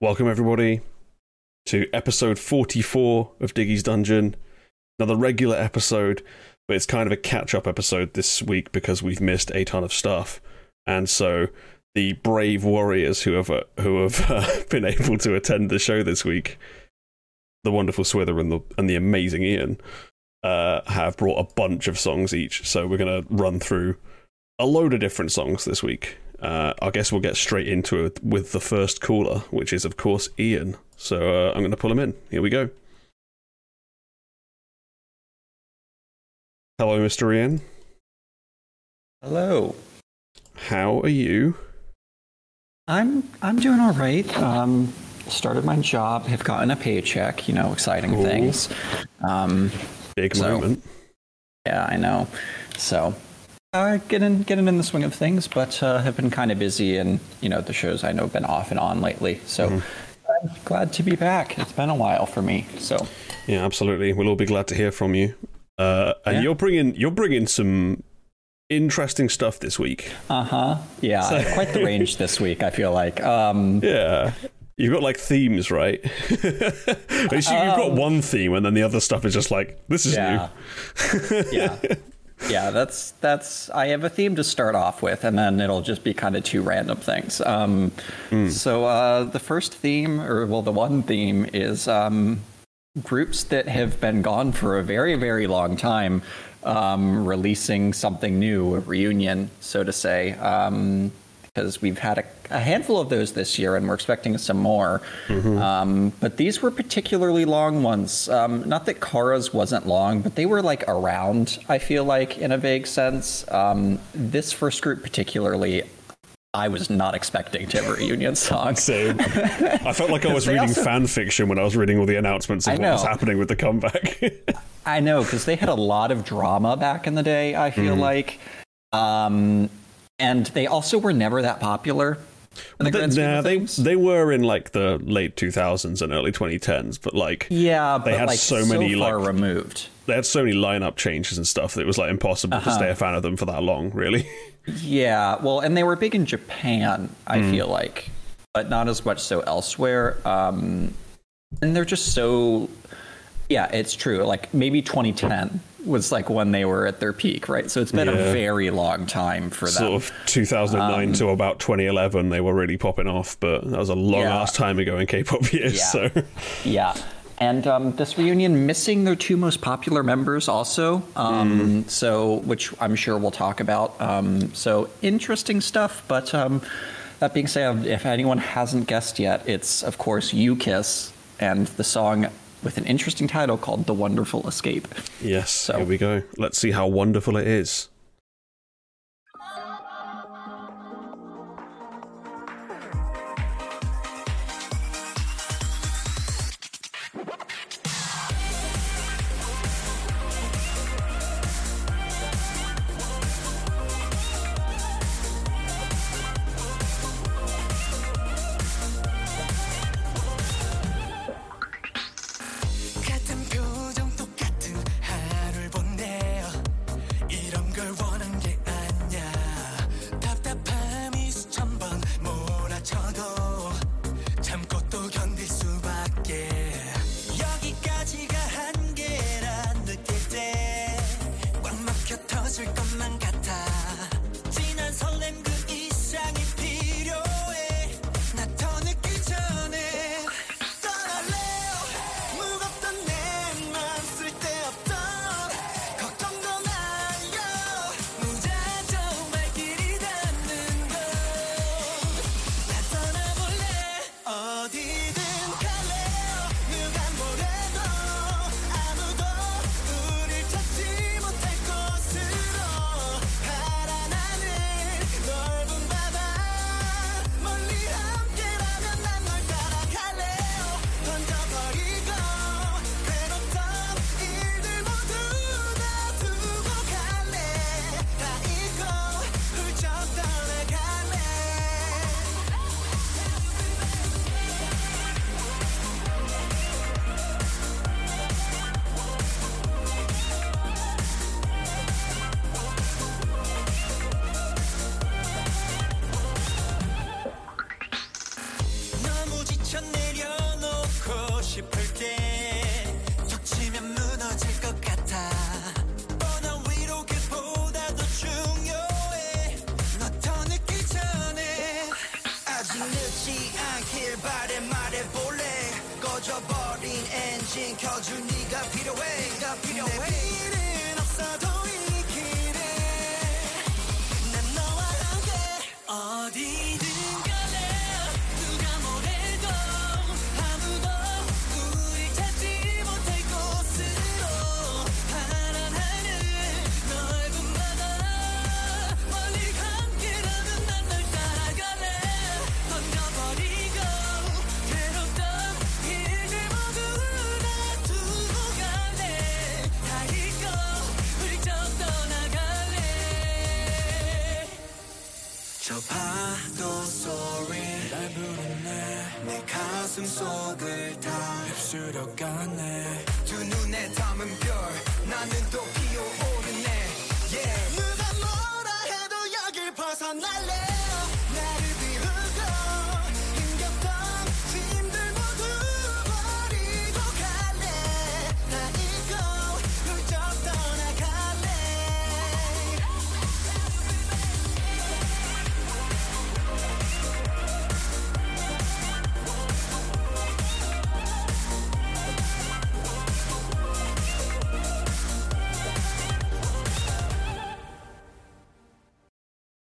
Welcome, everybody, to episode 44 of Diggy's Dungeon. Another regular episode, but it's kind of a catch up episode this week because we've missed a ton of stuff. And so the brave warriors who have, uh, who have uh, been able to attend the show this week, the wonderful Swither and the, and the amazing Ian, uh, have brought a bunch of songs each. So we're going to run through a load of different songs this week uh, I guess we'll get straight into it with the first caller, which is, of course, Ian. So uh, I'm going to pull him in. Here we go. Hello, Mr. Ian. Hello. How are you? I'm I'm doing all right. Um, started my job, have gotten a paycheck. You know, exciting things. Um, Big So- moment. yeah, I know. So, uh, getting getting in the swing of things, but uh, have been kind of busy, and you know, the shows I know have been off and on lately. So, Mm-hmm. I'm glad to be back. It's been a while for me. So, Yeah, absolutely. We'll all be glad to hear from you. Uh, and Yeah. you're bringing you're bringing some interesting stuff this week. uh huh. Yeah, have quite the range this week. I feel like. Um, Yeah. You've got like themes, right? At least you- You've got one theme, and then the other stuff is just like this is new. yeah. yeah. Yeah, that's that's. I have a theme to start off with, and then it'll just be kind of two random things. Um, So uh, the first theme, or well, the one theme is um, groups that have been gone for a very, very long time, um, releasing something new, a reunion, so to say. Because we've had a, a handful of those this year, and we're expecting some more. Um, but these were particularly long ones. Um, not that Kara's wasn't long, but they were like around. I feel like in a vague sense. Um, this first group particularly. I was not expecting to have a reunion song. Same. I felt like I was reading also- fan fiction when I was reading all the announcements of what was happening with the comeback. I know because they had a lot of drama back in the day. I feel like, um, and they also were never that popular. In the nah, they they were in like the late 2000s and early 2010s, but like yeah, they had like so many, far like- removed. they had so many lineup changes and stuff that it was like impossible Uh-huh. to stay a fan of them for that long, really. Yeah, well, and they were big in Japan. I feel like, but not as much so elsewhere. Um, and they're just so. Yeah, it's true. Like maybe 2010 was like when they were at their peak, right? So it's been Yeah. a very long time for them. sort of 2009 to about 2011, they were really popping off, but that was a long Yeah. ass time ago in K-pop years. Yeah. So Yeah. And um, this reunion missing their two most popular members also. Um, So, which I'm sure we'll talk about. Um, so interesting stuff. But um, that being said, if anyone hasn't guessed yet, it's of course "U-Kiss" and the song with an interesting title called "The Wonderful Escape." yes, So- here we go. Let's see how wonderful it is. Peter away. the Peter away.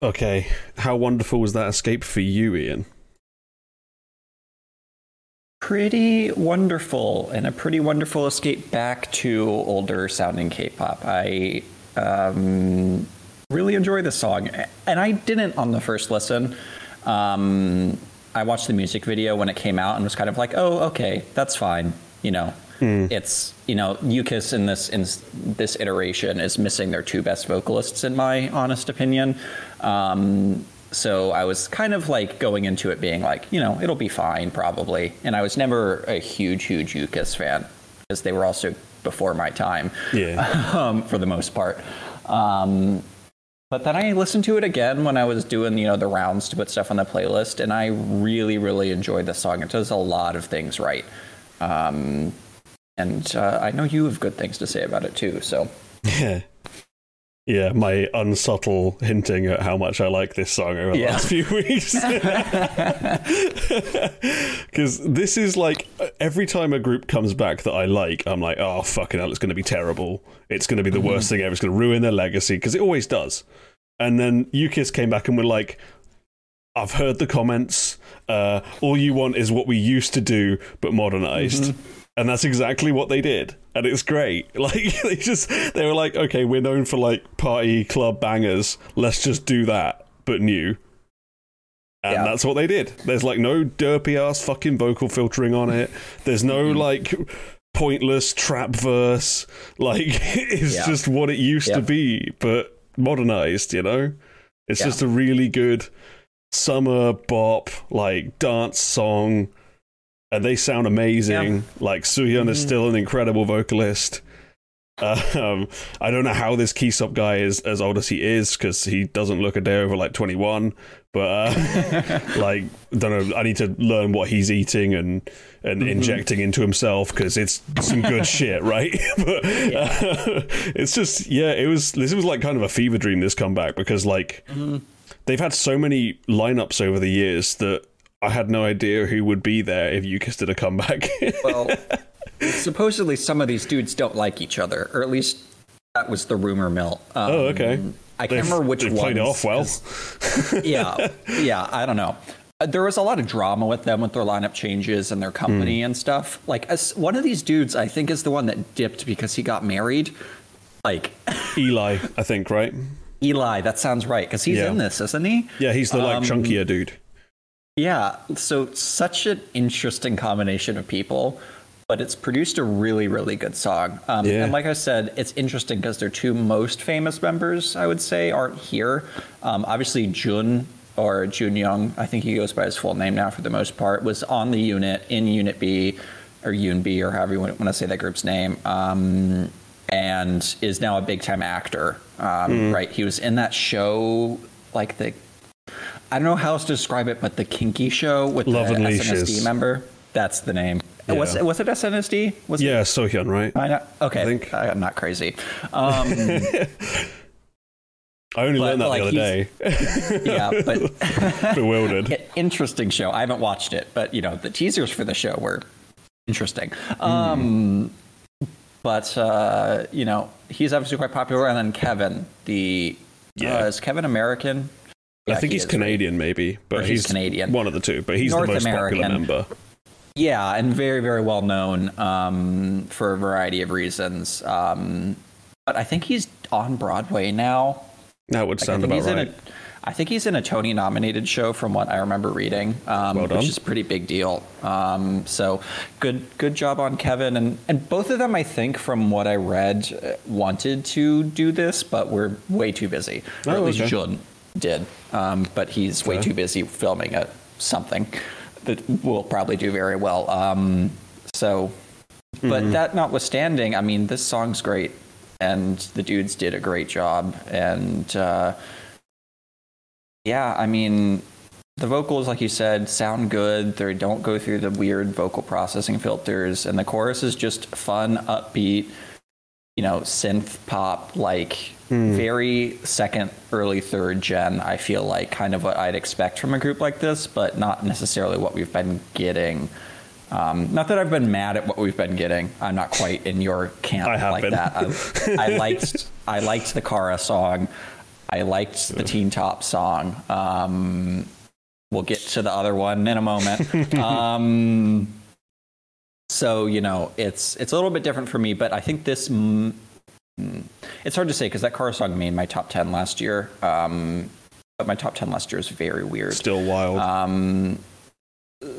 Okay, how wonderful was that escape for you, Ian? Pretty wonderful, and a pretty wonderful escape back to older sounding K-pop. I um, really enjoy this song, and I didn't on the first listen. Um, I watched the music video when it came out and was kind of like, "Oh, okay, that's fine." You know, it's you know, U-Kiss in this in this iteration is missing their two best vocalists, in my honest opinion. Um, so I was kind of like going into it being like, you know, it'll be fine probably. And I was never a huge, huge U-Kiss fan because they were also before my time Yeah. um, for the most part. Um, but then I listened to it again when I was doing, you know, the rounds to put stuff on the playlist, and I really, really enjoyed the song. It does a lot of things right. Um, and uh, I know you have good things to say about it too. So Yeah. Yeah, my unsubtle hinting at how much I like this song over the Yeah. last few weeks. Because this is like every time a group comes back that I like, I'm like, oh, fucking hell, it's going to be terrible. It's going to be the worst thing ever. It's going to ruin their legacy because it always does. And then U-Kiss came back and were like, I've heard the comments. Uh, all you want is what we used to do, but modernized. And that's exactly what they did. And it's great. Like, they just, they were like, okay, we're known for like party club bangers. Let's just do that, but new. And Yeah. that's what they did. There's like no derpy ass fucking vocal filtering on it. There's no mm-hmm. like pointless trap verse. Like, it's Yeah. just what it used to be, but modernized, you know? It's just a really good summer bop, like dance song, and they sound amazing. Like Suhyun is still an incredible vocalist. Um, I don't know how this Kiseop guy is as old as he is because he doesn't look a day over like 21. But uh, like, don't know. I need to learn what he's eating and and injecting into himself because it's some good shit, right? but uh, it's just yeah, it was. This was like kind of a fever dream. This comeback because like they've had so many lineups over the years that I had no idea who would be there if U-Kiss did a comeback. well, supposedly some of these dudes don't like each other, or at least that was the rumor mill. Um, oh, okay. I can't They've- remember which they've played off well. yeah, yeah, I don't know. Uh, There was a lot of drama with them with their lineup changes and their company and stuff. Like as, one of these dudes, I think, is the one that dipped because he got married. Like Eli, I think, right? Eli, that sounds right because he's Yeah. in this, isn't he? Yeah, he's the like Um, chunkier dude. Yeah, so such an interesting combination of people, but it's produced a really, really good song. Um, Yeah. And like I said, it's interesting because their two most famous members, I would say, aren't here. Um, obviously, Jun or Jun Young, I think he goes by his full name now for the most part, was on the unit in Unit B or Yun B or however you want to say that group's name. Um, and is now a big time actor, um, right? He was in that show, like the I don't know how else to describe it, but the Kinky Show with Love the and SNSD Leashes. member. That's the name. Was Yeah. was it SNSD? Was Yeah, Seohyun, right? I know. Okay, I think- I, am not crazy. Um, I only But, learned that like, the other day. yeah, but Bewildered. interesting show. I haven't watched it, but you know the teasers for the show were interesting. Um, but uh, you know he's obviously quite popular, and then Kevin, the Yeah. uh, is Kevin American? I think he he's is? Canadian, maybe, but Or he's Canadian. One of the two, but he's North the most American. popular member. Yeah, and very, very well known um, for a variety of reasons. Um, but I think he's on Broadway now. That would Like, sound about he's right. in a, I think he's in a Tony nominated show from what I remember reading, um, Well which is a pretty big deal. Um, so good, good job on Kevin and and both of them. I think from what I read, uh, wanted to do this, but were way too busy. Or Oh, at least okay. Jun did, um, but he's way too busy filming a something that will probably do very well. Um, so, but Mm-hmm. that notwithstanding, I mean, this song's great, and the dudes did a great job, and. Uh, yeah, I mean, the vocals, like you said, sound good. They don't go through the weird vocal processing filters, and the chorus is just fun, upbeat, you know, synth pop, like very second, early third gen. I feel like kind of what I'd expect from a group like this, but not necessarily what we've been getting. Um, not that I've been mad at what we've been getting. I'm not quite in your camp like been. that. I, I liked I liked the Kara song. I liked the Teen Top song. Um, we'll get to the other one in a moment. um, so you know, it's it's a little bit different for me, but I think this. Mm, it's hard to say because that Kara song made my top ten last year. Um, but my top ten last year is very weird. Still wild. Um,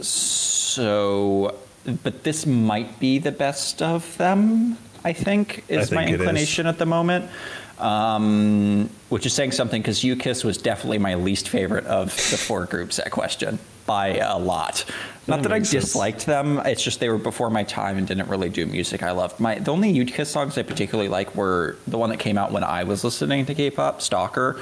so, but this might be the best of them. I think is I my think is. inclination at the moment. Um, which is saying something because U-Kiss was definitely my least favorite of the four groups at question by a lot. Not that, that I disliked them. It's just they were before my time and didn't really do music I loved. My the only U-Kiss songs I particularly like were the one that came out when I was listening to K-pop, Stalker.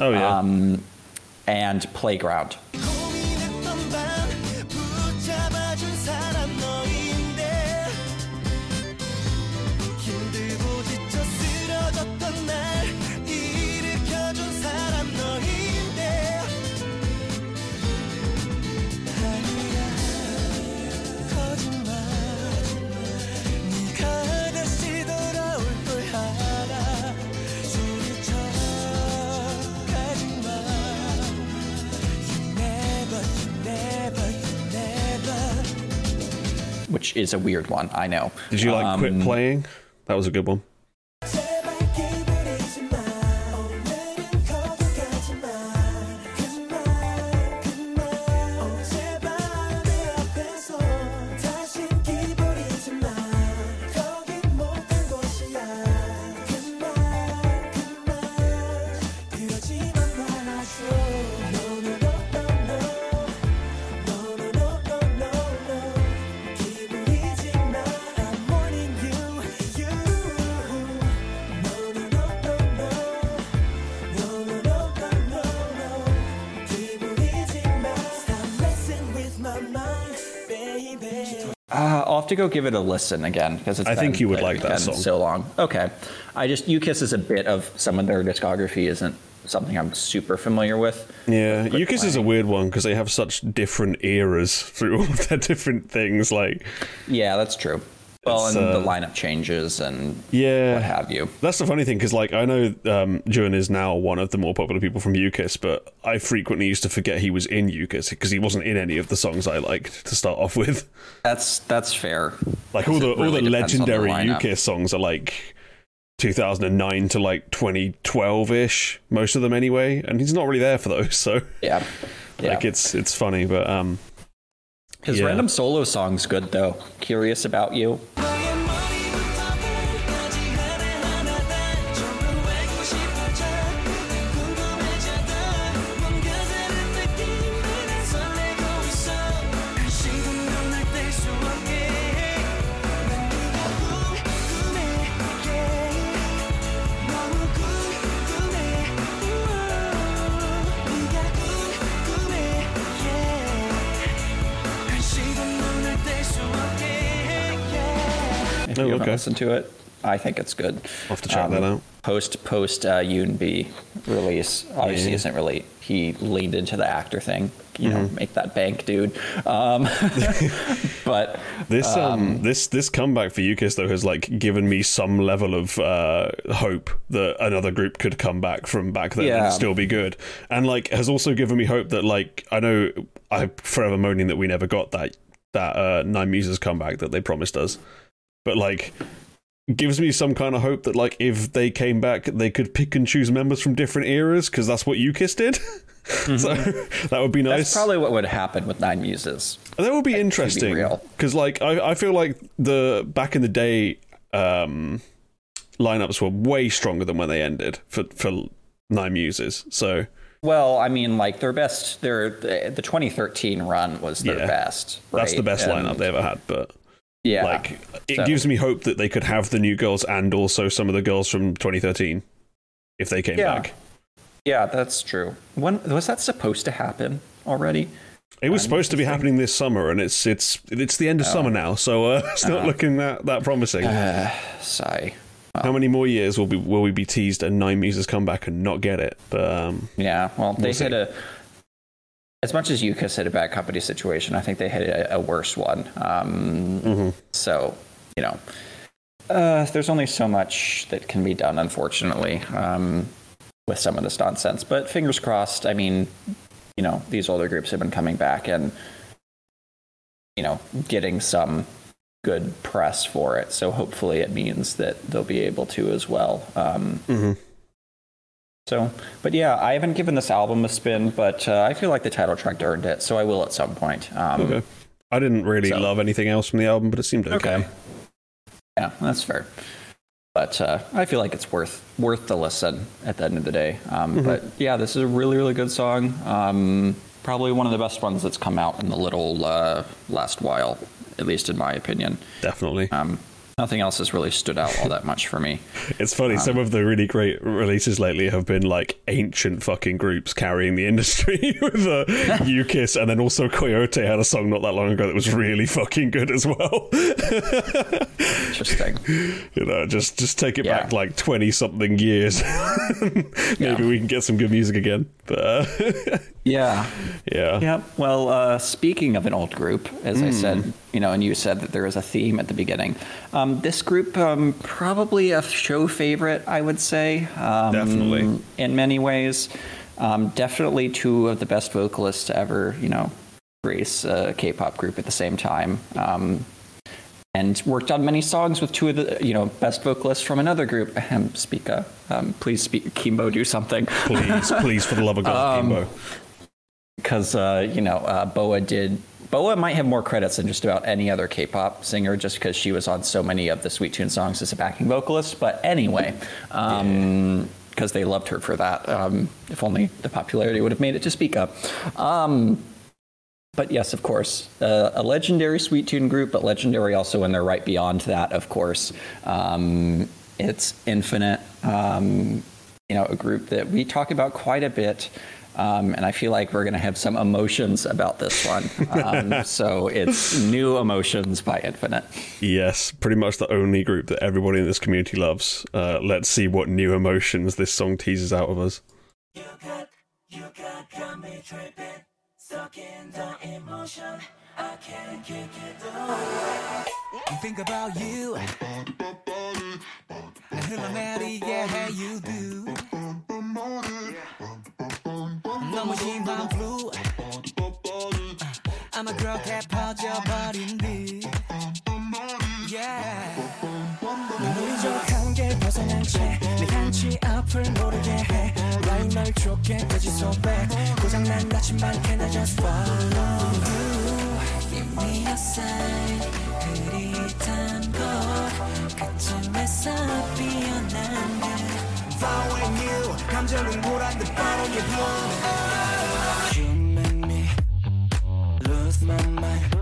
Oh yeah. Um, and Playground. Which is a weird one. I know. Did you like Um, quit playing? That was a good one. Go give it a listen again because it's I think been- you would like that song. so long. Okay, I just U-Kiss is a bit of some of their discography isn't something I'm super familiar with. Yeah, U-Kiss is a weird one because they have such different eras through all of their different things. Like, Yeah, that's true. Well, and the uh, lineup changes and yeah, what have you. That's the funny thing because, like, I know um, is now one of the more popular people from U-Kiss, but I frequently used to forget he was in U-Kiss because he wasn't in any of the songs I liked to start off with. That's that's fair. Like all the really all the the legendary lineup. U-Kiss songs are like 2009 to like 2012 ish, most of them anyway, and he's not really there for those. So, Yeah, yeah. like, it's it's funny, but um, His yeah. random solo song's good though. Curious about you. Okay. listened to it, I think it's good. I'll have to check that out. Post post uh, Yoon B release obviously Yeah. isn't really. He leaned into the actor thing. You Mm-hmm. know, make that bank, dude. Um, but This um, this this comeback for U-Kiss though has like given me some level of uh, hope that another group could come back from back then Yeah. and still be good, and like has also given me hope that like I know I'm forever moaning that we never got that that uh, Nine Muses comeback that they promised us, but like gives me some kind of hope that like if they came back they could pick and choose members from different eras because that's what U-Kiss did. so that would be nice. that's probably what would happen with Nine Muses. That would be interesting real. because, like, I, I feel like the back in the day um, lineups were way stronger than when they ended for for Nine Muses. So Well, I mean, like their best, their the, the 2013 run was their Yeah. best. that's the best And, lineup they ever had. But Yeah, like, it So- gives me hope that they could have the new girls and also some of the girls from 2013 if they came Yeah. back. yeah, that's true. When was that supposed to happen already? It was supposed to be happening this summer, and it's it's it's the end of summer now, so uh, it's not looking that that promising. Sigh. How many more years will be will we be teased and Nine Muses come back and not get it? But um, Yeah, well, they We'll see. hit a. As much as U-Kiss hit a bad company situation, I think they had a, a worse one. Um, Mm-hmm. So, you know, uh, there's only so much that can be done, unfortunately, um, with some of this nonsense. But fingers crossed. I mean, you know, these older groups have been coming back and, you know, getting some good press for it. So hopefully it means that they'll be able to as well. Um, mhm. So, but yeah, I haven't given this album a spin, but uh, I feel like the title track earned it, so I will at some point. Um, Okay. I didn't really So- love anything else from the album, but it seemed okay. Okay. Yeah, that's fair. But uh, I feel like it's worth worth the listen at the end of the day. Um, Mm-hmm. But yeah, this is a really really good song. Um, probably one of the best ones that's come out in the little uh, last while, at least in my opinion. Definitely. Um, nothing else has really stood out all that much for me. It's funny, um, some of the really great releases lately have been like ancient fucking groups carrying the industry with uh, U-Kiss, and then also Coyote had a song not that long ago that was really fucking good as well. Interesting. you know, just just take it Yeah. back like 20 something years. Maybe Yeah. we can get some good music again. But uh, Yeah. yeah. Yeah. Well, uh, speaking of an old group, as I Hmm. said, you know, and you said that there was a theme at the beginning. Um, this group, um, probably a show favorite, I would say. Um, Definitely. In many ways. Um, definitely two of the best vocalists to ever, you know, grace a K-pop group at the same time. Um, and worked on many songs with two of the, you know, best vocalists from another group. Ahem, Spica. Um, please speak, Kimbo, do something. Please, please, for the love of God, Um, Kimbo. Because uh, you know uh, Boa did. Boa might have more credits than just about any other K-pop singer, just because she was on so many of the Sweet Tune songs as a backing vocalist. But anyway, because they loved her for that. Um, if only the popularity would have made it to Spica. Um, but yes, of course, uh, a legendary Sweet Tune group, but legendary also when they're right beyond that. Of course, um, it's Infinite. Um, you know, a group that we talk about quite a bit. Um, and I feel like we're going to have some emotions about this one. Um, so it's new emotions by Infinite. Yes, pretty much the only group that everybody in this community loves. Uh, let's see what new emotions this song teases out of us. You got, you got, got me tripping, stuck in the emotion. I can't kick it away. Think about you. Yeah, how you do. 너무 심한 blue. 아마 그렇게 퍼져버린 듯. Yeah. 족한 게 벗어난 채내 한치 앞을 모르게 해 라인 널 좁게까지 소백 고장난 나침반 Can I just follow you Give me a sign 흐릿한 곳 그쯤에서 피어난 듯 Following you 감정은 보란 듯 빠르게 변해 You make me lose my mind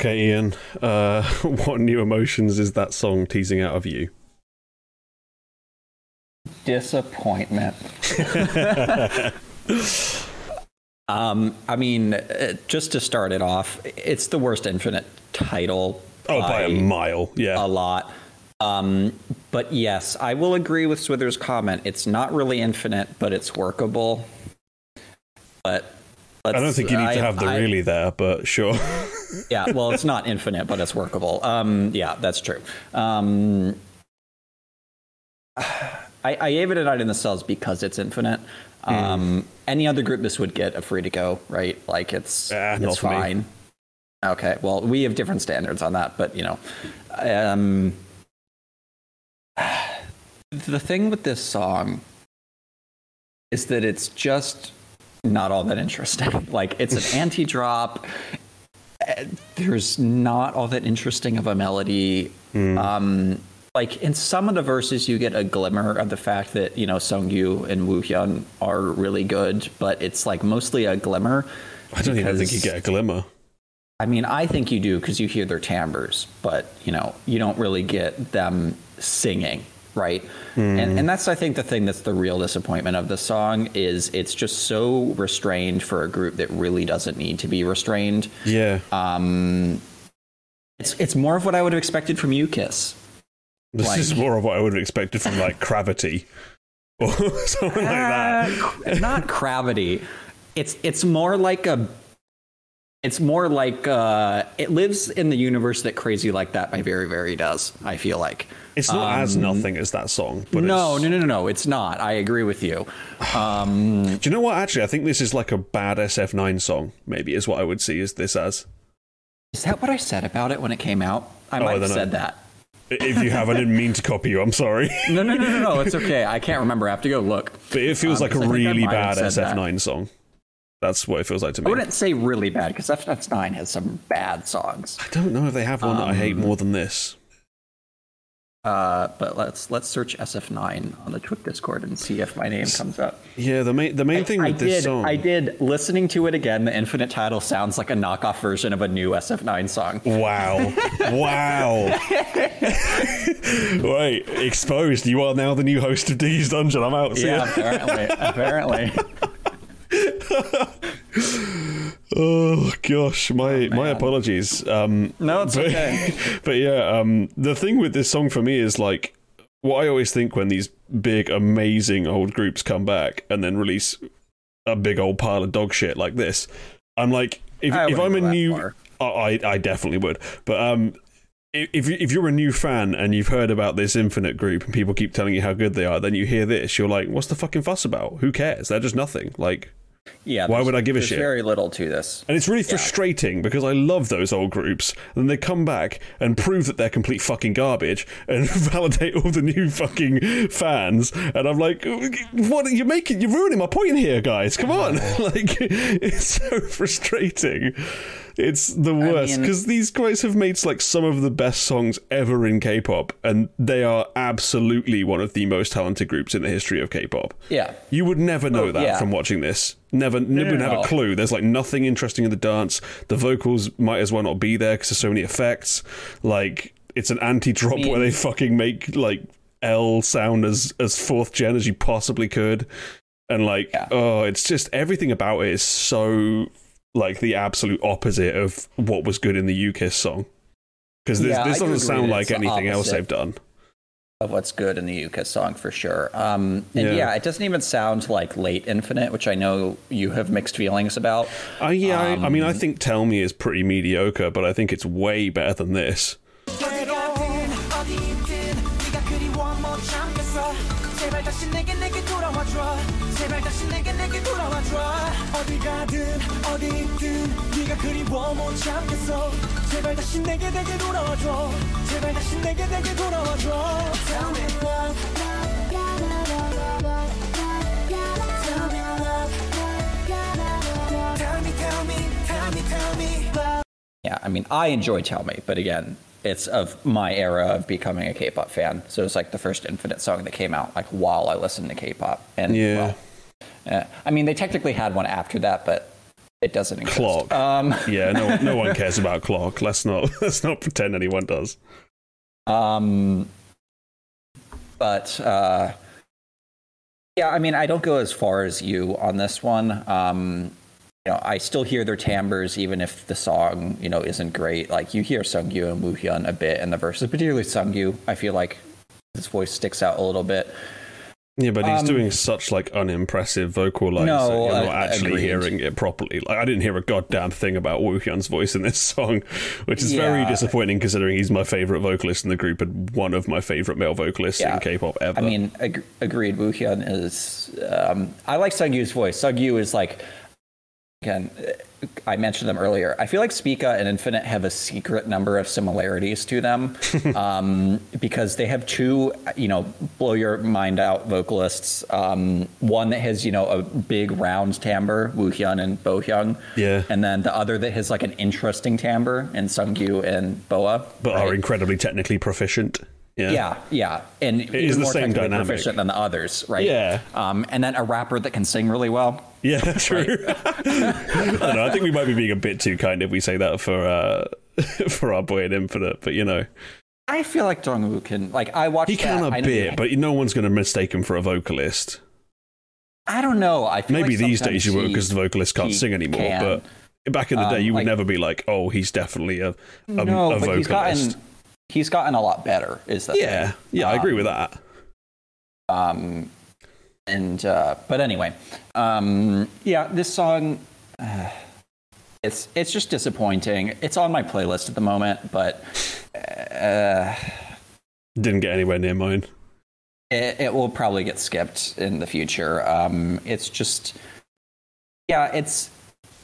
Okay, Ian. Uh, what new emotions is that song teasing out of you? Disappointment. um, I mean, uh, just to start it off, it's the worst Infinite title. Oh, by a mile. Yeah. a lot. Um, but yes, I will agree with Swither's comment. It's not really infinite, but it's workable. But I don't think you need to have the I- really there, but sure. yeah, well, it's not infinite, but it's workable. Um, yeah, that's true. Um, I, I gave it a night in the cells because it's infinite. Um, Any other group, this would get a free to go, right? Like it's Ah, it's me. fine. Okay, well, we have different standards on that, but you know, um, the thing with this song is that it's just not all that interesting. Like it's an anti-drop. Uh, There's not all that interesting of a melody. Um, like in some of the verses, you get a glimmer of the fact that you know Sungyu and Woo Hyun are really good, but it's like mostly a glimmer. I don't even think you get a glimmer. I mean, I think you do because you hear their timbres, but you know, you don't really get them singing, right? And and that's I think the thing that's the real disappointment of the song is it's just so restrained for a group that really doesn't need to be restrained. Yeah. Um, it's it's more of what I would have expected from you, Kiss. this like- is more of what I would have expected from like Gravity or something like that. Uh, not gravity. It's it's more like a. It's more like uh, it lives in the universe that "Crazy Like That" by VERIVERY does. I feel like It's not as nothing as that song, but Um, no, no, no, no, no. It's not. I agree with you. Um, Do you know what? Actually, I think this is like a bad SF9 song. Maybe is what I would see as this as. is that what I said about it when it came out? I Oh, might have don't know. said that. If you have, I didn't mean to copy you. I'm sorry, No, no, no, no, no. It's okay. I can't remember. I have to go look. but it feels Um, like a I I really bad. SF9 song. That's what it feels like to me. I wouldn't say really bad because SF9 has some bad songs. I don't know if they have one that I hate Um, more than this. Uh, but let's let's search SF9 on the Twitch Discord and see if my name comes up. Yeah, the main the main thing I with this did. song. I did. Listening to it again, the Infinite title sounds like a knockoff version of a new SF9 song. Wow. wow. Wait, exposed. You are now the new host of Diggy's Dungeon. I'm out. Yeah, apparently. apparently. Oh gosh, my my apologies. Um No, it's but, okay. but yeah, um the thing with this song for me is like what I always think when these big amazing old groups come back and then release a big old pile of dog shit like this. I'm like if I if I'm a new far. I I definitely would. But um if if you're a new fan and you've heard about this Infinite group and people keep telling you how good they are, then you hear this, you're like, "What's the fucking fuss about? Who cares? They're just nothing." Like, Yeah. Why would I give a shit? Very little to this. and it's really frustrating because I love those old groups. And then they come back and prove that they're complete fucking garbage and validate all the new fucking fans. And I'm like, what are you making? You're ruining my point here, guys. Come on. like, it's so frustrating. It's the worst mean- because these guys have made like some of the best songs ever in K-pop, and they are absolutely one of the most talented groups in the history of K-pop. Yeah. You would never know Oh, that yeah. from watching this. Never, never no, have a clue. There's like nothing interesting in the dance. The vocals might as well not be there because there's so many effects. Like it's an anti-drop where they fucking make like L sound as as fourth gen as you possibly could, and like Yeah. oh, it's just everything about it is so like the absolute opposite of what was good in the U-Kiss song. Because this, Yeah, this doesn't sound like anything else they've done. Of what's good in the U-Kiss song for sure. Um, and Yeah. yeah. it doesn't even sound like late Infinite, which I know you have mixed feelings about. Uh, yeah, I, I mean, I Um, think Tell Me is pretty mediocre, but I think it's way better than this. 어디가든 어디 있든 네가 그리워 못 참겠어 제발 다시 내게 내게 돌아와줘 제발 다시 내게 내게 돌아와줘 어디가든 어디 있든 네가 그리워 못 참겠어 제발 다시 내게 내게 돌아와줘 제발 다시 내게 내게 돌아와줘 Tell me love Tell me love Tell me tell me tell me tell me love Yeah, I mean, I enjoy Tell Me, but again, it's of my era of becoming a K-pop fan. So it's like the first Infinite song that came out like while I listened to K-pop. And Yeah. well, uh, I mean, they technically had one after that, but it doesn't exist. Clock. Um, Yeah, no, no one cares about Clock. Let's not let's not pretend anyone does. Um, but uh, yeah, I mean, I don't go as far as you on this one. Um, you know, I still hear their timbres, even if the song, you know, isn't great. Like you hear Sungyu and Woohyun a bit in the verses, particularly Sungyu. I feel like his voice sticks out a little bit. Yeah, but he's Um, doing such like unimpressive vocal lines No, that you're not uh, actually agreed. hearing it properly. Like I didn't hear a goddamn thing about Woo Hyun's voice in this song, which is very disappointing considering he's my favorite vocalist in the group and one of my favorite male vocalists Yeah. in K-pop ever. I mean, ag- agreed. Woohyun is. Um, I like Sungyu's voice. Sungyu is like. Again, I mentioned them earlier. I feel like Spica and Infinite have a secret number of similarities to them um, because they have two, you know, blow your mind out vocalists. Um, one that has, you know, a big round timbre, Woohyun and Bohyung. Yeah. And then the other that has like an interesting timbre in Sungyu and Boa. but are incredibly technically proficient. Yeah. Yeah, yeah, and it is the same technically dynamic. proficient than the others, right? Yeah. Um, and then a rapper that can sing really well. Yeah, true. I don't know. I think we might be being a bit too kind if we say that for uh, for our boy in Infinite, but you know, I feel like Dongwoo can like I watched. he can that. a I bit, but no one's going to mistake him for a vocalist. I don't know. I feel Maybe like these days you will he- because the vocalist can't sing anymore. can. But back in the day, Um, you would like- never be like, "Oh, he's definitely a a, no, a but he's gotten he's gotten a lot better. Is that yeah, thing. yeah, I agree Um, with that. Um, and uh, but anyway, um, yeah, this song, uh, it's it's just disappointing. It's on my playlist at the moment, but uh, Didn't get anywhere near mine. it, it will probably get skipped in the future. Um, it's just, yeah, it's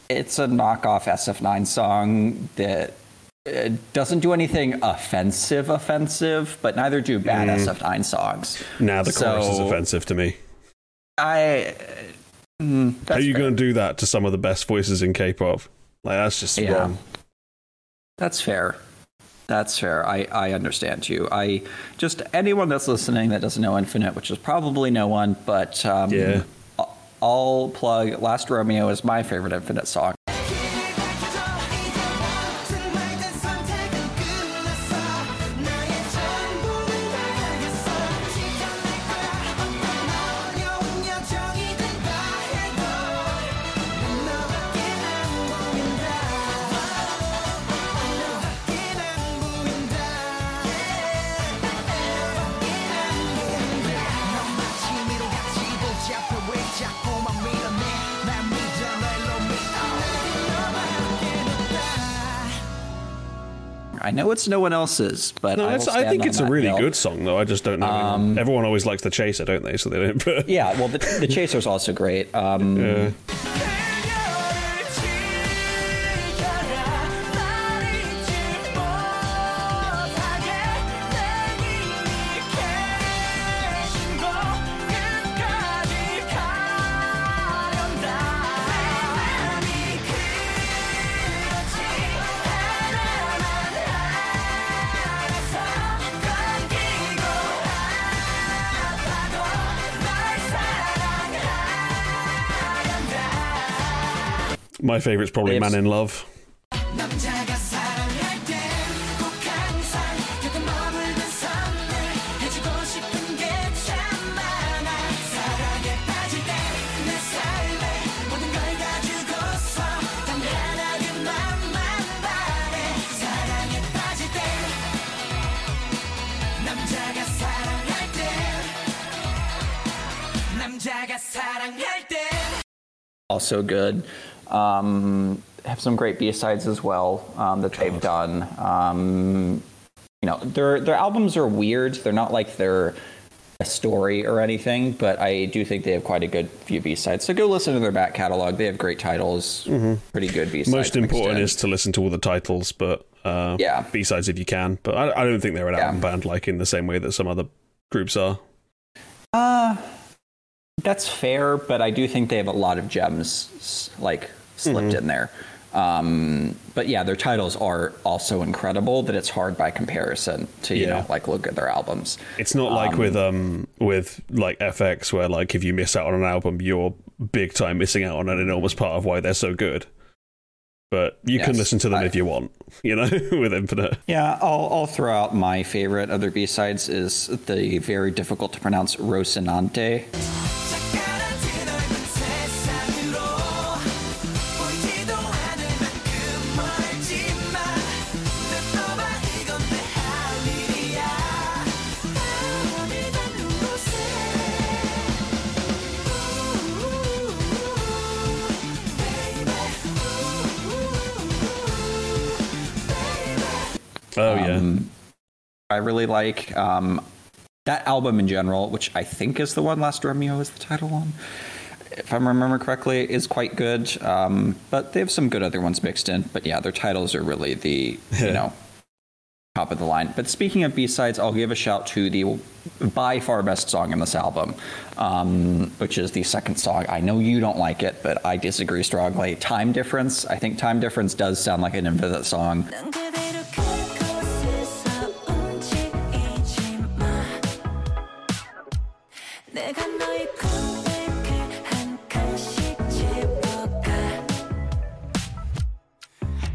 it's a knockoff SF9 song that. uh doesn't do anything offensive, offensive, but neither do bad SF9 songs. Now the chorus is offensive to me. I. mm, How are you going to do that to some of the best voices in K-pop? Like that's just Yeah. wrong. That's fair. That's fair. I, I understand you. I just anyone that's listening that doesn't know Infinite, which is probably no one, but um, Yeah. I'll- I'll plug Last Romeo is my favorite Infinite song. It's no one else's, but No, I, I think it's a really good song, though. I just don't know. Um, Everyone always likes the chaser, don't they? So they don't. Yeah, well, the, the Chaser's also great. Um, Yeah. my favorite's probably it's- Man in Love. also good. Um, have some great B sides as well um, that they've done. Um, you know, their their albums are weird. They're not like they're a story or anything, but I do think they have quite a good few B sides. So go listen to their back catalog. They have great titles, pretty good B sides. Most important is to listen to all the titles, but uh, Yeah. B sides if you can. But I, I don't think they're an Yeah. album band like in the same way that some other groups are. Uh, that's fair, but I do think they have a lot of gems like slipped in there. Um, but yeah, their titles are also incredible that it's hard by comparison to you Yeah. know like look at their albums. It's not like with um with like f(x) where like if you miss out on an album, you're big time missing out on an enormous part of why they're so good. But you can listen to them I- if you want, you know, with Infinite. Yeah, I'll, I'll throw out my favorite other B sides is the very difficult to pronounce Rocinante. Um, I really like um, that album in general, which I think is the one Last Romeo is the title one. If I remember correctly, is quite good. Um, but they have some good other ones mixed in. But yeah, their titles are really the you know top of the line. But speaking of B sides, I'll give a shout to the by far best song in this album, um, which is the second song. I know you don't like it, but I disagree strongly. Time difference. I think time difference does sound like an infinite song. 내가 너의 고백을 한 칸씩 집어가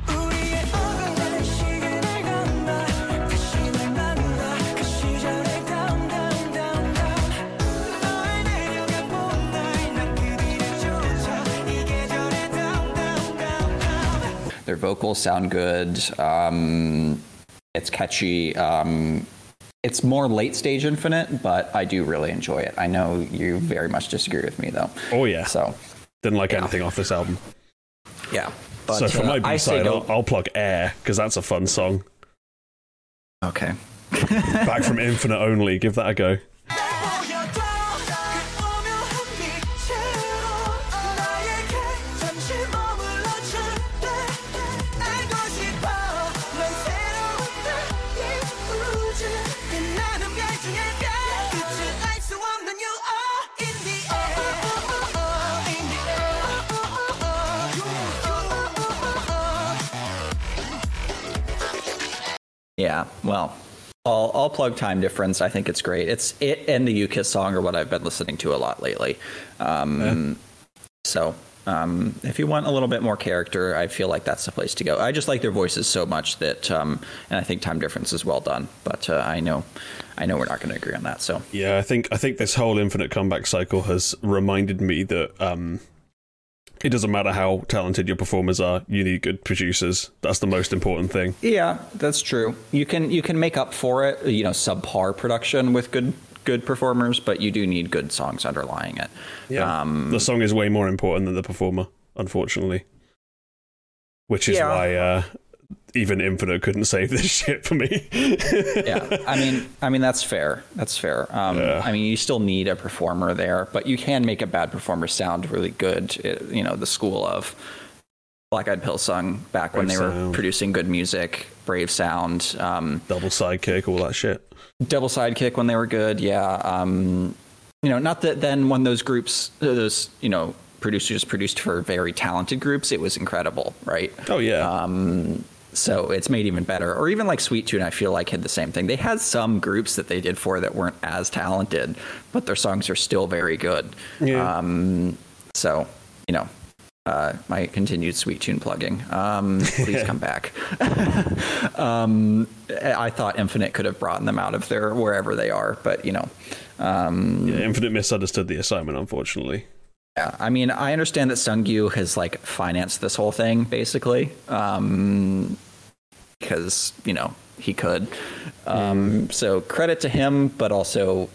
우리의 어긋난 시간을 건너 다시 날 만나 그 시절의 down down down down 널 내려가 본 날 난 그 뒤를 쫓아 이 계절의 down down down down Their vocals sound good. Um, it's catchy. Um, it's more late stage Infinite, but I do really enjoy it. I know you very much disagree with me, though. Oh yeah. So, Didn't like anything off this album. yeah. But so for uh, my B side. I'll, I'll plug Air because that's a fun song. Okay. Back from Infinite only. Give that a go. Yeah. Well, I'll, I'll plug Time Difference. I think it's great. It's it and the U-Kiss song are what I've been listening to a lot lately. Um, So, um, if you want a little bit more character, I feel like that's the place to go. I just like their voices so much that, um, and I think Time Difference is well done. But uh, I know, I know we're not going to agree on that. So, Yeah, I think I think this whole Infinite comeback cycle has reminded me that um, it doesn't matter how talented your performers are. You need good producers. That's the most important thing. yeah, that's true. You can you can make up for it, you know, subpar production with good good performers, but you do need good songs underlying it. Um, the song is way more important than the performer, unfortunately. Which is Yeah. why uh, even Infinite couldn't save this shit for me. yeah, I mean, I mean that's fair. That's fair. Um, Yeah. I mean, you still need a performer there, but you can make a bad performer sound really good. It- you know, the school of Black Eyed Pilseung back when Brave they were producing good music, Brave Sound, um, Double sidekick, all that shit. Double Sidekick when they were good. Yeah. Um, you know, not that then when those groups, those you know producers produced for very talented groups, it was incredible, right? Oh yeah, Um, so it's made even better. Or even like Sweet Tune, I feel like had the same thing. They had some groups that they did for that weren't as talented, but their songs are still very good. Yeah. Um, so you know, uh, my continued sweet tune plugging. Um, please come back. um, I thought Infinite could have brought them out of their wherever they are, but you know, um, Yeah, Infinite misunderstood the assignment, unfortunately. Yeah. I mean, I understand that Sunggyu has like financed this whole thing basically, um, because you know he could. Um, So credit to him, but also.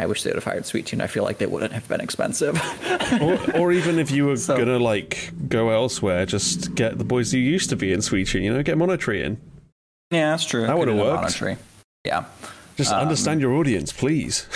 I wish they would have hired Sweet Tune. I feel like they wouldn't have been expensive. or, or even if you were So- gonna like go elsewhere, just get the boys who used to be in Sweet Tune, you know, get Monotree in. Yeah, that's true. That would've worked. Monotree. Yeah, Just understand your audience, please.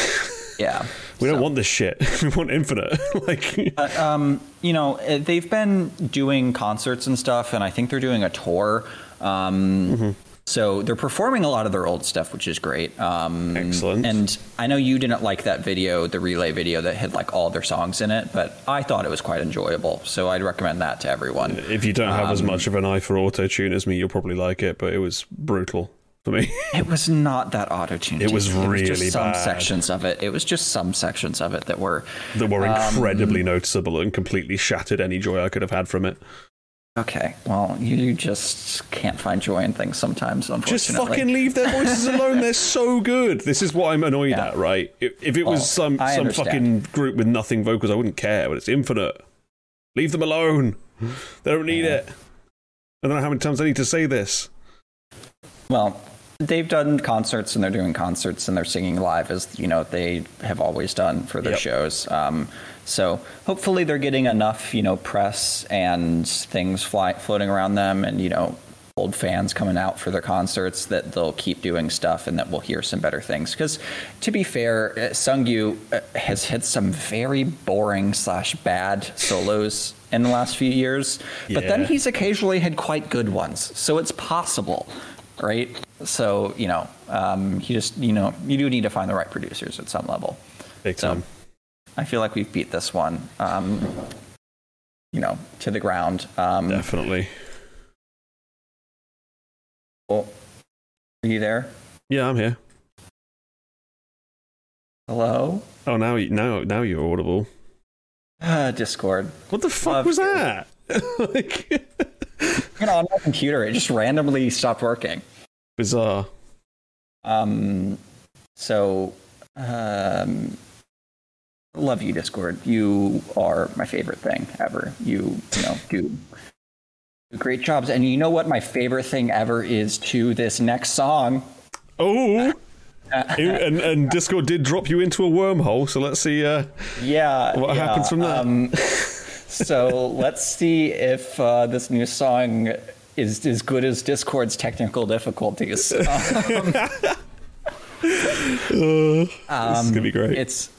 yeah. We don't So- want this shit. we want Infinite. like, um, you know, uh, they've been doing concerts and stuff, and I think they're doing a tour. Um, So they're performing a lot of their old stuff, which is great. Um, Excellent. And I know you didn't like that video, the relay video that had like all their songs in it, but I thought it was quite enjoyable. So I'd recommend that to everyone. if you don't have Um, as much of an eye for auto tune as me, you'll probably like it. But it was brutal for me. It was not that auto tuned. It was just really some bad. sections of it. It was just some sections of it that were that were Um, incredibly noticeable and completely shattered any joy I could have had from it. okay. Well, you just can't find joy in things sometimes. Unfortunately, Just fucking leave their voices alone. They're so good. This is what I'm annoyed Yeah. at, right? If, if it was some I some understand. fucking group with nothing vocals, I wouldn't care. But it's Infinite. Leave them alone. They don't need it. I don't know how many times I need to say this. Well, they've done concerts and they're doing concerts and they're singing live as you know they have always done for their Yep. shows. Um, so hopefully they're getting enough you know press and things fly, floating around them and you know old fans coming out for their concerts that they'll keep doing stuff and that we'll hear some better things. Because to be fair, uh, Sunggyu uh, has hit some very boring slash bad solos in the last few years, but then he's occasionally had quite good ones. So it's possible right? So you know, um, you just you know you do need to find the right producers at some level. Big So time. I feel like we've beat this one, um, you know, to the ground. Um, Definitely. well, are you there? Yeah, I'm here. Hello, Oh, now you now now you're audible. uh, Discord. What the fuck Love was you. that? like, You know, on my computer, it just randomly stopped working. bizarre. Um, so, um, love you, Discord. You are my favorite thing ever. You, you know, do do great jobs. And you know what my favorite thing ever is to this next song. Oh. and and Discord did drop you into a wormhole, so let's see uh, Yeah. what yeah, happens from that. Um, so let's see if uh, this new song is as good as Discord's technical difficulties. Um, this is gonna be great. It's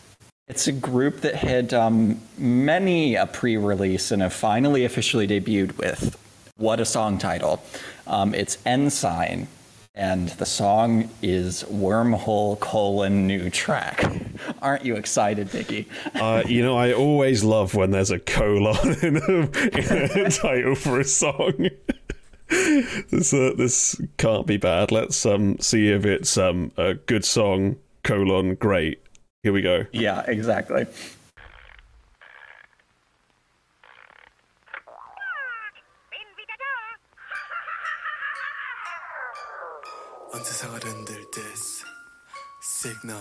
it's a group that had um, many a pre-release and have finally officially debuted with what a song title. Um, it's n.SSign, and the song is Wormhole colon new track. Aren't you excited, Dickie? Uh, you know, I always love when there's a colon in a, in a title for a song. this uh, this can't be bad. Let's um see if it's um a good song colon great. Here we go. Yeah, exactly. 언제상을 흔들 this signal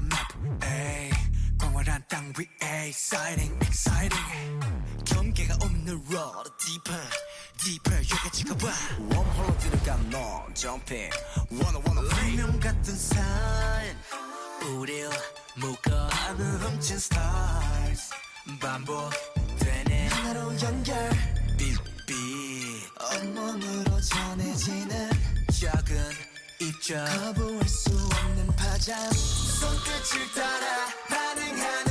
땅 위에 exciting exciting. 경계가 없는 road deeper deeper. 여기 찍어봐. 웜홀로 들어간 너 jumping. Wanna wanna play. 운명 같은 산 우릴 묶어하는 훔친 stars. 반복되는 하나로 연결. 빛빛 온몸으로 전해지는 작은 입자 거부할 수 없는 파장. 손끝을 따라 반응하는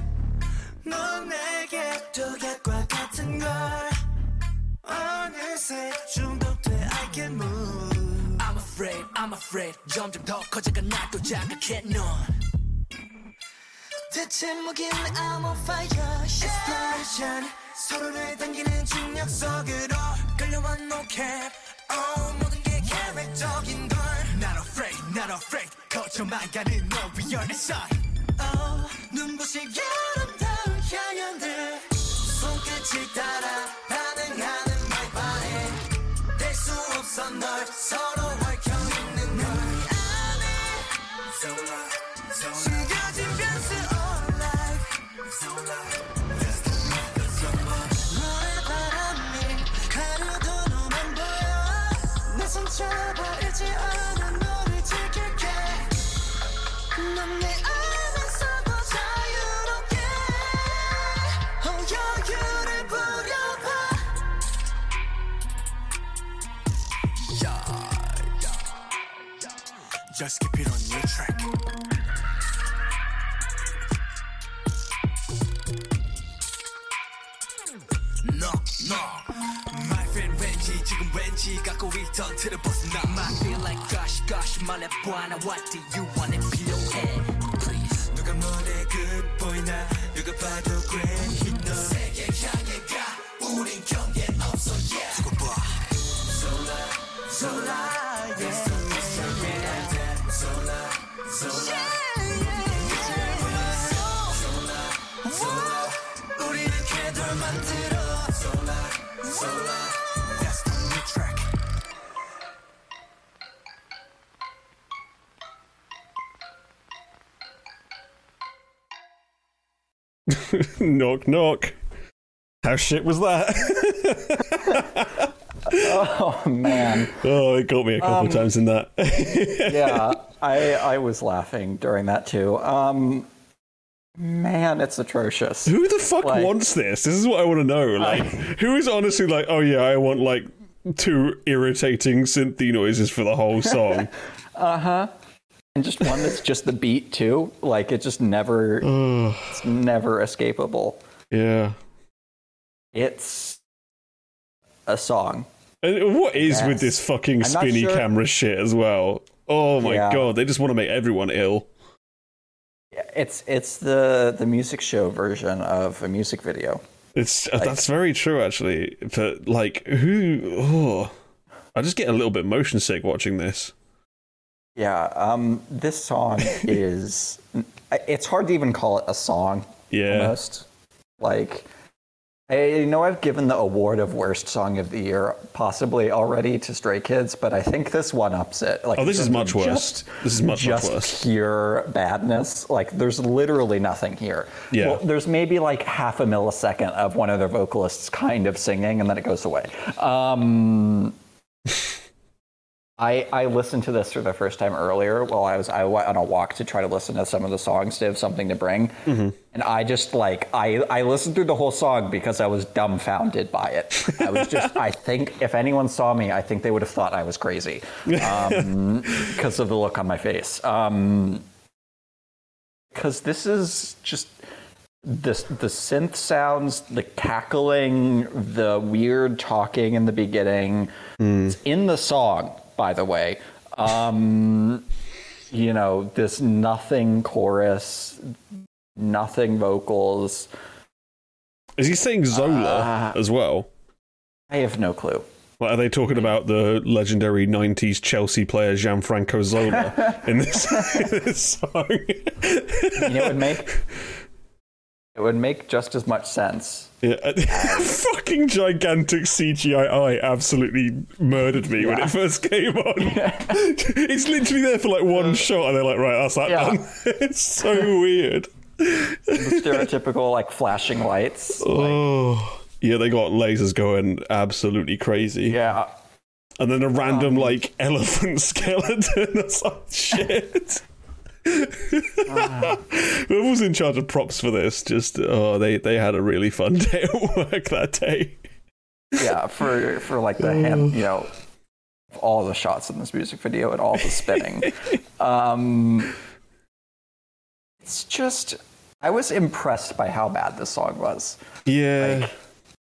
넌 내게 독약과 같은 걸 어느새 중독돼 I can move I'm afraid I'm afraid 점점 더 커져가 나도 자극해 넌 대체 뭐길래 I'm on fire Explosion 서로를 당기는 중력 속으로 끌려와 no cap oh, 모든 게 계획적인 걸 Not afraid not afraid 거쳐만 가는 너 위험한 sign oh, 눈부신 아름다운 향연들 손끝을 따라 반응하는 my body 될수 없어 널 서로 얽혀있는 널 안에. 숨겨진 변수 all life 너의 바람이 가려도 너만 보여. 내 상처보 Just keep it on your track. No, no. My friend 왠지 지금 왠지 갖고 있던 틀을 벗어나. I feel like gosh, gosh 말해봐 나 what do you want it 필요해? Please. 누가 너의 그 보이나 누가 봐도 grand hit 너. 세계 향해 가. 우린 경계 없어 yeah. 두고 봐. Sola, sola, yeah. Sola, sola. knock knock. How shit was that? Oh man, oh, it got me a couple Um, times in that. yeah, I I was laughing during that too. Um, man, it's atrocious. Who the fuck Like- wants this? This is what I want to know. Like, who is honestly like, oh yeah, I want like two irritating synthy noises for the whole song. Uh huh. And just one that's just the beat too. Like it just never, it's never escapable. yeah. It's a song. And what is with this fucking spinny sure- camera shit as well? Oh my Yeah. god, they just want to make everyone ill. It's it's the the music show version of a music video. It's uh, that's very true actually. But like, who? Oh, I just get a little bit motion sick watching this. Yeah, um, this song is. It's hard to even call it a song. Yeah. Almost. Like, I you know I've given the award of worst song of the year possibly already to Stray Kids, but I think this one ups it. Like, Oh, this is much worse. This is much, much just worse. pure badness. Like, there's literally nothing here. Yeah. Well, there's maybe like half a millisecond of one of their vocalists kind of singing, and then it goes away. Um, I, I listened to this for the first time earlier while I was I went on a walk to try to listen to some of the songs to have something to bring, Mm-hmm. and I just like I I listened through the whole song because I was dumbfounded by it. I was just I think if anyone saw me, I think they would have thought I was crazy um, because of the look on my face. Um, because this is just this the synth sounds, the cackling, the weird talking in the beginning. It's in the song, by the way. Um, you know, this nothing chorus, nothing vocals. Is he saying Zola Ah. as well? I have no clue. Like, are they talking about the legendary '90s Chelsea player Gianfranco Zola in this, in this song? You know, it would make it would make just as much sense. Yeah, fucking gigantic CGI absolutely murdered me when it first came on. it's literally there for like one shot, and they're like, "Right, that's that Yeah. done." it's so weird. The stereotypical like flashing lights. Oh, yeah, they got lasers going absolutely crazy, Yeah. and then a random Um, like elephant skeleton. That's like shit. Whoever's in charge of props for this, just oh, they they had a really fun day at work that day. yeah, for for like the hand, you know, all the shots in this music video and all the spinning. um, it's just, I was impressed by how bad this song was. Yeah, Like,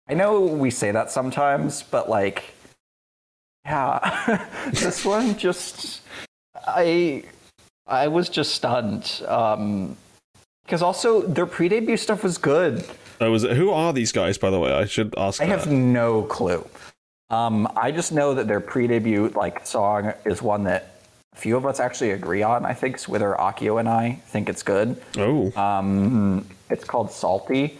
I know we say that sometimes, but like, yeah, this one just, I, I was just stunned. Um, because also their pre-debut stuff was good. oh, was? Who are these guys, by the way? I should ask. I that. have no clue. Um, I just know that their pre-debut like song is one that a few of us actually agree on. I think Swither, Akio, and I think it's good. Oh, Um, it's called Salty.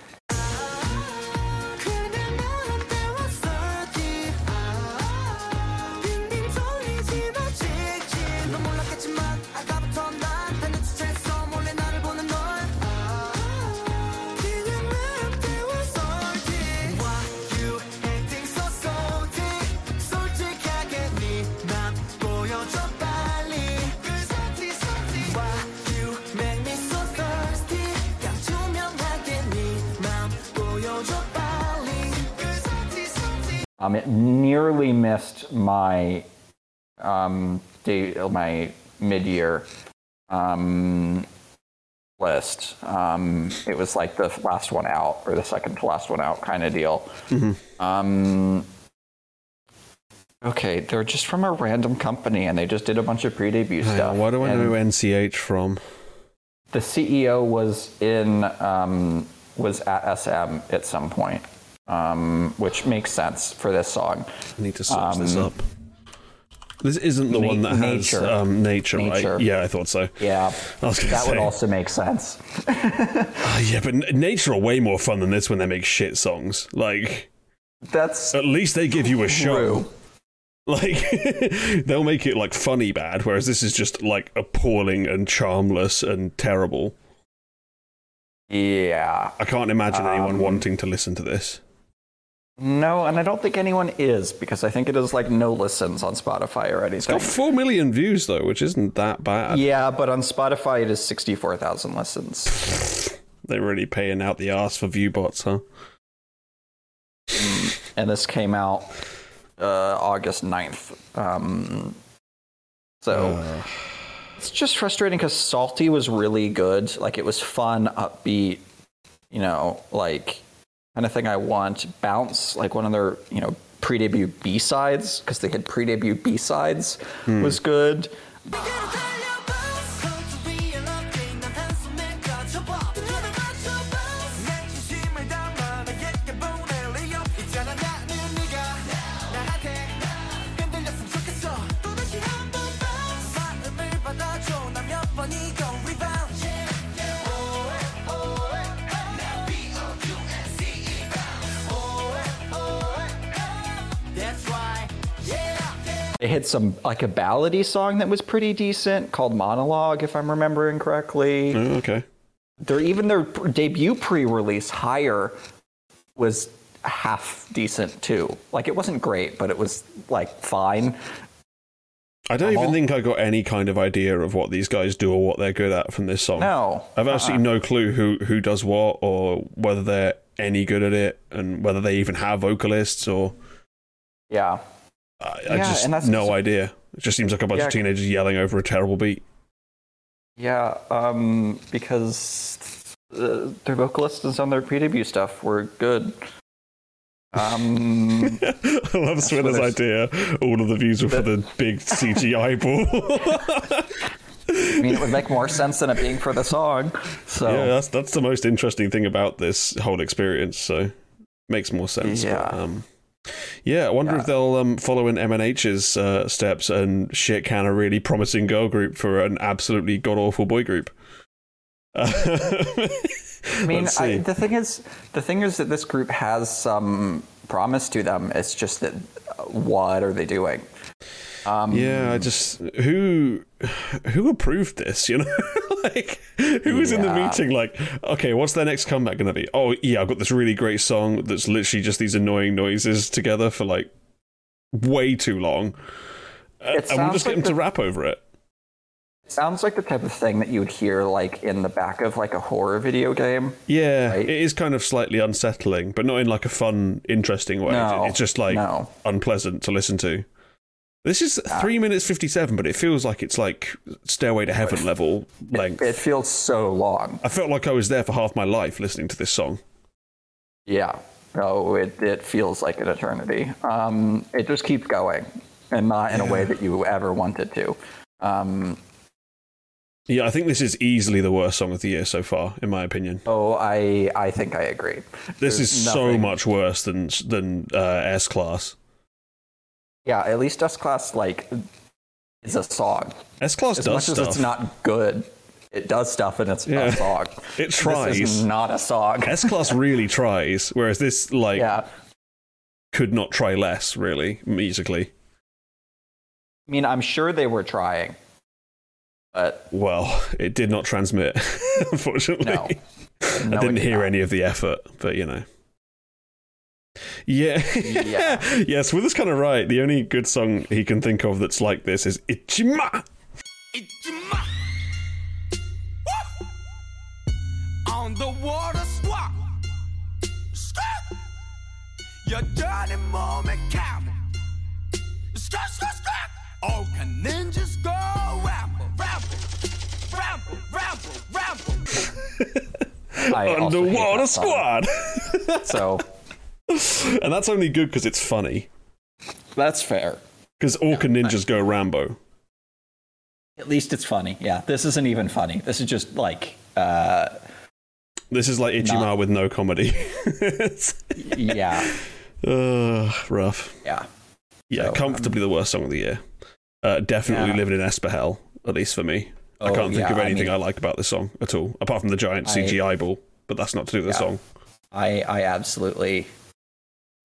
Um, it nearly missed my um, day, my mid-year um, list. Um, it was like the last one out or the second to last one out kind of deal. Um, okay, they're just from a random company and they just did a bunch of pre-debut Hang stuff. why do I know NCH from? The CEO was in um, was at SM at some point, um, which makes sense for this song. I need to search this Um, up. This isn't the Na- one that has Nature. um, nature, Nature. right? Yeah, I thought so. Yeah, I was gonna that would also make sense. Ah, yeah, but N- nature are way more fun than this when they make shit songs. Like, That's at least they give you a show. True. Like, they'll make it like funny bad, whereas this is just like appalling and charmless and terrible. yeah. I can't imagine anyone Um, wanting to listen to this. No, and I don't think anyone is because I think it is like no listens on Spotify or It's anything. got four million views though, which isn't that bad. Yeah, but on Spotify it is sixty-four thousand listens, They're really paying out the ass for view bots, huh? and this came out uh, August 9th. Um, so. Uh, It's just frustrating because Salty was really good. Like it was fun, upbeat, you know, like kind of thing I want. Bounce, like one of their, you know, pre-debut B sides because they had pre-debut B sides hmm. was good. Some like a ballady song that was pretty decent called Monologue, if I'm remembering correctly. oh, okay. Their even their debut pre-release higher was half decent too. Like it wasn't great, but it was like fine. I don't even think I got any kind of idea of what these guys do or what they're good at from this song. No, I've absolutely uh-uh. no clue who who does what or whether they're any good at it and whether they even have vocalists or yeah, I, I just no idea. It just seems like a bunch Yeah. of teenagers yelling over a terrible beat. yeah. Um, because uh, their vocalists on their pre-debut stuff were good. Um, I love Swither's idea. All of the views were for the big CGI ball. I mean, it would make more sense than it being for the song. So yeah, that's that's the most interesting thing about this whole experience. So makes more sense. But, Yeah. um, yeah, I wonder Yeah. if they'll um, follow in M&H's uh, steps and shit can a really promising girl group for an absolutely god awful boy group. I mean, I, the thing is, the thing is that this group has some promise to them. It's just that, uh, what are they doing? Um, yeah, I just who who approved this? You know, like who was in the meeting? Like, okay, what's their next comeback going to be? Oh, yeah, I've got this really great song that's literally just these annoying noises together for like way too long, Uh, and we'll just get like them to rap over it. Sounds like the type of thing that you would hear like in the back of like a horror video game. Yeah, Right. it is kind of slightly unsettling, but not in like a fun, interesting way. No, it's just like no. unpleasant to listen to. This is three minutes fifty-seven, but it feels like it's like Stairway to Heaven level length. It feels so long. I felt like I was there for half my life listening to this song. Yeah. No, it, it feels like an eternity. Um, it just keeps going and not in a way that you ever wanted to. Um, Yeah, I think this is easily the worst song of the year so far, in my opinion. oh, I, I think I agree. This There's is so much worse than than uh, S Class. Yeah, at least S Class, like, is a song. S Class does. As much stuff. as it's not good, it does stuff and it's Yeah. a song. It This tries. is not a song. S Class really tries, whereas this like yeah. could not try less, really musically. I mean, I'm sure they were trying, but Well, it did not transmit, unfortunately. no. No, I didn't hear not. any of the effort, but you know. Yeah. Yeah. yes, with is kind of right. The only good song he can think of that's like this is Ichima. Ichima. Woo! On the water swap. Skirt. Your dirty moment cowboy. Skirt, skirt, skirt. All can ninjas go ramble, ramble, ramble, ramble, ramble. I also hate Underwater that song. Squad. So and that's only good because it's funny. that's fair. Because Orca Ninjas go Rambo. At least it's funny. Yeah, this isn't even funny. This is just like, uh, This is like Ichima Not- with no comedy. Yeah, Ugh, rough. yeah. Yeah, So, um, comfortably the worst song of the year. Uh, definitely Yeah. living in Espahel, at least for me. I Oh, can't think yeah, of anything I, mean- like about this song at all, apart from the giant I- CGI ball. But that's not to do with the Yeah. song. I I absolutely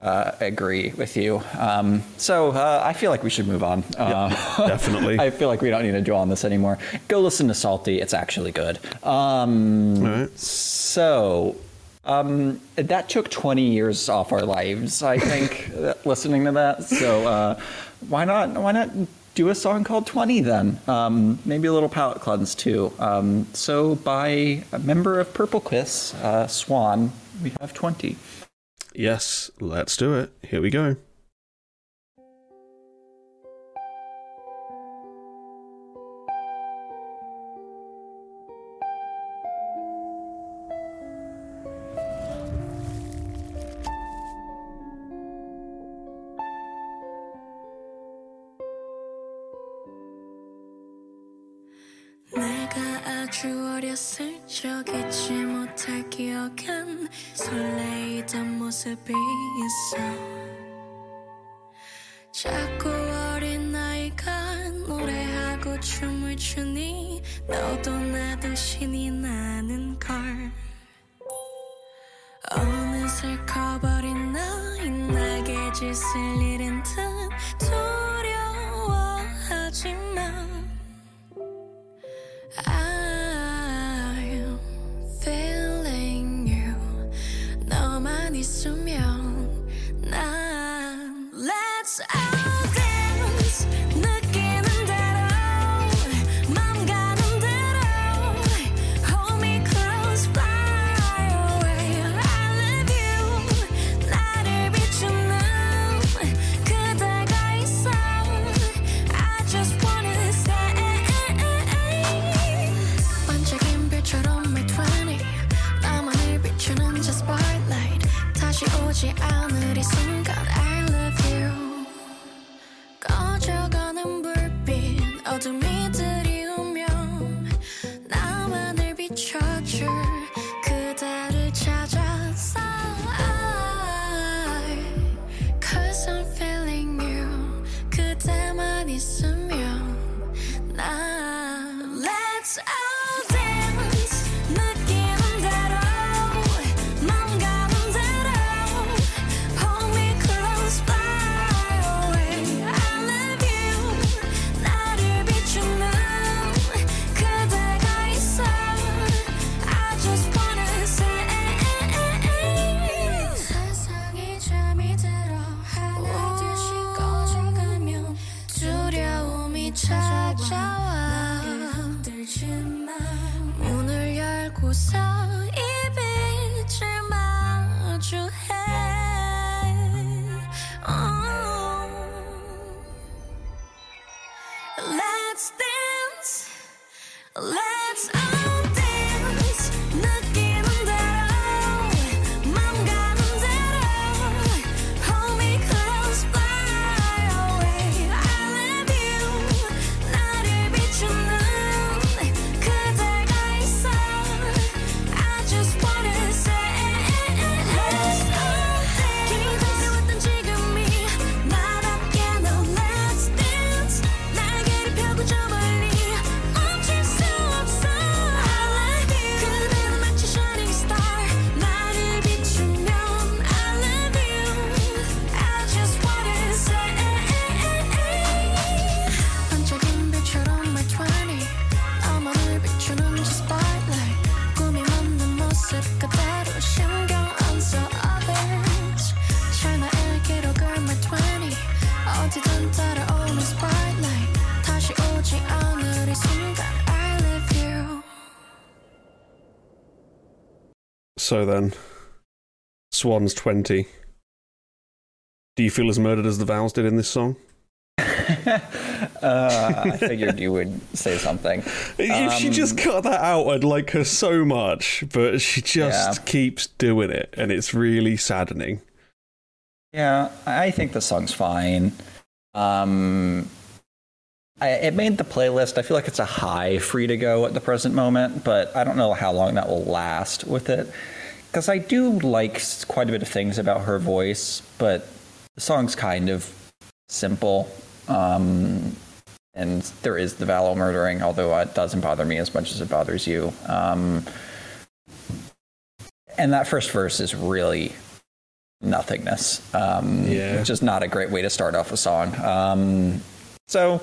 uh, agree with you. Um, so uh, I feel like we should move on. Uh, definitely. I feel like we don't need to dwell on this anymore. Go listen to Salty. It's actually good. Um, right. So um, that took 20 years off our lives, I think, listening to that. So uh, why not? Why not do a song called 20 then? Um, maybe a little palate cleanse too. Um, so by a member of Purple Kiss, uh, Swan, we have 20. Yes, let's do it. Here we go. 내가 아주 어렸을 적 잊지 못할 기억은 설레이던 모습이 있어. 자꾸 어린 나이가 노래하고 춤을 추니 너도 나도 신이 나 So then, Swans 20. Do you feel as murdered as the Vows did in this song? Uh, I figured you would say something. If she Um, just cut that out, I'd like her so much, but she just Yeah. keeps doing it, and it's really saddening. Yeah, I think the song's fine. Um, I, it made the playlist. I feel like it's a high free to go at the present moment, but I don't know how long that will last with it. Because I do like quite a bit of things about her voice, but the song's kind of simple. Um, and there is the Valo murdering, although it doesn't bother me as much as it bothers you. Um, and that first verse is really nothingness, um, Yeah. which is not a great way to start off a song. Um, so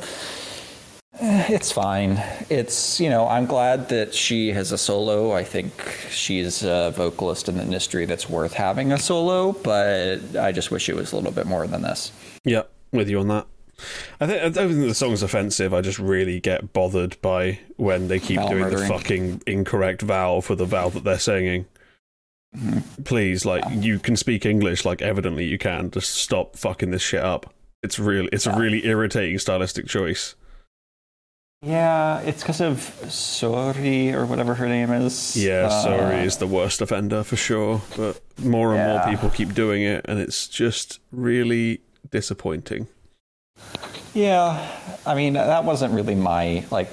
it's fine. It's you know I'm glad that she has a solo. I think she's a vocalist in the industry that's worth having a solo, but I just wish it was a little bit more than this. Yeah, with you on that. I think I don't think the song's offensive. I just really get bothered by when they keep Vowel doing murdering. the fucking incorrect vowel for the vowel that they're singing. Mm-hmm. Please, like you can speak English, like evidently you can. Just stop fucking this shit up. It's really, it's a really irritating stylistic choice. Yeah, it's because of Sori or whatever her name is. Yeah, Uh, sorry is the worst offender for sure, but more and more people keep doing it, and it's just really disappointing. Yeah, I mean that wasn't really my like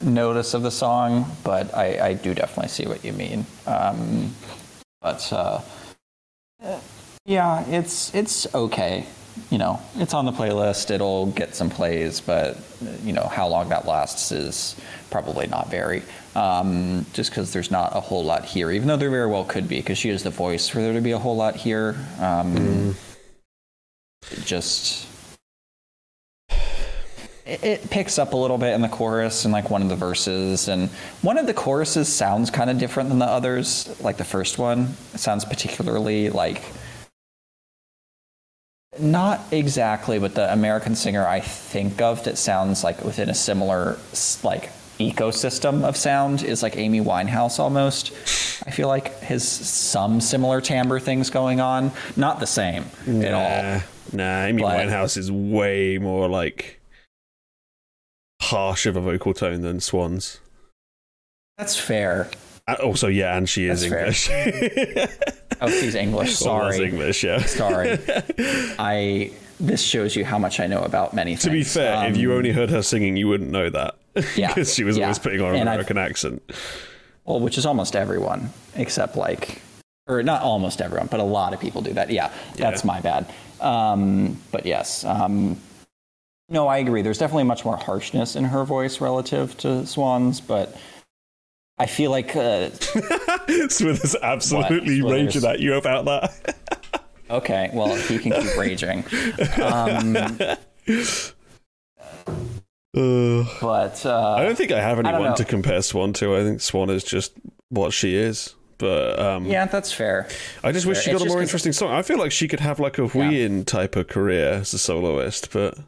notice of the song, but I, I do definitely see what you mean. Um, but uh, yeah, it's it's okay. You know, it's on the playlist. It'll get some plays, but you know how long that lasts is probably not very. Um, just because there's not a whole lot here, even though there very well could be, because she is the voice for there to be a whole lot here. Um, it just it, it picks up a little bit in the chorus and like one of the verses and one of the choruses sounds kind of different than the others like the first one it sounds particularly like not exactly but the american singer i think of that sounds like within a similar like ecosystem of sound is like amy winehouse almost i feel like has some similar timbre things going on not the same at all Nah, nah. Amy But- Winehouse is way more like harsh of a vocal tone than Swans. that's fair Uh, Also, yeah, and she is That's. English. oh she's english sorry English, yeah. Sorry. I this shows you how much I know about many things. To be fair, if you Um, only heard her singing, you wouldn't know that Yeah, because she was yeah. always putting on an And I've- American accent. well, which is almost everyone except like or not almost everyone, but a lot of people do that. Yeah, that's Yeah. my bad. Um, but yes, um, no, I agree. There's definitely much more harshness in her voice relative to Swan's, but I feel like uh, Smith is absolutely What? raging at you about that. okay, well, he can keep raging. Um, Ugh. but uh, I don't think I have anyone know. to compare Swan to. I think Swan is just what she is. But um, yeah, that's fair. I just wish fair. she It's got a more 'cause- interesting song. I feel like she could have like a Wheein type of career as a soloist, but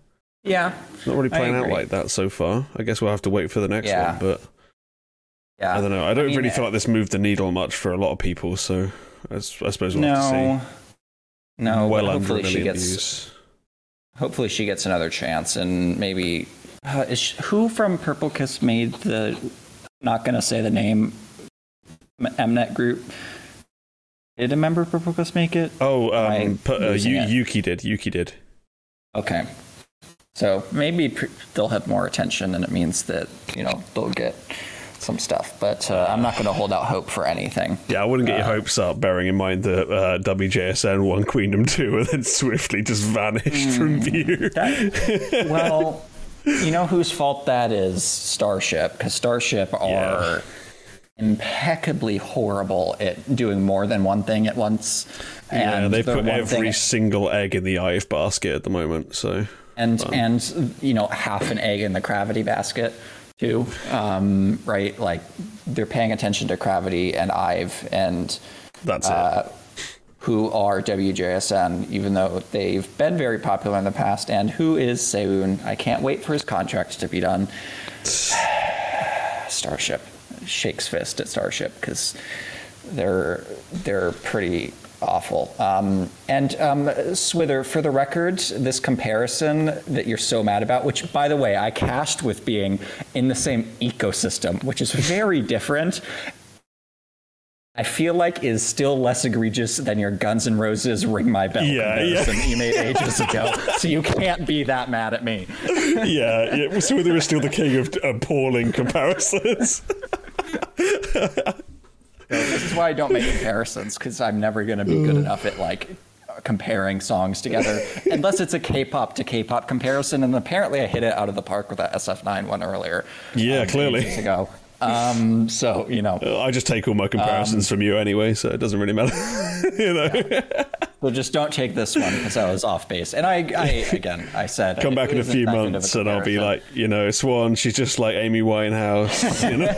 Yeah, not really playing out like that so far. I guess we'll have to wait for the next Yeah. one. But yeah. I don't know. I don't mean, really feel like this moved the needle much for a lot of people. So I suppose we'll have to No, see. no. well hopefully she gets. views. Hopefully she gets another chance, and maybe uh, is she, who from Purple Kiss made the? Not gonna say the name. Mnet group. Did a member of Purple Kiss make it? Oh, um, pu- uh, it. Yuki did. Yuki did. Okay. So maybe pr- they'll have more attention, and it means that you know they'll get some stuff. But uh, I'm not going to hold out hope for anything. Yeah, I wouldn't get Uh, your hopes up, bearing in mind that uh, WJSN won Queendom 2 and then swiftly just vanished from view. That- well, you know whose fault that is? Starship, because Starship are Yeah. impeccably horrible at doing more than one thing at once. yeah, they the put every single egg in the Ive basket at the moment, so. and and you know half an egg in the Cravity basket too. Um, right, like they're paying attention to Cravity and Ive and That's uh, who are WJSN, even though they've been very popular in the past, and who is Seun. I can't wait for his contract to be done. Starship shakes fist at Starship because they're they're pretty awful. Um, and um, Swither, for the record, this comparison that you're so mad about, which by the way I cast with being in the same ecosystem, which is very different. I feel like is still less egregious than your Guns N' Roses "Ring My Bell" Yeah, yeah. comparison that you made ages ago. so you can't be that mad at me. yeah, yeah. Swither is still the king of appalling comparisons. This is why I don't make comparisons because I'm never going to be good enough at like comparing songs together unless it's a K-pop to K-pop comparison. And apparently, I hit it out of the park with that SF9 one earlier. Yeah, um, clearly. ago. Um, so you know, I just take all my comparisons from you anyway, so it doesn't really matter. you know, so just don't take this one because I was off base. And I, I again, I said come back in a few of a months and I'll be like, you know, Swan, she's just like Amy Winehouse. You know?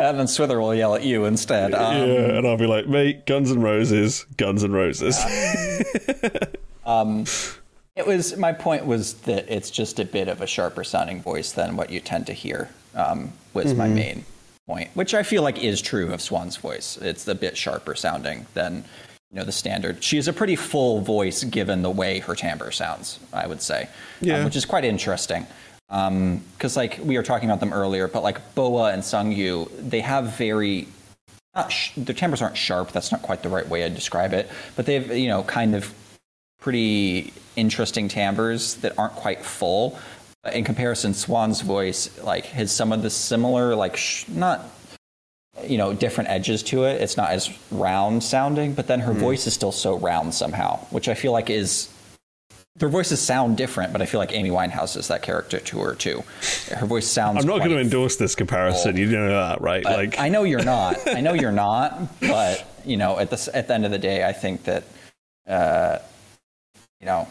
and then Swither will yell at you instead. Um, yeah, and I'll be like, mate, Guns and Roses, Guns and Roses. It was my point was that it's just a bit of a sharper sounding voice than what you tend to hear. Um, was my main point, which I feel like is true of Swan's voice. It's a bit sharper sounding than you know the standard. She has a pretty full voice given the way her timbre sounds. I would say, um, Yeah. which is quite interesting. Because like we were talking about them earlier, but like Boa and Sunggyu, they have very not sh- their timbres aren't sharp. That's not quite the right way to describe it. But they've you know kind of pretty interesting timbres that aren't quite full. In comparison, Swan's voice like has some of the similar like sh- not you know different edges to it. It's not as round sounding, but then her voice is still so round somehow, which I feel like is their voices sound different, but I feel like Amy Winehouse is that character to her too. Her voice sounds. I'm not going to endorse this comparison. You know that, right? like, I know you're not. I know you're not. But you know, at the at the end of the day, I think that uh, you know,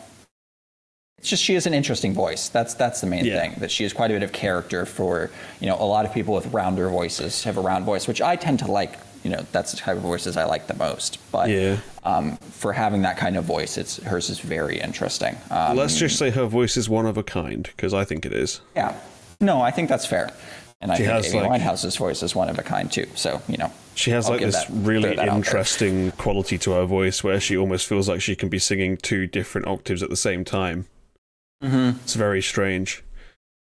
it's just she has an interesting voice. That's that's the main Yeah. thing. That she has quite a bit of character for you know a lot of people with rounder voices have a round voice, which I tend to like. You know, that's the type of voices I like the most. But Yeah. um, for having that kind of voice, it's hers is very interesting. Um, let's just say her voice is one of a kind, because I think it is. yeah, no, I think that's fair. And I She think has, Amy like- Winehouse's voice is one of a kind too. So you know, She has I'll like this that- really throw that out there. interesting quality to her voice where she almost feels like she can be singing two different octaves at the same time. Mhm. It's very strange.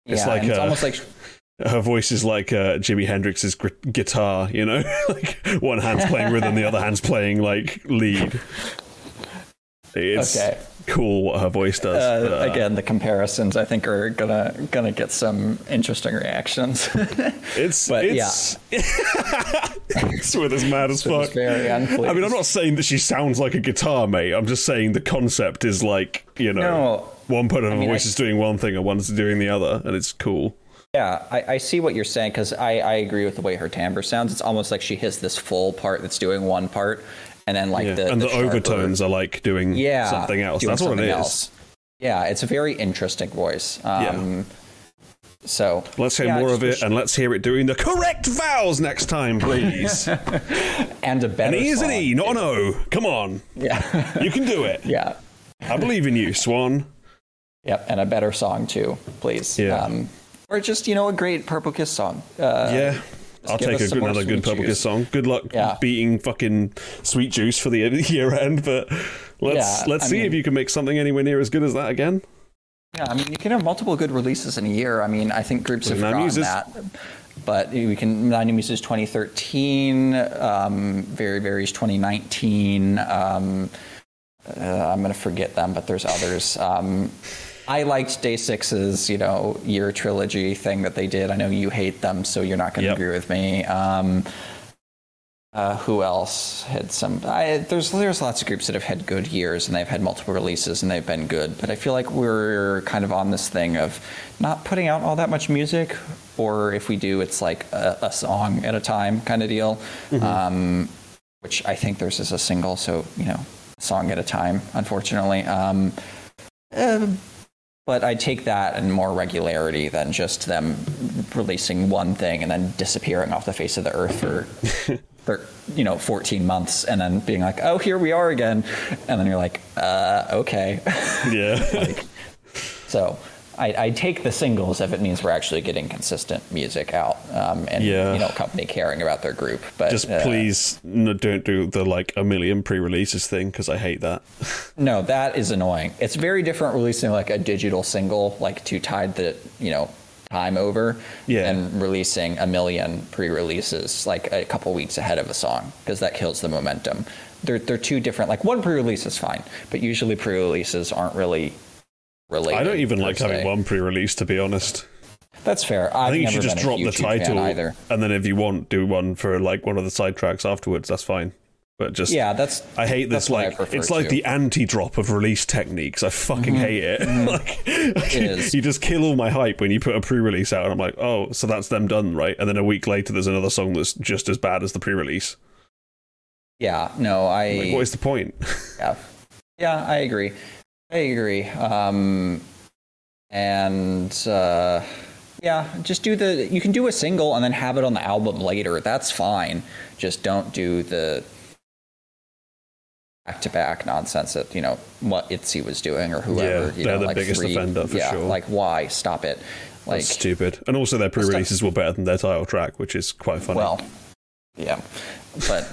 It's yeah, like it's uh, almost like her voice is like uh, Jimi Hendrix's gr- guitar, you know? like one hand's playing rhythm, the other hand's playing like lead. It's Okay. Cool what her voice does. uh, uh, again the comparisons. I think are gonna gonna get some interesting reactions. it's but it's it's with as mad as fuck. very unpleased. I mean, I'm not saying that she sounds like a guitar, mate. I'm just saying the concept is like, you know, No. one part of her mean, voice I- is doing one thing and one's doing the other, and it's cool. Yeah, I, I see what you're saying because I, I agree with the way her timbre sounds. It's almost like she has this full part that's doing one part, and then like Yeah. the and the, sharper- overtones are like doing yeah something else. doing That's what it something is. else. Yeah, it's a very interesting voice. Um, So Let's hear yeah, more of it, and let's hear it doing the correct vowels next time, please. And a better E is an. E, not an O. Come on, Yeah, you can do it. yeah, I believe in you, Swan. yep, and a better song too, please. Yeah. Um, or just you know a great Purple Kiss song. Uh, yeah. I'll take a another good Juice. Song. Good luck Yeah. beating fucking Sweet Juice for the year end, but let's Yeah, let's I see if you can make something anywhere near as good as that again. Yeah, I mean, you can have multiple good releases in a year. I mean, I think groups have forgotten Muses. that. But we can Nine Muses 2013, um, VERIVERY 2019. Um, uh, I'm going to forget them, but there's others. Um, I liked Day Six's, you know, year trilogy thing that they did. I know you hate them, so you're not going to Yep. agree with me. Um, uh, who else had some? I, there's there's lots of groups that have had good years and they've had multiple releases and they've been good. But I feel like we're kind of on this thing of not putting out all that much music, or if we do, it's like a, a song at a time kind of deal. Um, which I think theirs is a single, so you know, song at a time. Unfortunately. Um, uh, but I take that in more regularity than just them releasing one thing and then disappearing off the face of the earth for, for you know, 14 months and then being like, oh, here we are again. And then you're like, uh, okay. Yeah. like, so, I, I take the singles if it means we're actually getting consistent music out um, and Yeah. you know company caring about their group. But Just uh, please no, don't do the like a million pre-releases thing because I hate that. No, that is annoying. It's very different releasing like a digital single, like to tide the you know time over, Yeah. and releasing a million pre-releases like a couple weeks ahead of a song because that kills the momentum. They're they're two different. Like one pre-release is fine, but usually pre-releases aren't really related. I don't even like having one pre-release to be honest. That's fair. I I've think you should just drop the huge, huge fan title either. and then if you want, do one for like one of the side tracks afterwards. That's fine. But just Yeah, that's. I hate that's this like it's like too. the anti-drop of release techniques. I fucking mm-hmm. hate it. Mm-hmm. like is. you just kill all my hype when you put a pre-release out and I'm like, "Oh, so that's them done, right?" And then a week later there's another song that's just as bad as the pre-release. Yeah, no, I. Like what is the point? Yeah, yeah, I agree. I agree. Um, and uh, yeah, just do the. You can do a single and then have it on the album later. That's fine. Just don't do the back-to-back nonsense that you know what Itzy was doing or whoever. Yeah, you they're know, the like biggest three, offender for yeah, sure. Like why? Stop it. Like That's stupid. And also their pre-releases were better than their title track, which is quite funny. well, yeah, but.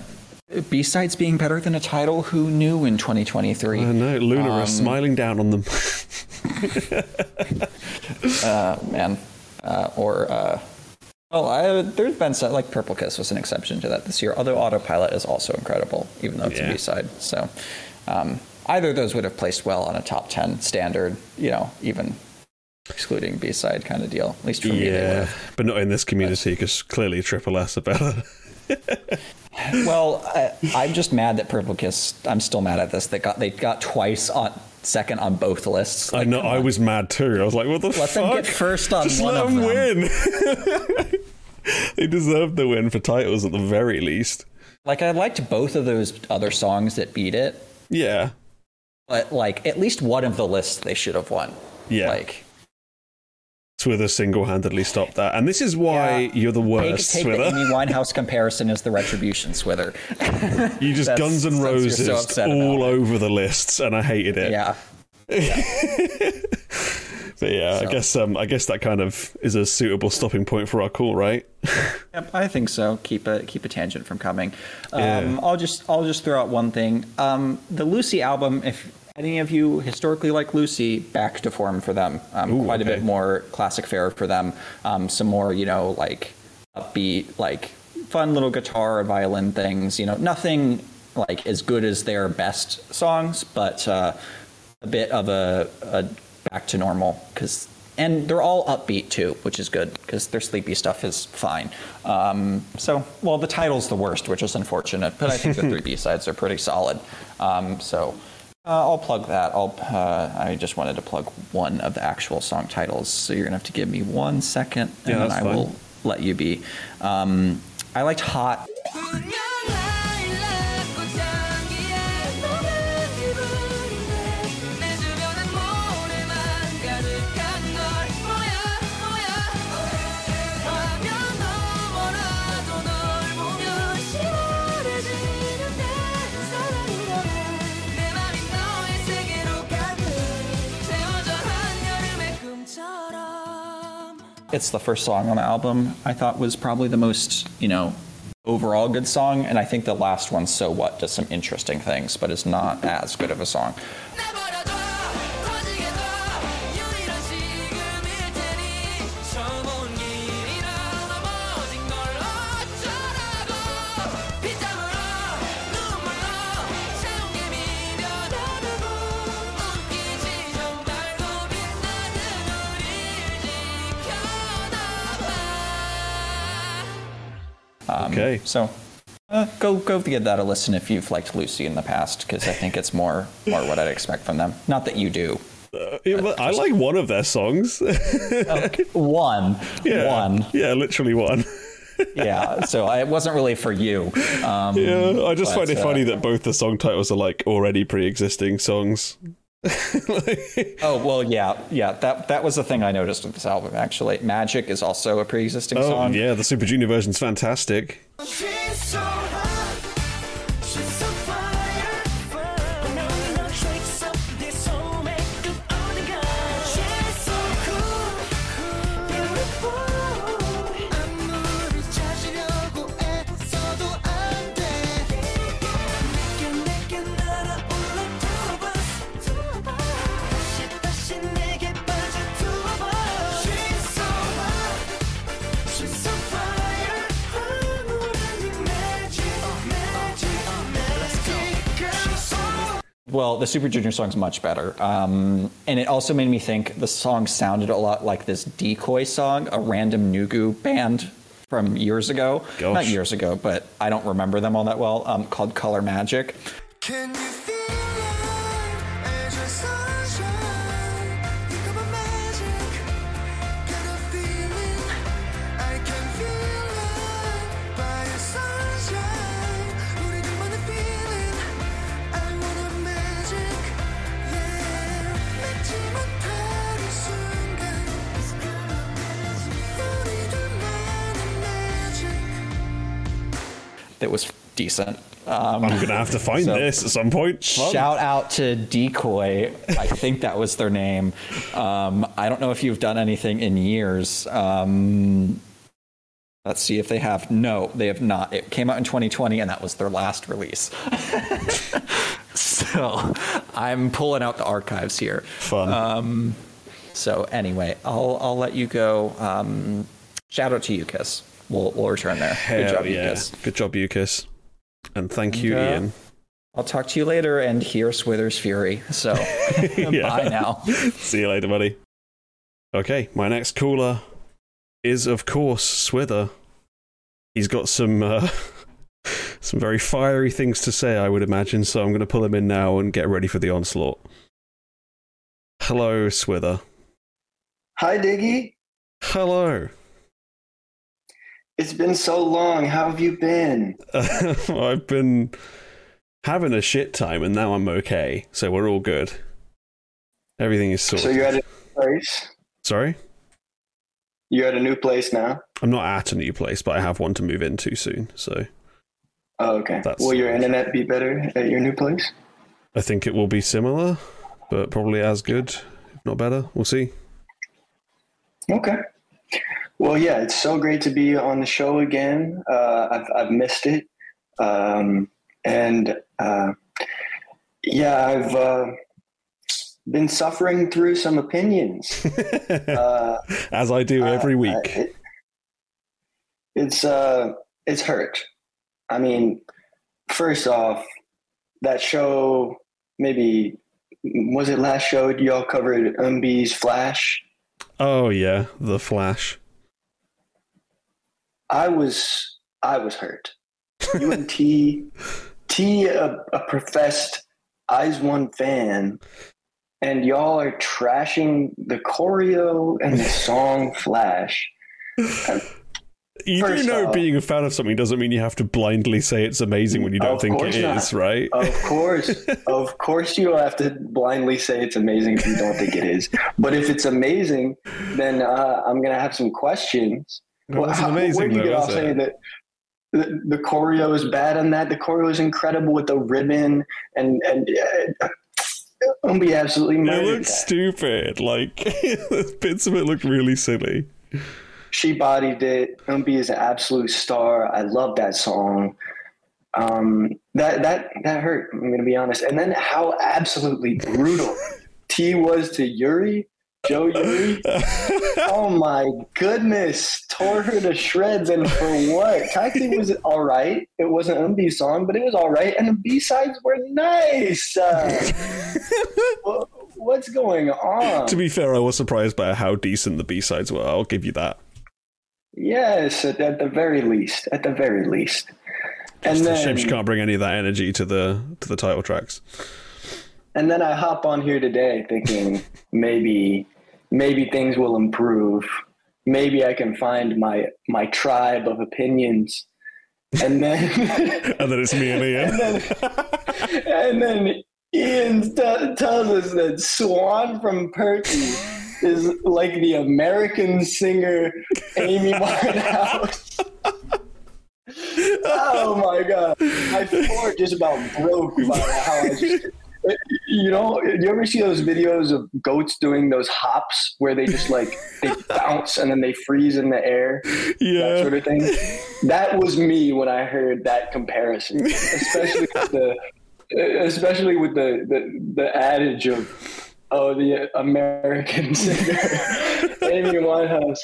B-sides being better than a title, who knew in 2023? I know, Luna Um, is smiling down on them. uh, man, uh, or uh, well, I, there's been some, like Purple Kiss was an exception to that this year. Although Autopilot is also incredible, even though it's Yeah. a B side. So um, either of those would have placed well on a top ten standard. You know, even excluding B side kind of deal. At least for me, yeah, but not in this community because clearly tripleS are better. Well, I, I'm just mad that Purple Kiss. I'm still mad at this. They got they got twice on second on both lists. I know. I was mad too. I was like, "What the Let fuck?" them get first on Just one let of them them. win. they deserve the win for titles at the very least. Like I liked both of those other songs that beat it. Yeah, but like at least one of the lists they should have won. Yeah. Like Swither single-handedly stopped that, and this is why Yeah. you're the take, worst, take the Swither. Amy Winehouse comparison as the retribution swither. You just Guns N' Roses so all it. over the lists, and I hated it. yeah. But yeah, I guess um, I guess that kind of is a suitable stopping point for our call, right? Yep, I think so. Keep a keep a tangent from coming. Um, Yeah. I'll just I'll just throw out one thing. Um, the Lucy album. If any of you historically like Lucy, back to form for them. Um, Ooh, quite a bit more classic fare for them. Um, some more you know like upbeat like fun little guitar or violin things. You know nothing like as good as their best songs, but uh, a bit of a, a back to normal because and they're all upbeat too, which is good because their sleepy stuff is fine. Um, so, well, the title's the worst, which is unfortunate, but I think the three B sides are pretty solid. Um, so, uh, I'll plug that. I'll. Uh, I just wanted to plug one of the actual song titles, so you're gonna have to give me one second, and Yeah, then I fine. will let you be. Um, I liked "Hot." It's the first song on the album. I thought was probably the most, you know, overall good song, and I think the last one, "So What," does some interesting things, but it's not as good of a song. Okay. So uh, go go give that a listen if you've liked Lucy in the past, because I think it's more more what I'd expect from them. Not that you do. Yeah, but I like one of their songs. One, yeah, one, Yeah, literally one. yeah. So I, it wasn't really for you. Um, Yeah, I just but, find it uh, funny that both the song titles are like already pre-existing songs. Like- Oh well, yeah, yeah. That that was the thing I noticed with this album. Actually, "Magic" is also a pre-existing oh song. yeah, the Super Junior version's fantastic. Well, the Super Junior song's much better. Um, and it also made me think the song sounded a lot like this Decoy song, a random Nugu band from years ago. Gosh. Not years ago, but I don't remember them all that well, um, called Color Magic. That was decent. Um, I'm gonna have to find So- this at some point. Fun. Shout out to Decoy. I think that was their name. Um, I don't know if you've done anything in years. Um, let's see if they have. No, they have not. It came out in 2020, and that was their last release. so I'm pulling out the archives here. Fun. So anyway, I'll I'll let you go. Um, shout out to U-Kiss. We'll we'll return there. Good Hell job, yeah. U-Kiss. Good job, U-Kiss. And thank you, Okay. Ian. I'll talk to you later. And here's Swither's Fury. So bye now. See you later, buddy. Okay, my next caller is, of course, Swither. He's got some uh, some very fiery things to say, I would imagine. So I'm going to pull him in now and get ready for the onslaught. Hello, Swither. Hi, Diggy. Hello. It's been so long. How have you been? I've been having a shit time, and now I'm okay. So we're all good. Everything is sorted. So you're at a new place. Sorry, You're at a new place now. I'm not at a new place, but I have one to move into soon. So Oh, okay. That's- Will your internet be better at your new place? I think it will be similar, but probably as good, if not better. We'll see. Okay. Well, yeah, it's so great to be on the show again. Uh, I've I've missed it, um, and uh, yeah, I've uh, been suffering through some opinions. Uh, as I do every Uh, week. it- it's uh, it's hurt. I mean, first off, that show maybe was it last show y'all covered Eunbi's Flash. oh yeah, the Flash. I was I was hurt. You and T T a, a professed IZ*ONE fan, and y'all are trashing the choreo and the song Flash. You do know off- being a fan of something doesn't mean you have to blindly say it's amazing when you don't think it not. is, right? Of course, of course, you don't have to blindly say it's amazing if you don't think it is. But if it's amazing, then uh, I'm gonna have some questions. It wasn't how- amazing, where do you though, get off saying that the, the choreo is bad on that? The choreo is incredible with the ribbon and and. Uh, Eunbi absolutely It murdered looked that. stupid. Like bits of it looked really silly. She bodied it. Eunbi is an absolute star. I love that song. Um, that that that hurt. I'm gonna be honest. And then how absolutely brutal T was to Yuri, Jo Yuri. Oh my goodness, tore her to shreds, and for what? Technically, was all right. It wasn't Eunbi's song, but it was all right, and the B sides were nice. Uh, what's going on? to be fair, I was surprised by how decent the B sides were. I'll give you that. Yes, at, at the very least. At the very least. And It's a then, shame she can't bring any of that energy to the to the title tracks. And then I hop on here today thinking maybe maybe things will improve. Maybe I can find my my tribe of opinions. And then And then it's me and Ian. and then, and then Ian t- tells us that Swan from Perky is like the American singer Amy Winehouse. oh my god, my floor just about broke by how I just. You know, you ever see those videos of goats doing those hops where they just like they bounce and then they freeze in the air? that Yeah. sort of thing. That was me when I heard that comparison, especially with the, especially with the the, the adage of, "Oh, the American singer Amy Winehouse."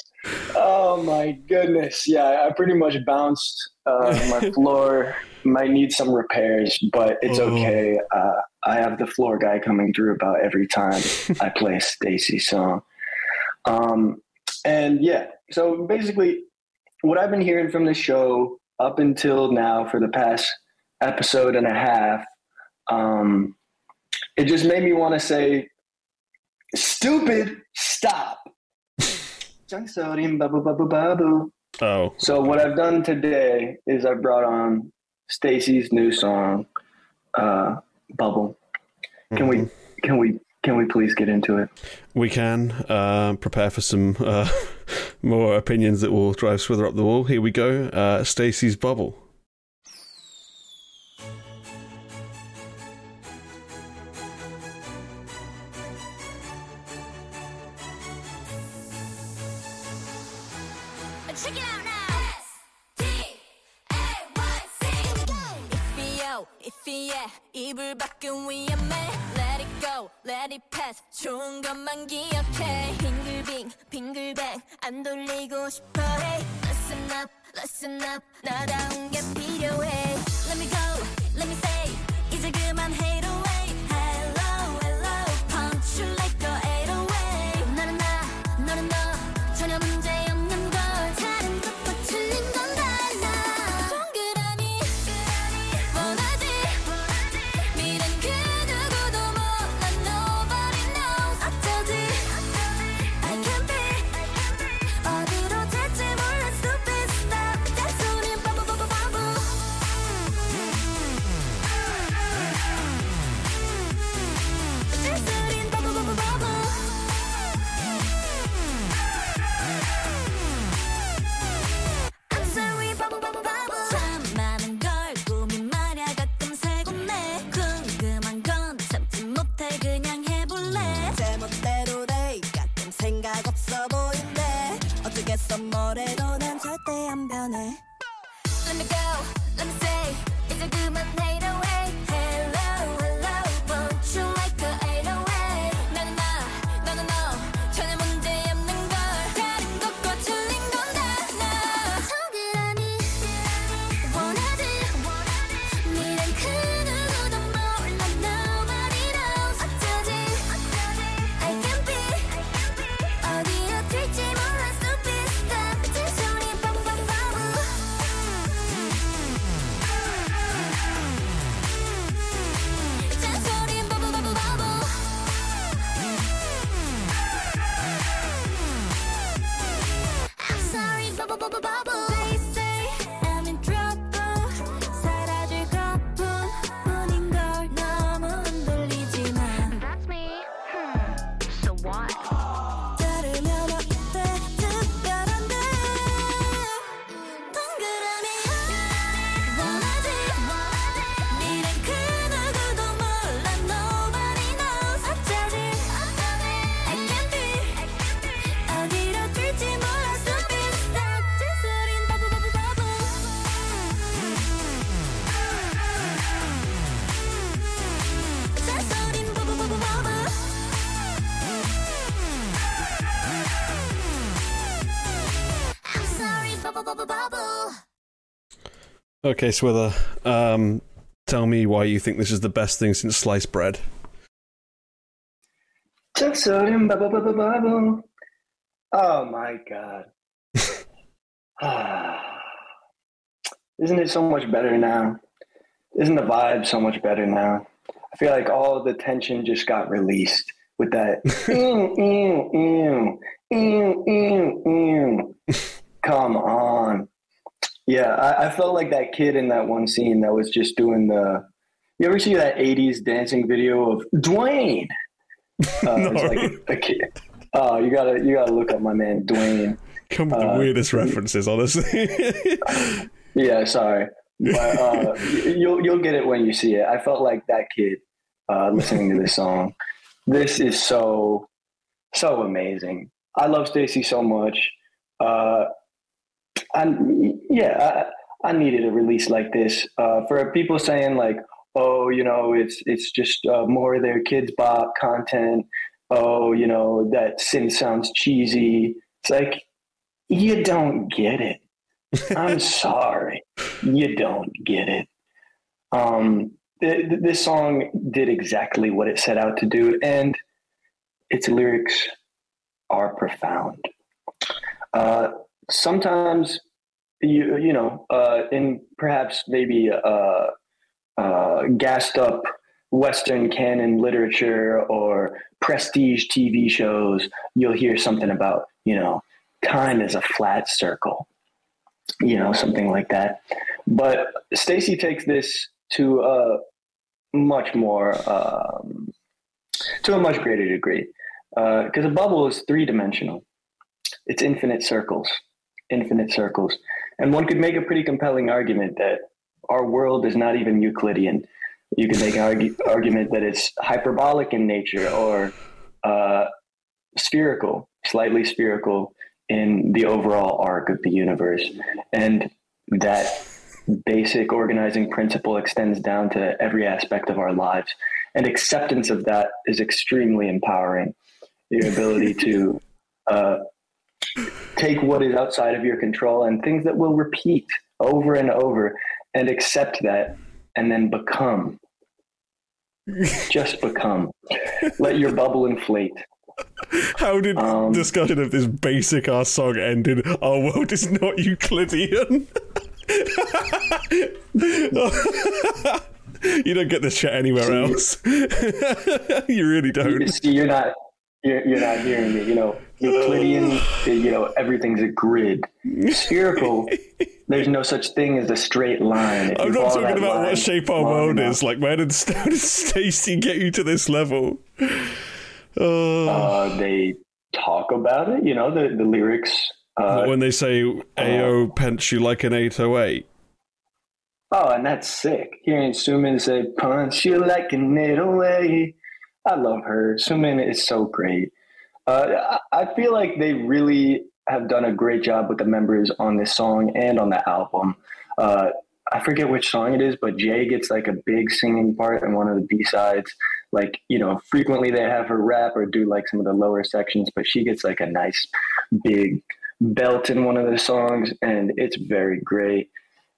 Oh my goodness, yeah, I pretty much bounced. Uh, my floor might need some repairs, but it's Oh. okay. Uh, I have the floor guy coming through about every time I play a Stayc song. Um, and yeah, so basically, what I've been hearing from the show up until now for the past episode and a half, um, it just made me want to say, "Stupid, stop." Jungsorim, babu babu babu. Oh, So what I've done today is I brought on Stayc's new song, uh, "Bubble." Can we? Can we? Can we please get into it? we can uh, prepare for some uh, more opinions that will drive Swither up the wall. Here we go. Uh, Stayc's bubble. 이불 밖은 위험해. Let it go, let it pass. 좋은 것만 기억해. 빙글빙, 빙글뱅, 안 돌리고 싶어. Hey, listen up, listen up. 나다운 게 필요해. Let me go, let me say. 이제 그만 hate Okay, Swither. Um, tell me why you think this is the best thing since sliced bread. Oh my god. Isn't it so much better now? Isn't the vibe so much better now? I feel like all the tension just got released with that. ew, ew, ew, ew, ew, ew. Come on. Yeah, I, I felt like that kid in that one scene that was just doing the. You ever see that 80s dancing video of Dwayne? Uh, No. It's like a kid. Oh, you gotta you gotta look up my man Dwayne. Come with the Uh, weirdest references, honestly. Yeah, sorry, but uh, you'll you'll get it when you see it. I felt like that kid uh, listening to this song. This is so so amazing. I love Stayc so much. Uh, and yeah, I, I needed a release like this. Uh, for people saying like, oh, you know, it's it's just uh, more of their Kidz Bop content. Oh, you know, that synth sounds cheesy. It's like you don't get it. I'm sorry, you don't get it. Um, th- th- this song did exactly what it set out to do, and its lyrics are profound. Uh, sometimes, you you know, uh, in perhaps maybe uh, uh, gassed up Western canon literature or prestige TV shows, you'll hear something about you know, time is a flat circle, you know, something like that. But Stayc takes this to a much more um, to a much greater degree because a bubble is three dimensional. It's infinite circles, infinite circles, and one could make a pretty compelling argument that our world is not even Euclidean. You could make an argu- argument that it's hyperbolic in nature or uh, spherical, slightly spherical in the overall arc of the universe, and that basic organizing principle extends down to every aspect of our lives. And acceptance of that is extremely empowering. The ability to uh, take what is outside of your control and things that will repeat over and over and accept that and then become. Just become. Let your bubble inflate. How did Um, discussion of this basic ass song end in our world is not Euclidean? you don't get this shit anywhere else. you really don't. see, you're not. You're, you're not hearing me. You know, Euclidean. You know, everything's a grid. Spherical. There's no such thing as a straight line. If I'm not talking about what shape our world enough, is. Like, where did, how did Stayc get you to this level? Oh. Uh, they talk about it. You know, the the lyrics. Uh, when they say "Ao pence you like an 808," Oh, and that's sick. Hearing Sumin say, punch you like an 808. I love her. Sumin is so great. Uh, I feel like they really have done a great job with the members on this song and on the album. Uh, I forget which song it is, but J gets like a big singing part in one of the B sides. Like, you know, frequently they have her rap or do like some of the lower sections, but she gets like a nice big belt in one of the songs, and it's very great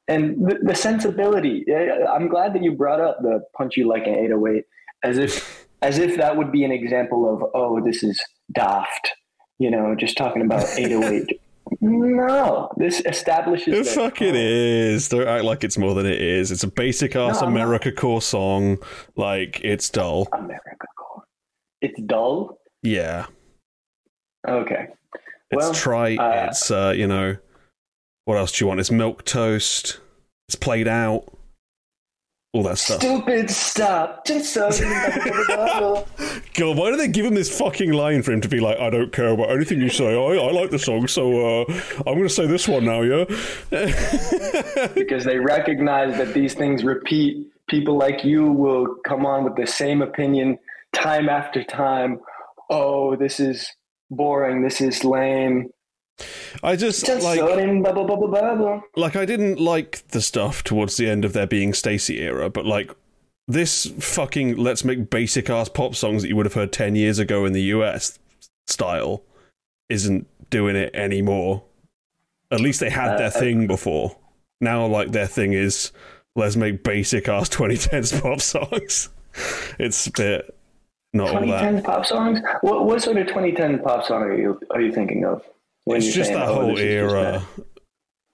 and the, the sensibility, I'm glad that you brought up the punch you like an 808 as if as if that would be an example of oh this is daft you know just talking about 808 no this establishes It that, fucking oh, is. Don't act like it's more than it is. It's a basic ass No. America core song. Like, it's dull. america core it's dull Yeah. okay It's Well, trite. uh, it's, uh, you know, what else do you want? It's milk toast. It's played out. All that stuff. stupid stop just so God, why do they give him this fucking line for him to be like, I don't care about anything you say. I, I like the song, so uh, I'm going to say this one now, yeah? because they recognize that these things repeat. People like you will come on with the same opinion time after time. Oh, this is boring. This is lame. I just, Just like, like, I didn't like the stuff towards the end of their being Stacy era, but like, this fucking let's make basic ass pop songs that you would have heard 10 years ago in the US style isn't doing it anymore. At least they had Uh, their thing before. Now, like, their thing is let's make basic ass 2010s pop songs. It's a bit not all that. 2010 pop songs. What what sort of 2010 pop song are you are you thinking of? When It's just that "Oh, whole is era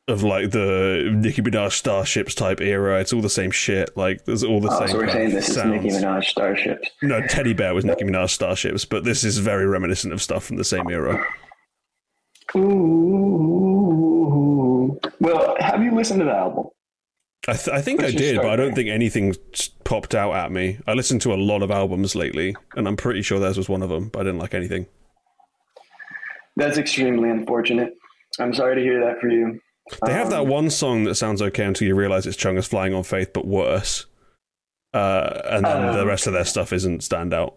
of like the Nicki Minaj Starships type era. It's all the same shit. Like there's all the Oh, same. so we're saying this is sounds. Nicki Minaj Starships. No, Teddy Bear was Nicki Minaj Starships, but this is very reminiscent of stuff from the same era. Ooh. Well, have you listened to the album? I, th- I think I Let's just did, but I don't there. think anything popped out at me. I listened to a lot of albums lately, and I'm pretty sure theirs was one of them, but I didn't like anything. That's extremely unfortunate. I'm sorry to hear that for you. They have that Um, one song that sounds okay until you realize it's Chungha's Flying on Faith, but worse. Uh, and then Um, the rest of their stuff isn't standout.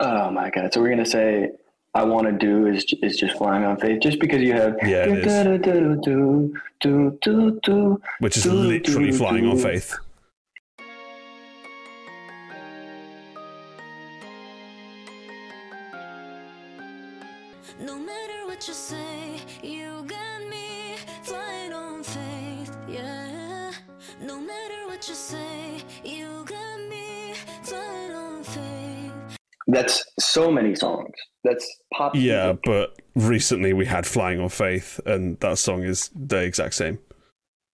Oh my god! So we're gonna say I want to do is is just flying on faith, just because you have Yeah, it is. do, do, do, do, which is literally flying on faith. That's so many songs. That's pop. Yeah, music. but recently we had Flying on Faith, and that song is the exact same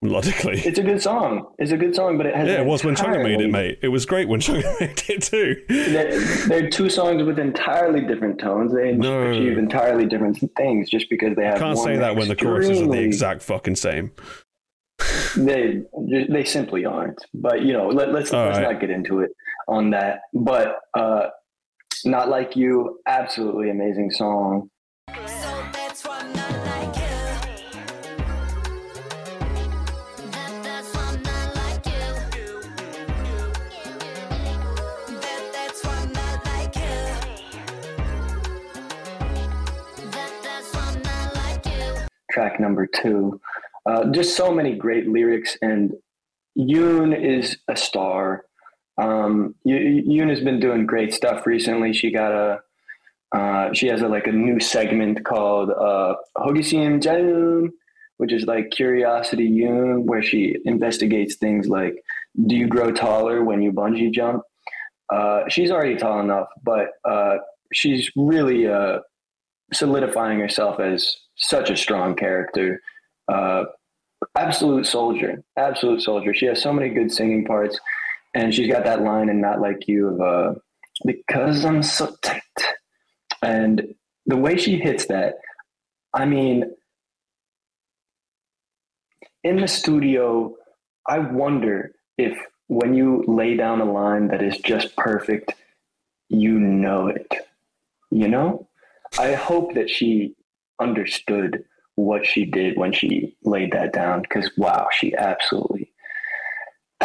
melodically. It's a good song. It's a good song, but it has yeah, it was when Chungha made it, mate. It was great when Chungha made it too. They're, they're two songs with entirely different tones. They No. achieve entirely different things just because they have. Can't say that when the choruses are the exact fucking same. They they simply aren't. But you know, let, let's let's right. not get into it on that. But uh, not like you. Absolutely amazing song. So that's why I'm not like you. That, that's why I'm not like you. That, that's why I'm not like you. That, that's why I'm not like you. track number two. Uh, just so many great lyrics, and Yoon is a star. Um, Y- Yoon has been doing great stuff recently. She got a, uh, she has a, like a new segment called uh, Hogisim Jaeun, which is like Curiosity Yoon, where she investigates things like, do you grow taller when you bungee jump? Uh, she's already tall enough, but uh, she's really uh, solidifying herself as such a strong character. Uh, absolute soldier, absolute soldier. She has so many good singing parts, and she's got that line and "Not Like You" of uh, "Because I'm so tight," and the way she hits that, I mean, in the studio, I wonder if when you lay down a line that is just perfect, you know it. You know, I hope that she understood what she did when she laid that down because wow she absolutely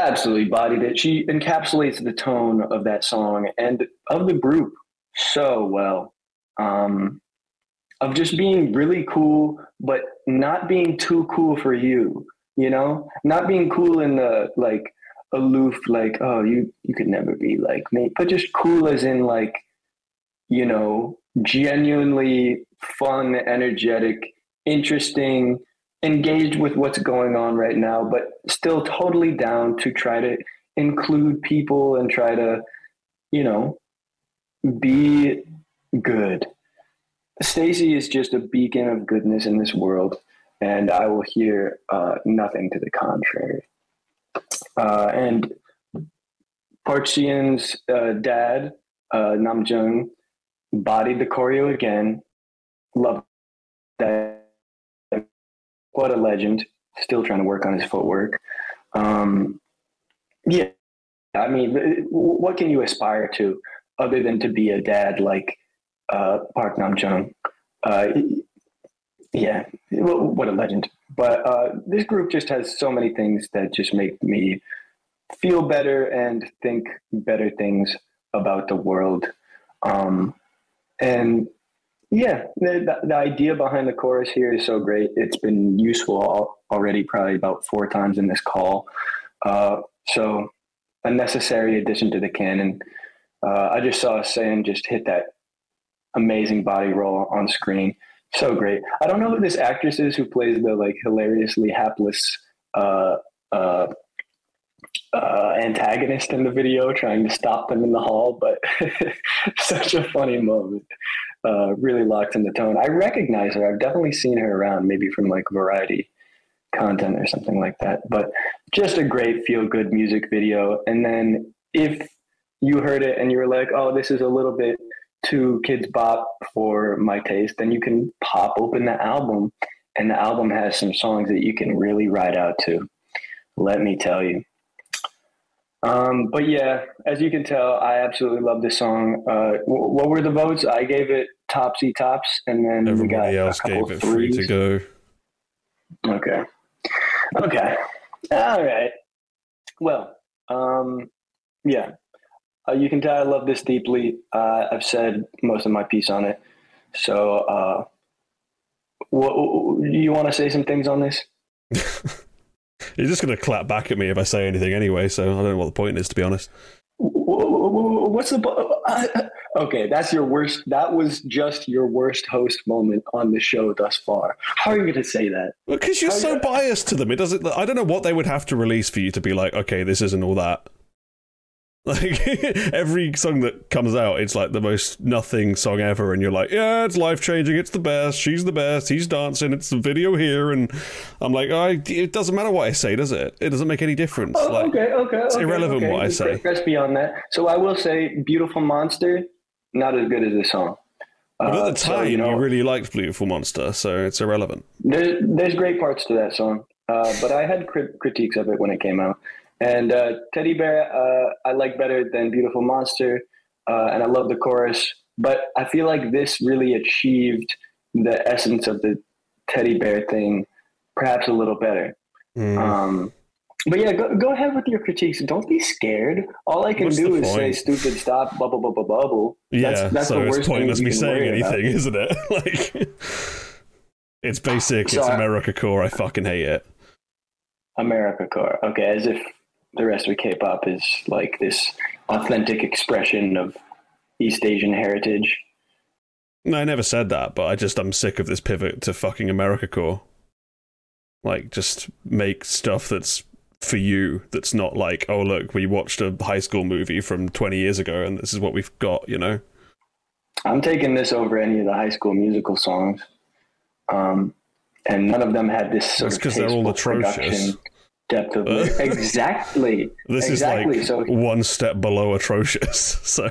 absolutely bodied it. She encapsulates the tone of that song and of the group so well um of just being really cool but not being too cool for you you know? Not being cool in the like aloof like oh you you could never be like me but just cool as in like you know genuinely fun energetic interesting engaged with what's going on right now but still totally down to try to include people and try to you know be good Stayc is just a beacon of goodness in this world and i will hear uh, nothing to the contrary uh, and Park Ji-in's uh, dad, uh, Nam Jung, bodied the choreo again. Love that. What a legend. Still trying to work on his footwork. Um, yeah, I mean, what can you aspire to other than to be a dad like uh, Park Nam Jung? Uh, yeah, what a legend. But uh, this group just has so many things that just make me feel better and think better things about the world. Um, and yeah, the, the, idea behind the chorus here is so great. It's been useful already, probably about four times in this call. Uh, so, a necessary addition to the canon. Uh, I just saw Sam just hit that amazing body roll on screen. So great. I don't know who this actress is who plays the like hilariously hapless uh, uh, uh, antagonist in the video, trying to stop them in the hall, but such a funny moment. Uh, really locked in the tone. I recognize her. I've definitely seen her around, maybe from like variety content or something like that. But just a great feel good music video. And then if you heard it and you were like, oh, this is a little bit too Kidz Bop for my taste, then you can pop open the album. And the album has some songs that you can really ride out to. Let me tell you. Um, but yeah, as you can tell, I absolutely love this song. Uh, w- what were the votes? I gave it topsy tops, and then Everybody else gave it free to go. Okay. Okay. All right. Well, um, yeah. Uh, you can tell I love this deeply. Uh, I've said most of my piece on it. So, uh, what, you want to say some things on this? You're just going to clap back at me if I say anything anyway, so I don't know what the point is, to be honest. What's the okay? That's your worst. That was just your worst host moment on the show thus far. How are you going to say that? Because you're How- so biased to them. It doesn't. I don't know what they would have to release for you to be like, okay, this isn't all that. Like every song that comes out, it's like the most nothing song ever, and you're like, yeah, it's life changing, it's the best, she's the best, he's dancing, it's the video here, and I'm like, I, it doesn't matter what I say, does it? It doesn't make any difference. Oh, like, okay, okay. it's okay, irrelevant okay. what I say. Press beyond that. So I will say, "Beautiful Monster," not as good as this song. But at Uh, the so, time, you you, know, really liked Beautiful Monster, so it's irrelevant. There's there's great parts to that song, uh, but I had crit- critiques of it when it came out. And uh, Teddy Bear, uh, I like better than Beautiful Monster, uh, and I love the chorus. But I feel like this really achieved the essence of the Teddy Bear thing, perhaps a little better. Mm. Um, but yeah, go, go ahead with your critiques. Don't be scared. All I can What's do is say "stupid, stop, bubble, bubble, bubble." yeah, that's, that's so the worst it's pointless me saying worry about. anything, isn't it? like, it's basic, So it's I- America core, I fucking hate it. America core. Okay, as if the rest of K-pop is like this authentic expression of East Asian heritage. No, I never said that, but I just I'm sick of this pivot to fucking America core. Like, just make stuff that's for you. That's not like, oh look, we watched a high school movie from 20 years ago, and this is what we've got. You know? I'm taking this over any of the High School Musical songs, um, and none of them had this sort That's of 'cause they're all atrocious. production depth of lyric. exactly. This exactly. is like so one step below atrocious. So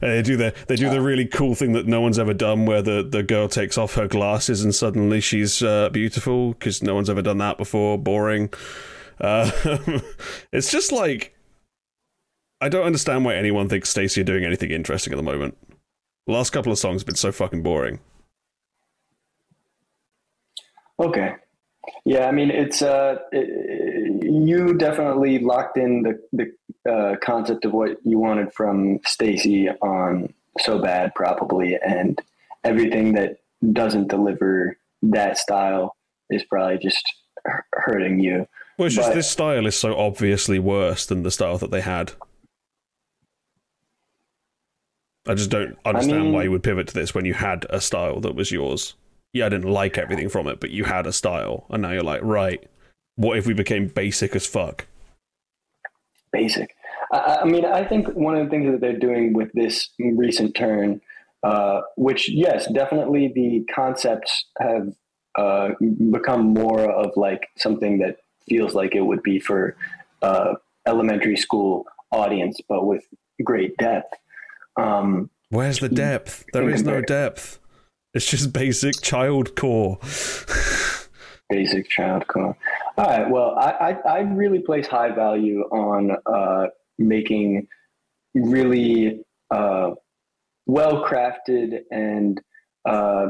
they do the they do the really cool thing that no one's ever done, where the, the girl takes off her glasses and suddenly she's uh, beautiful because no one's ever done that before. Boring. Uh, it's just like I don't understand why anyone thinks Stayc are doing anything interesting at the moment. The last couple of songs have been so fucking boring. Okay. Yeah, I mean, it's uh, it- you definitely locked in the the uh, concept of what you wanted from Stayc on so bad, probably, and everything that doesn't deliver that style is probably just hurting you. Well, it's just this style is so obviously worse than the style that they had. I just don't understand mean- why you would pivot to this when you had a style that was yours. Yeah, I didn't like everything from it, but you had a style, and now you're like, right, what if we became basic as fuck? basic. I, I mean, I think one of the things that they're doing with this recent turn, uh, which yes, definitely the concepts have uh, become more of like something that feels like it would be for uh, elementary school audience, but with great depth. Um, Where's the depth? There is no depth. It's just basic child core. basic child core. All right. Well, I, I, I really place high value on uh, making really uh, well crafted and uh,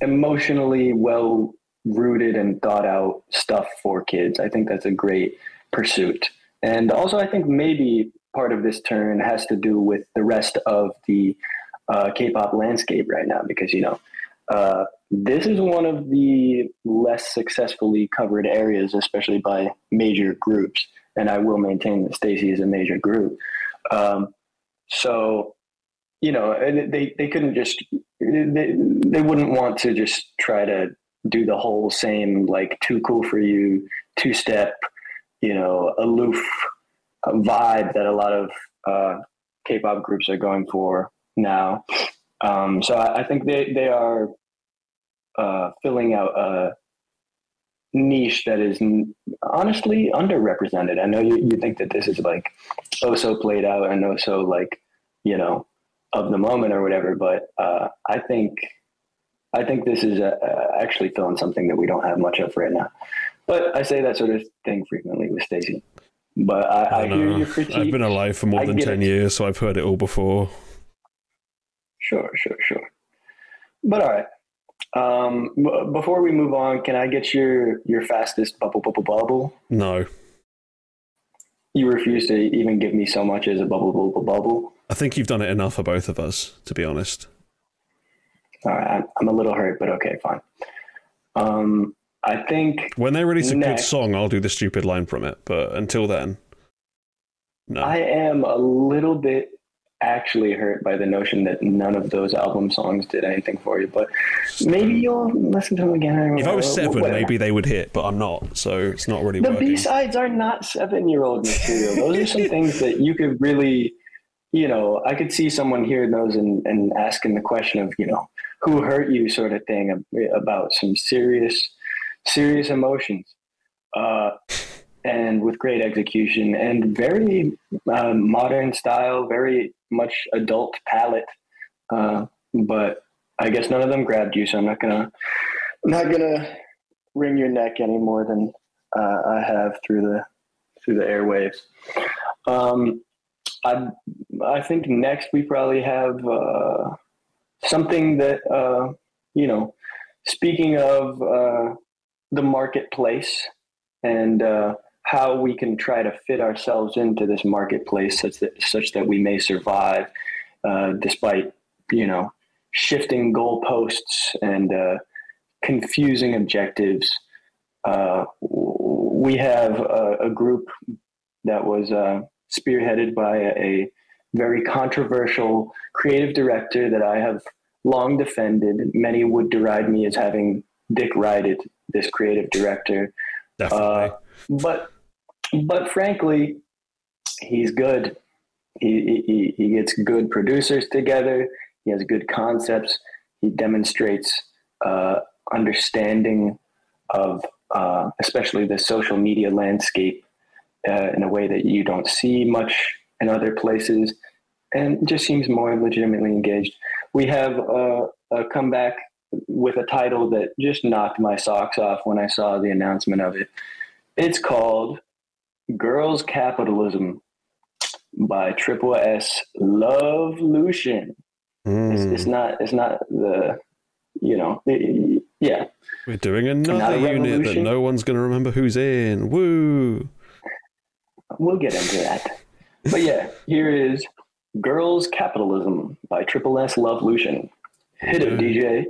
emotionally well rooted and thought out stuff for kids. I think that's a great pursuit. And also, I think maybe part of this turn has to do with the rest of the uh, K-pop landscape right now, because you know uh, this is one of the less successfully covered areas, especially by major groups. And I will maintain that Stayc is a major group. Um, so, you know, they, they couldn't just, they, they wouldn't want to just try to do the whole same, like, too cool for you, two step, you know, aloof uh, vibe that a lot of uh, K pop groups are going for now. Um, so I, I think they, they are uh, filling out a niche that is honestly underrepresented. I know you, you think that this is like oh so played out and oh so like you know of the moment or whatever, but uh, I think I think this is uh uh actually filling something that we don't have much of right now. But I say that sort of thing frequently with Stayc. But I, I, I hear your critique. I've been alive for more I than 10 it. years, so I've heard it all before. Sure, sure, sure. But all right. Um, b- before we move on, can I get your your fastest bubble bubble bubble? No. You refuse to even give me so much as a bubble bubble bubble. I think you've done it enough for both of us, to be honest. All right, I'm, I'm a little hurt, but okay, fine. Um, I think When they release a good song, I'll do the stupid line from it, but until then, no. I am a little bit actually hurt by the notion that none of those album songs did anything for you. But maybe you'll listen to them again. If I was seven, maybe they would hit, but I'm not, so it's not really The. B sides are not seven year old material. Those are some things that you could really, you know, I could see someone hearing those and, and asking the question of, you know, who hurt you sort of thing about some serious, serious emotions. Uh, and with great execution and very uh, modern style, very much adult palate. Uh, but I guess none of them grabbed you, so I'm not gonna, I'm not gonna wring your neck any more than uh, I have through the through the airwaves. Um, I I think next we probably have uh, something that uh, you know. Speaking of uh, the marketplace and uh, how we can try to fit ourselves into this marketplace such that such that we may survive uh, despite you know shifting goalposts and uh, confusing objectives. Uh, we have a, a group that was uh, spearheaded by a, a very controversial creative director that I have long defended. Many would deride me as having dick rided this creative director, Definitely. uh, but but frankly, he's good. He, he he gets good producers together. He has good concepts. He demonstrates uh, understanding of uh, especially the social media landscape uh, in a way that you don't see much in other places, and just seems more legitimately engaged. We have uh, a comeback with a title that just knocked my socks off when I saw the announcement of it. It's called Girls Capitalism by tripleS Love Lucian. It's, Mm. it's not it's not the you know it- yeah We're doing another unit that no one's going to remember who's in. Woo! we'll get into that. But yeah, here is Girls Capitalism by tripleS Love Lucian. Hit it, DJ.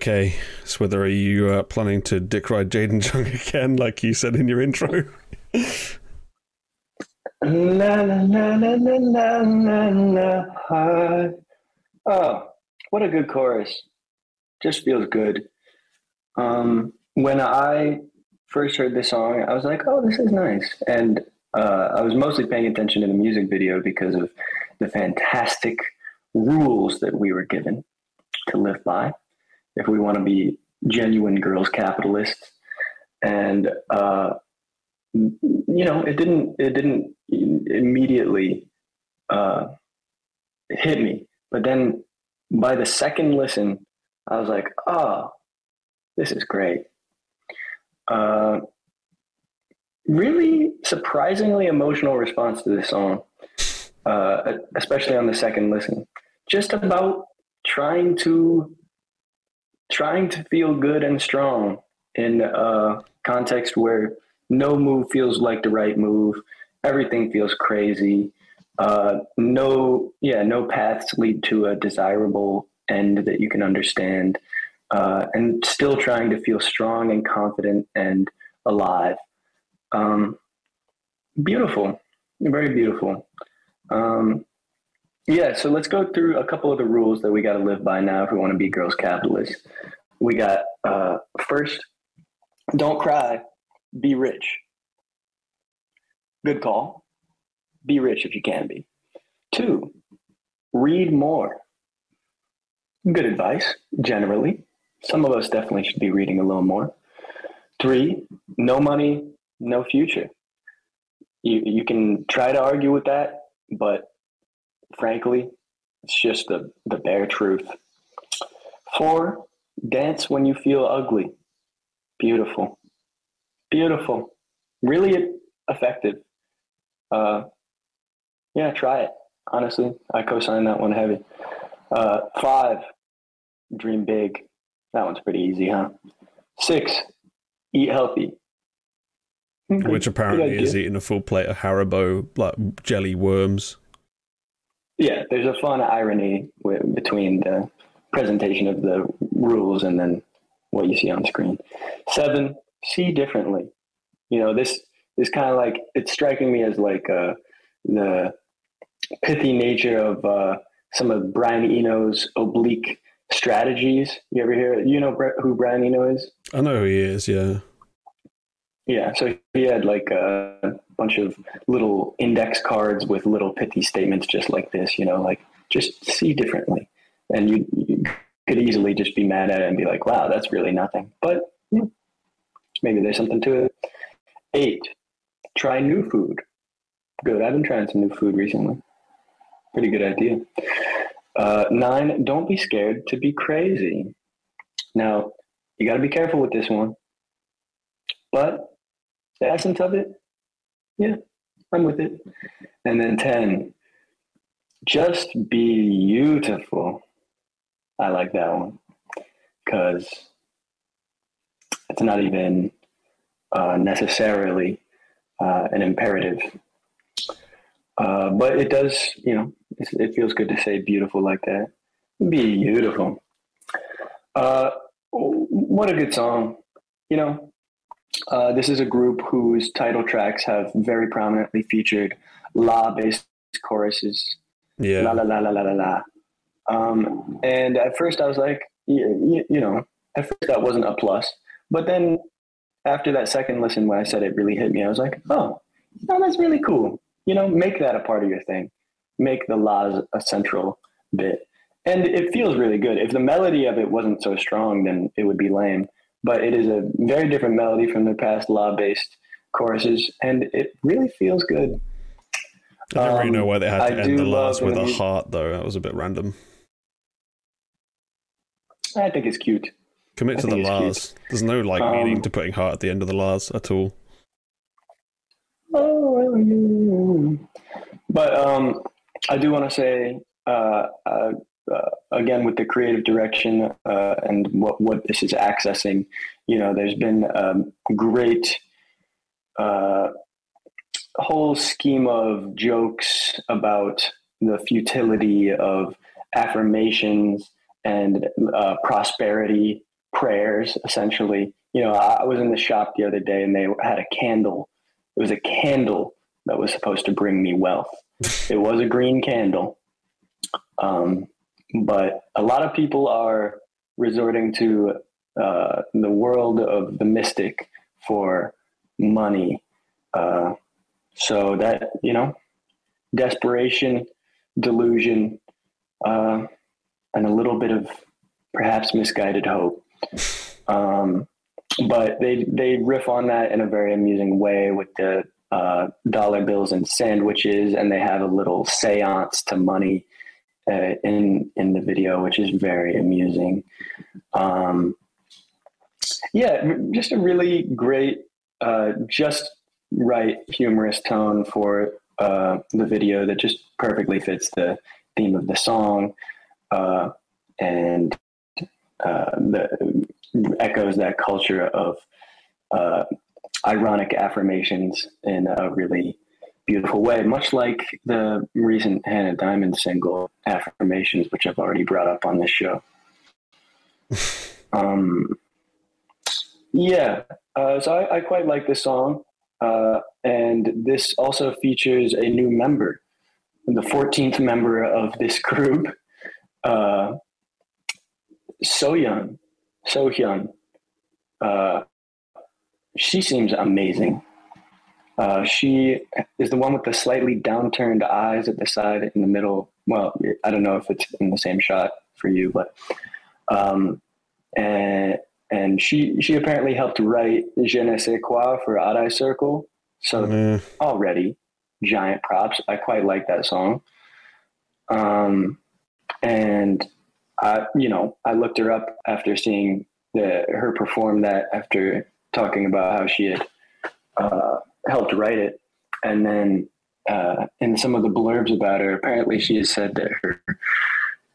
Okay, so whether are you uh, planning to dick ride Jaden Jung again, like you said in your intro? La la la la la la la. hi. Oh, what a good chorus! Just feels good. Um, when I first heard this song, I was like, "Oh, this is nice," and uh, I was mostly paying attention to the music video because of the fantastic rules that we were given to live by if we want to be genuine girls capitalists. And uh, you know, it didn't it didn't immediately uh, hit me, but then by the second listen, I was like, oh, this is great. Uh, really surprisingly emotional response to this song, uh, especially on the second listen. Just about trying to trying to feel good and strong in a context where no move feels like the right move. Everything feels crazy. Uh, no, yeah, no paths lead to a desirable end that you can understand. Uh, and still trying to feel strong and confident and alive. Um, beautiful, very beautiful. Um, yeah, so let's go through a couple of the rules that we got to live by now if we want to be girls capitalists. We got uh, first, don't cry, be rich. Good call. Be rich if you can be. Two, read more. Good advice, generally. Some of us definitely should be reading a little more. Three, no money, no future. You, you can try to argue with that, but frankly, it's just the, the bare truth. Four, dance when you feel ugly. Beautiful. Beautiful. Really effective. Uh, yeah, try it. Honestly, I co signed that one heavy. Uh, five, dream big. That one's pretty easy, huh? Six, eat healthy. Which apparently is eating a full plate of Haribo like jelly worms. Yeah, there's a fun irony wi- between the presentation of the rules and then what you see on screen. Seven, see differently. You know, this is kind of like it's striking me as like uh, the pithy nature of uh, some of Brian Eno's oblique strategies. You ever hear? You know who Brian Eno is? I know who he is, yeah. Yeah, so he had like a bunch of little index cards with little pithy statements just like this, you know, like just see differently. And you, you could easily just be mad at it and be like, wow, that's really nothing. But yeah, maybe there's something to it. Eight, try new food. Good. I've been trying some new food recently. Pretty good idea. Uh, nine, don't be scared to be crazy. Now, you got to be careful with this one. But the essence of it, yeah, I'm with it. And then 10, just be beautiful. I like that one because it's not even uh, necessarily uh, an imperative. Uh, but it does, you know, it feels good to say beautiful like that. Be beautiful. Uh, what a good song. You know, uh, this is a group whose title tracks have very prominently featured la based choruses. Yeah. La la la la la la la. Um, and at first I was like, you, you know, at first that wasn't a plus. But then after that second listen, when I said it really hit me, I was like, oh, no, that's really cool. You know, make that a part of your thing. Make the laws a central bit. And it feels really good. If the melody of it wasn't so strong, then it would be lame. But it is a very different melody from their past law based choruses, and it really feels good. I don't really Um, know why they had to do end the last with a you- heart, though. That was a bit random. I think it's cute. Commit I to the. Lars. There's no like Um, meaning to putting heart at the end of the Lars at all. Oh. But um, I do want to say uh, uh, uh, again with the creative direction uh, and what what this is accessing. You know, there's been um, great uh, whole scheme of jokes about the futility of affirmations and uh, prosperity prayers. Essentially, you know, I, I was in the shop the other day and they had a candle it was a candle that was supposed to bring me wealth. it was a green candle. Um, but a lot of people are resorting to uh, the world of the mystic for money. Uh, so that, you know, desperation, delusion, uh, and a little bit of perhaps misguided hope. Um, but they they riff on that in a very amusing way with the uh, dollar bills and sandwiches, and they have a little séance to money uh, in in the video, which is very amusing. Um, yeah, just a really great, uh, just right humorous tone for uh, the video that just perfectly fits the theme of the song, uh, and uh, the echoes that culture of uh, ironic affirmations in a really beautiful way, much like the recent Hannah Diamond single "Affirmations," which I've already brought up on this show. um, yeah, uh, so I, I quite like this song, uh, and this also features a new member, the 14th member of this group, uh, Soyeon. Sohyun. Uh, she seems amazing. Uh, she is the one with the slightly downturned eyes at the side in the middle. Well, I don't know if it's in the same shot for you, but um, and and she she apparently helped write Je ne sais quoi for Odd Eye Circle. So Eh, already giant props. I quite like that song. Um, and I, you know, I looked her up after seeing the her perform that after talking about how she had uh, helped write it, and then uh, in some of the blurbs about her, apparently she has said that her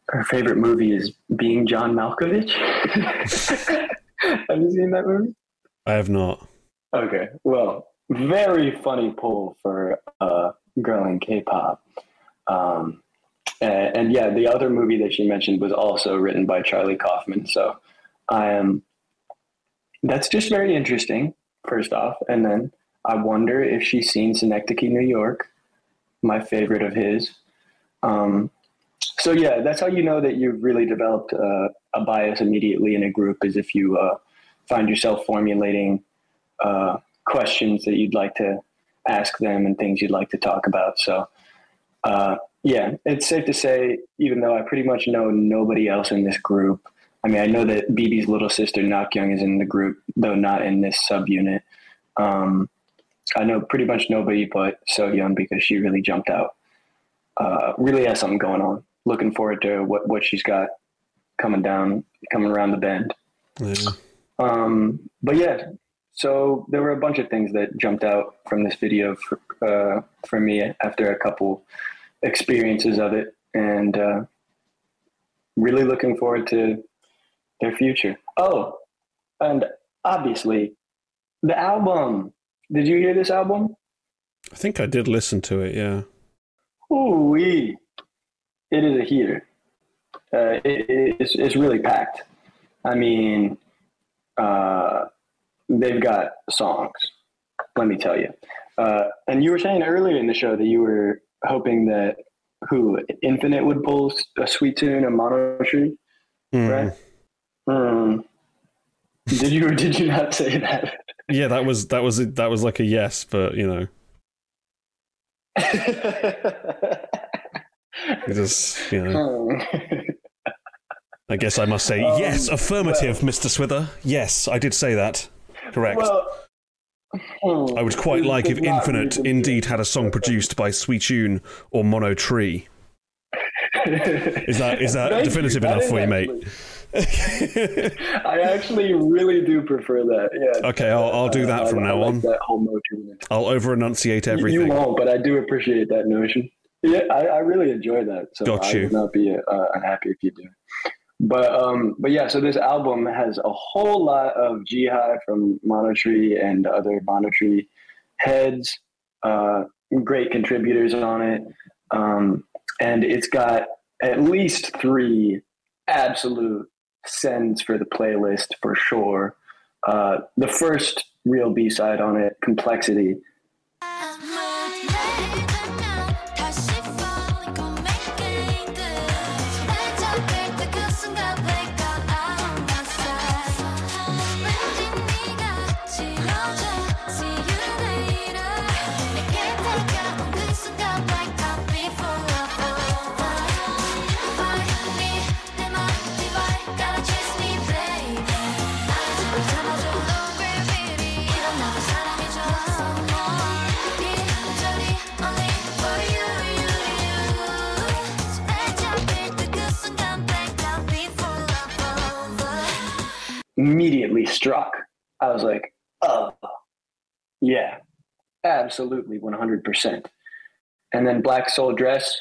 her favorite movie is Being John Malkovich. Have you seen that movie? I have not. Okay, well, very funny pull for a girl in K-pop. Um, and, and yeah, the other movie that she mentioned was also written by Charlie Kaufman. So I am. That's just very interesting. First off, and then I wonder if she's seen Synecdoche, New York, my favorite of his. Um, so yeah, that's how you know that you've really developed uh, a bias immediately in a group is if you uh, find yourself formulating uh, questions that you'd like to ask them and things you'd like to talk about. So, uh, yeah, it's safe to say, even though I pretty much know nobody else in this group, I mean, I know that BB's little sister Nakyoung is in the group, though not in this subunit. Um, I know pretty much nobody but Soyeon because she really jumped out. Uh, really has something going on. Looking forward to what, what she's got coming down, coming around the bend. Yeah. Um, but yeah, so there were a bunch of things that jumped out from this video for, uh, for me after a couple experiences of it, and uh, really looking forward to their future. Oh, and obviously, the album. Did you hear this album? I think I did listen to it. Yeah. Ooh wee! It is a heater. Uh, it, it's, it's really packed. I mean, uh, they've got songs. Let me tell you. Uh, and you were saying earlier in the show that you were hoping that who Infinite would pull a Sweetune, a Monotree, Mm. right? Hmm. Did you or did you not say that? Yeah, that was that was that was like a yes, but you know, it just you know. I guess I must say Um, yes, affirmative, Mr. Swither. Yes, I did say that. Correct. Well, Hmm. I would quite like if Infinite indeed had a song produced by Sweetune or Monotree. Is that is that Thank definitive enough for you, mate? I actually really do prefer that. Yeah. Okay, I'll, I'll do that I- from I now like on. That whole motion. I'll over enunciate everything. You won't, but I do appreciate that notion. Yeah, I, I really enjoy that. So Got I you. would not be uh, unhappy if you do. But um, but yeah, so this album has a whole lot of G-High from Monotree and other Monotree heads, uh, great contributors on it, um, and it's got at least three absolute sends for the playlist for sure. Uh, the first real B side on it, Complexity, struck. I was like, oh, yeah, absolutely 100%. And then Black Soul Dress,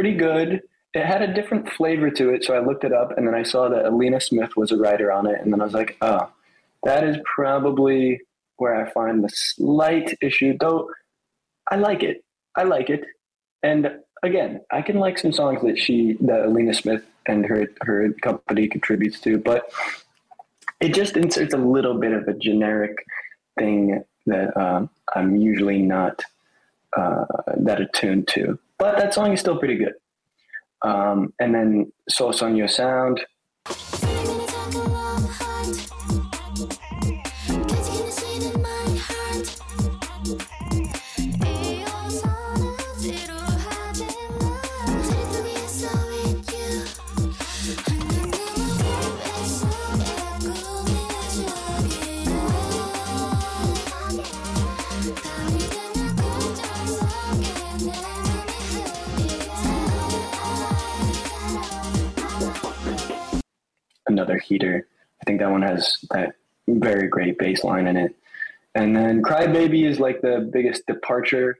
pretty good. It had a different flavor to it, so I looked it up and then I saw that Alina Smith was a writer on it, and then I was like, oh, that is probably where I find the slight issue, though I like it. I like it. And again, I can like some songs that she that Alina Smith and her her company contributes to, but it just inserts a little bit of a generic thing that um, I'm usually not uh, that attuned to. But that song is still pretty good. Um, and then So on Your Sound, another heater. I think that one has that very great bass line in it. And then Cry Baby is like the biggest departure.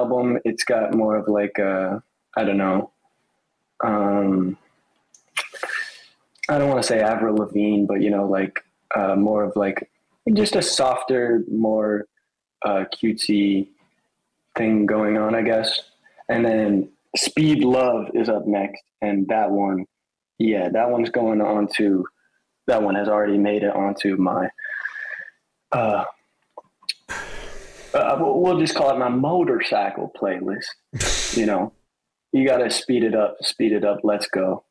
Album it's got more of like a i don't know um i don't want to say avril lavigne but you know like uh more of like just a softer more uh cutesy thing going on i guess. And then speed love is up next and that one yeah that one's going on to that one has already made it onto my uh uh, we'll just call it my motorcycle playlist. you know, you got to speed it up, speed it up. Let's go.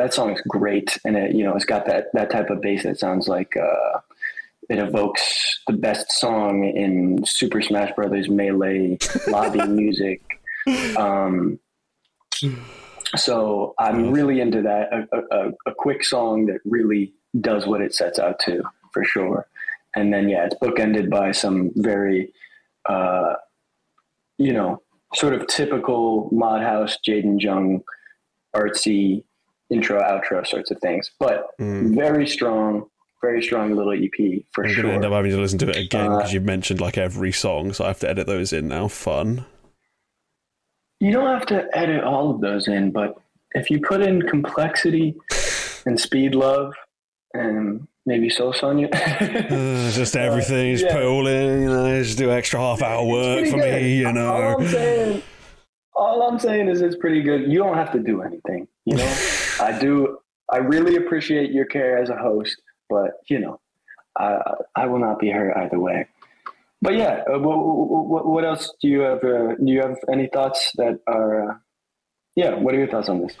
Uh, song is great, and it you know it's got that that type of bass that sounds like uh, it evokes the best song in Super Smash Brothers Melee lobby music. Um, So I'm really into that. A, a, a- a quick song that really does what it sets out to, for sure. And then yeah, it's bookended by some very, uh, you know, sort of typical Modhaus Jaden Jung, artsy intro outro sorts of things, but very strong, very strong little EP for I'm sure. gonna end up having to listen to it again Uh, because you've mentioned like every song, so I have to edit those in now. Fun. You don't have to edit all of those in, but if you put in complexity and speed love and maybe Soul Sonia, Uh, just everything, just yeah. put all in, you know, just do extra half hour work for good. me, you All know. I'm saying, all I'm saying is it's pretty good. You don't have to do anything. You know, I do. I really appreciate your care as a host, but you know, I I will not be hurt either way. But yeah, uh, what, what, what else do you have? Uh, do you have any thoughts that are? Uh, yeah, what are your thoughts on this?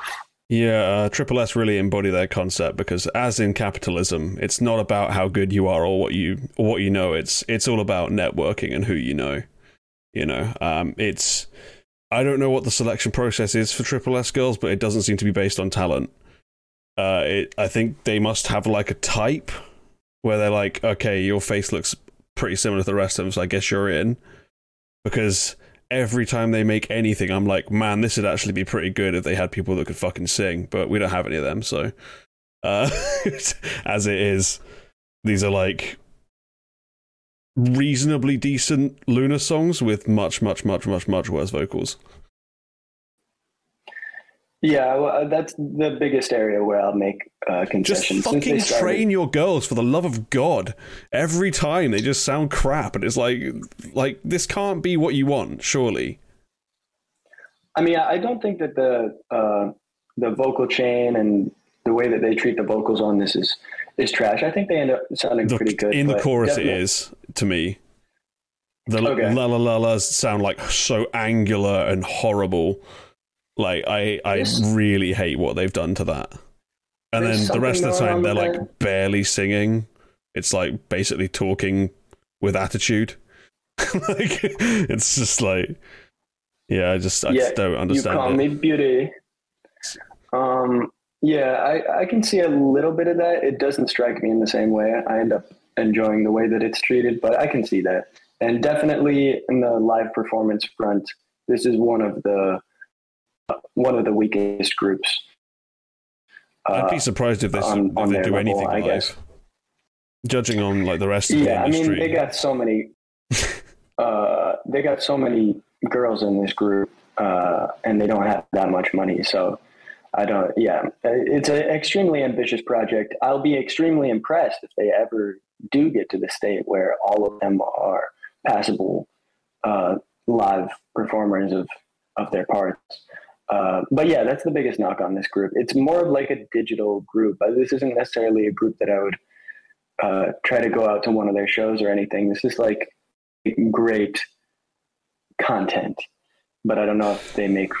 Yeah, uh, tripleS really embody their concept because, as in capitalism, it's not about how good you are or what you or what you know. It's it's all about networking and who you know. You know, um, it's I don't know what the selection process is for tripleS girls, but it doesn't seem to be based on talent. Uh, it I think they must have like a type where they're like, okay, your face looks pretty similar to the rest of them, so I guess you're in. Because every time they make anything, I'm like, man, this would actually be pretty good if they had people that could fucking sing, but we don't have any of them, so uh, as it is, these are like reasonably decent LOONA songs with much, much, much, much, much worse vocals. Yeah, well, uh, that's the biggest area where I'll make uh, Just concessions. They fucking started- train your girls for the love of God. Every time they just sound crap, and it's like, like this can't be what you want, surely. I mean, I don't think that the uh, the vocal chain and the way that they treat the vocals on this is is trash. I think they end up sounding The- pretty good in the chorus, it is to me. The Okay. la la la la's sound like so angular and horrible. Like I, I Yes. really hate what they've done to that. And There's then the rest of the time, they're like barely singing. It's like basically talking with attitude. like it's just like, yeah, I just I Yeah, just don't You understand call it. me beauty. Um, yeah, I, I can see a little bit of that. It doesn't strike me in the same way. I end up enjoying the way that it's treated, but I can see that. And definitely in the live performance front, this is one of the one of the weakest groups. I'd Uh, be surprised if, this, on- if on they do level, anything I live. guess. Judging on like the rest of the yeah, I mean, they got so many. uh, they got so many girls in this group, uh, and they don't have that much money. So, I don't. Yeah, it's an extremely ambitious project. I'll be extremely impressed if they ever do get to the state where all of them are passable uh, live performers of of their parts. Uh, but yeah, that's the biggest knock on this group. It's more of like a digital group. This isn't necessarily a group that I would uh, try to go out to one of their shows or anything. This is like great content, but I don't know if they make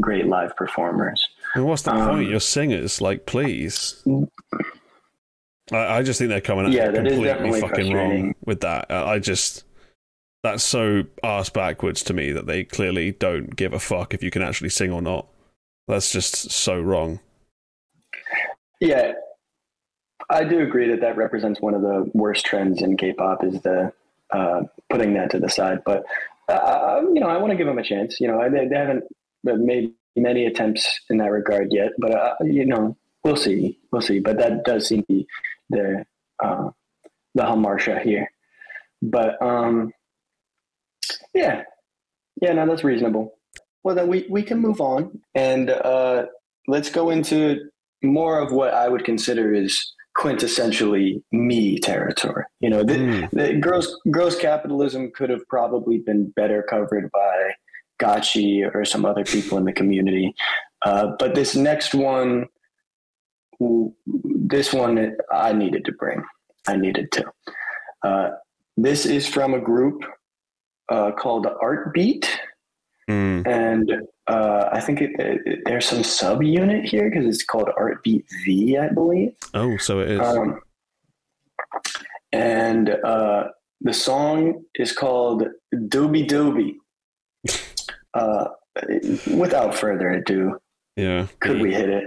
great live performers. And what's the Um, point? You're singers, like, please. I, I just think they're coming at Yeah, completely fucking wrong with that. I just that's so ass backwards to me that they clearly don't give a fuck if you can actually sing or not. That's just so wrong. Yeah, I do agree that that represents one of the worst trends in K-pop is the uh, putting that to the side. But uh, you know, I want to give them a chance. You know, I- they, they haven't made many attempts in that regard yet, but uh, you know, we'll see, we'll see. But that does seem to be the uh, the hamartia here. But um, yeah, yeah, no, that's reasonable. Well, then we we can move on and uh, let's go into more of what I would consider is quintessentially me territory. You know, the, Mm. the gross gross capitalism could have probably been better covered by Gotchi or some other people in the community, uh, but this next one, this one I needed to bring. I needed to. Uh, this is from a group uh, called Artbeat Mm. and uh, I think it, it, there's some subunit here because it's called Artbeat V, I believe. Oh, so it is. Um, and uh, the song is called Dubi Dubi. Uh, without further ado, Yeah. Could we hit it?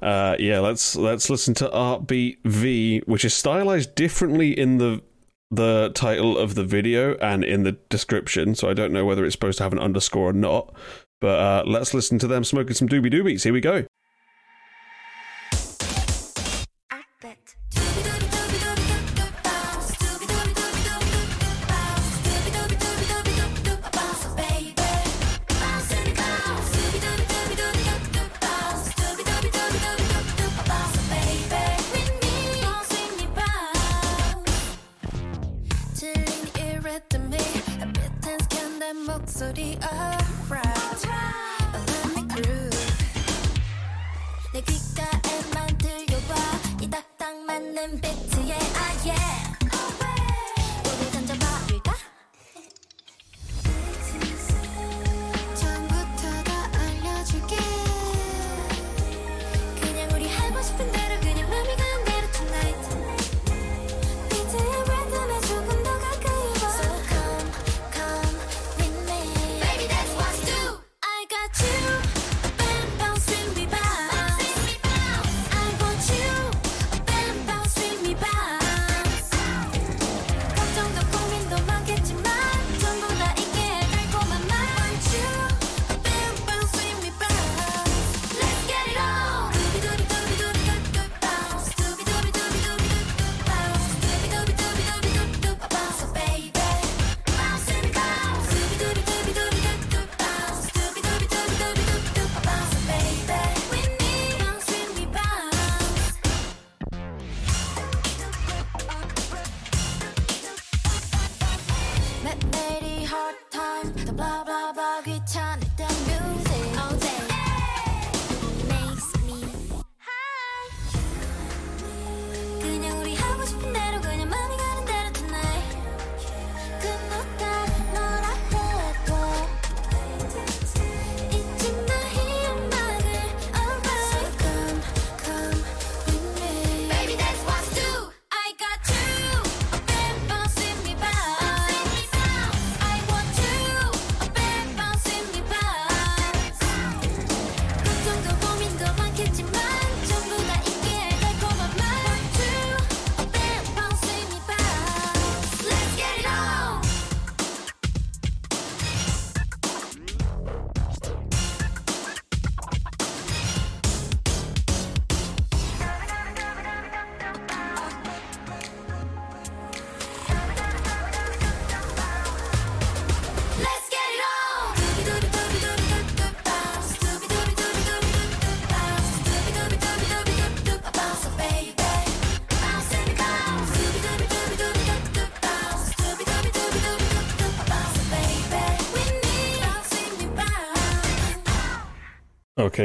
Uh, yeah, let's let's listen to Artbeat V, which is stylized differently in the the title of the video and in the description. So I don't know whether it's supposed to have an underscore or not. But uh, let's listen to them smoking some doobie doobies. Here we go.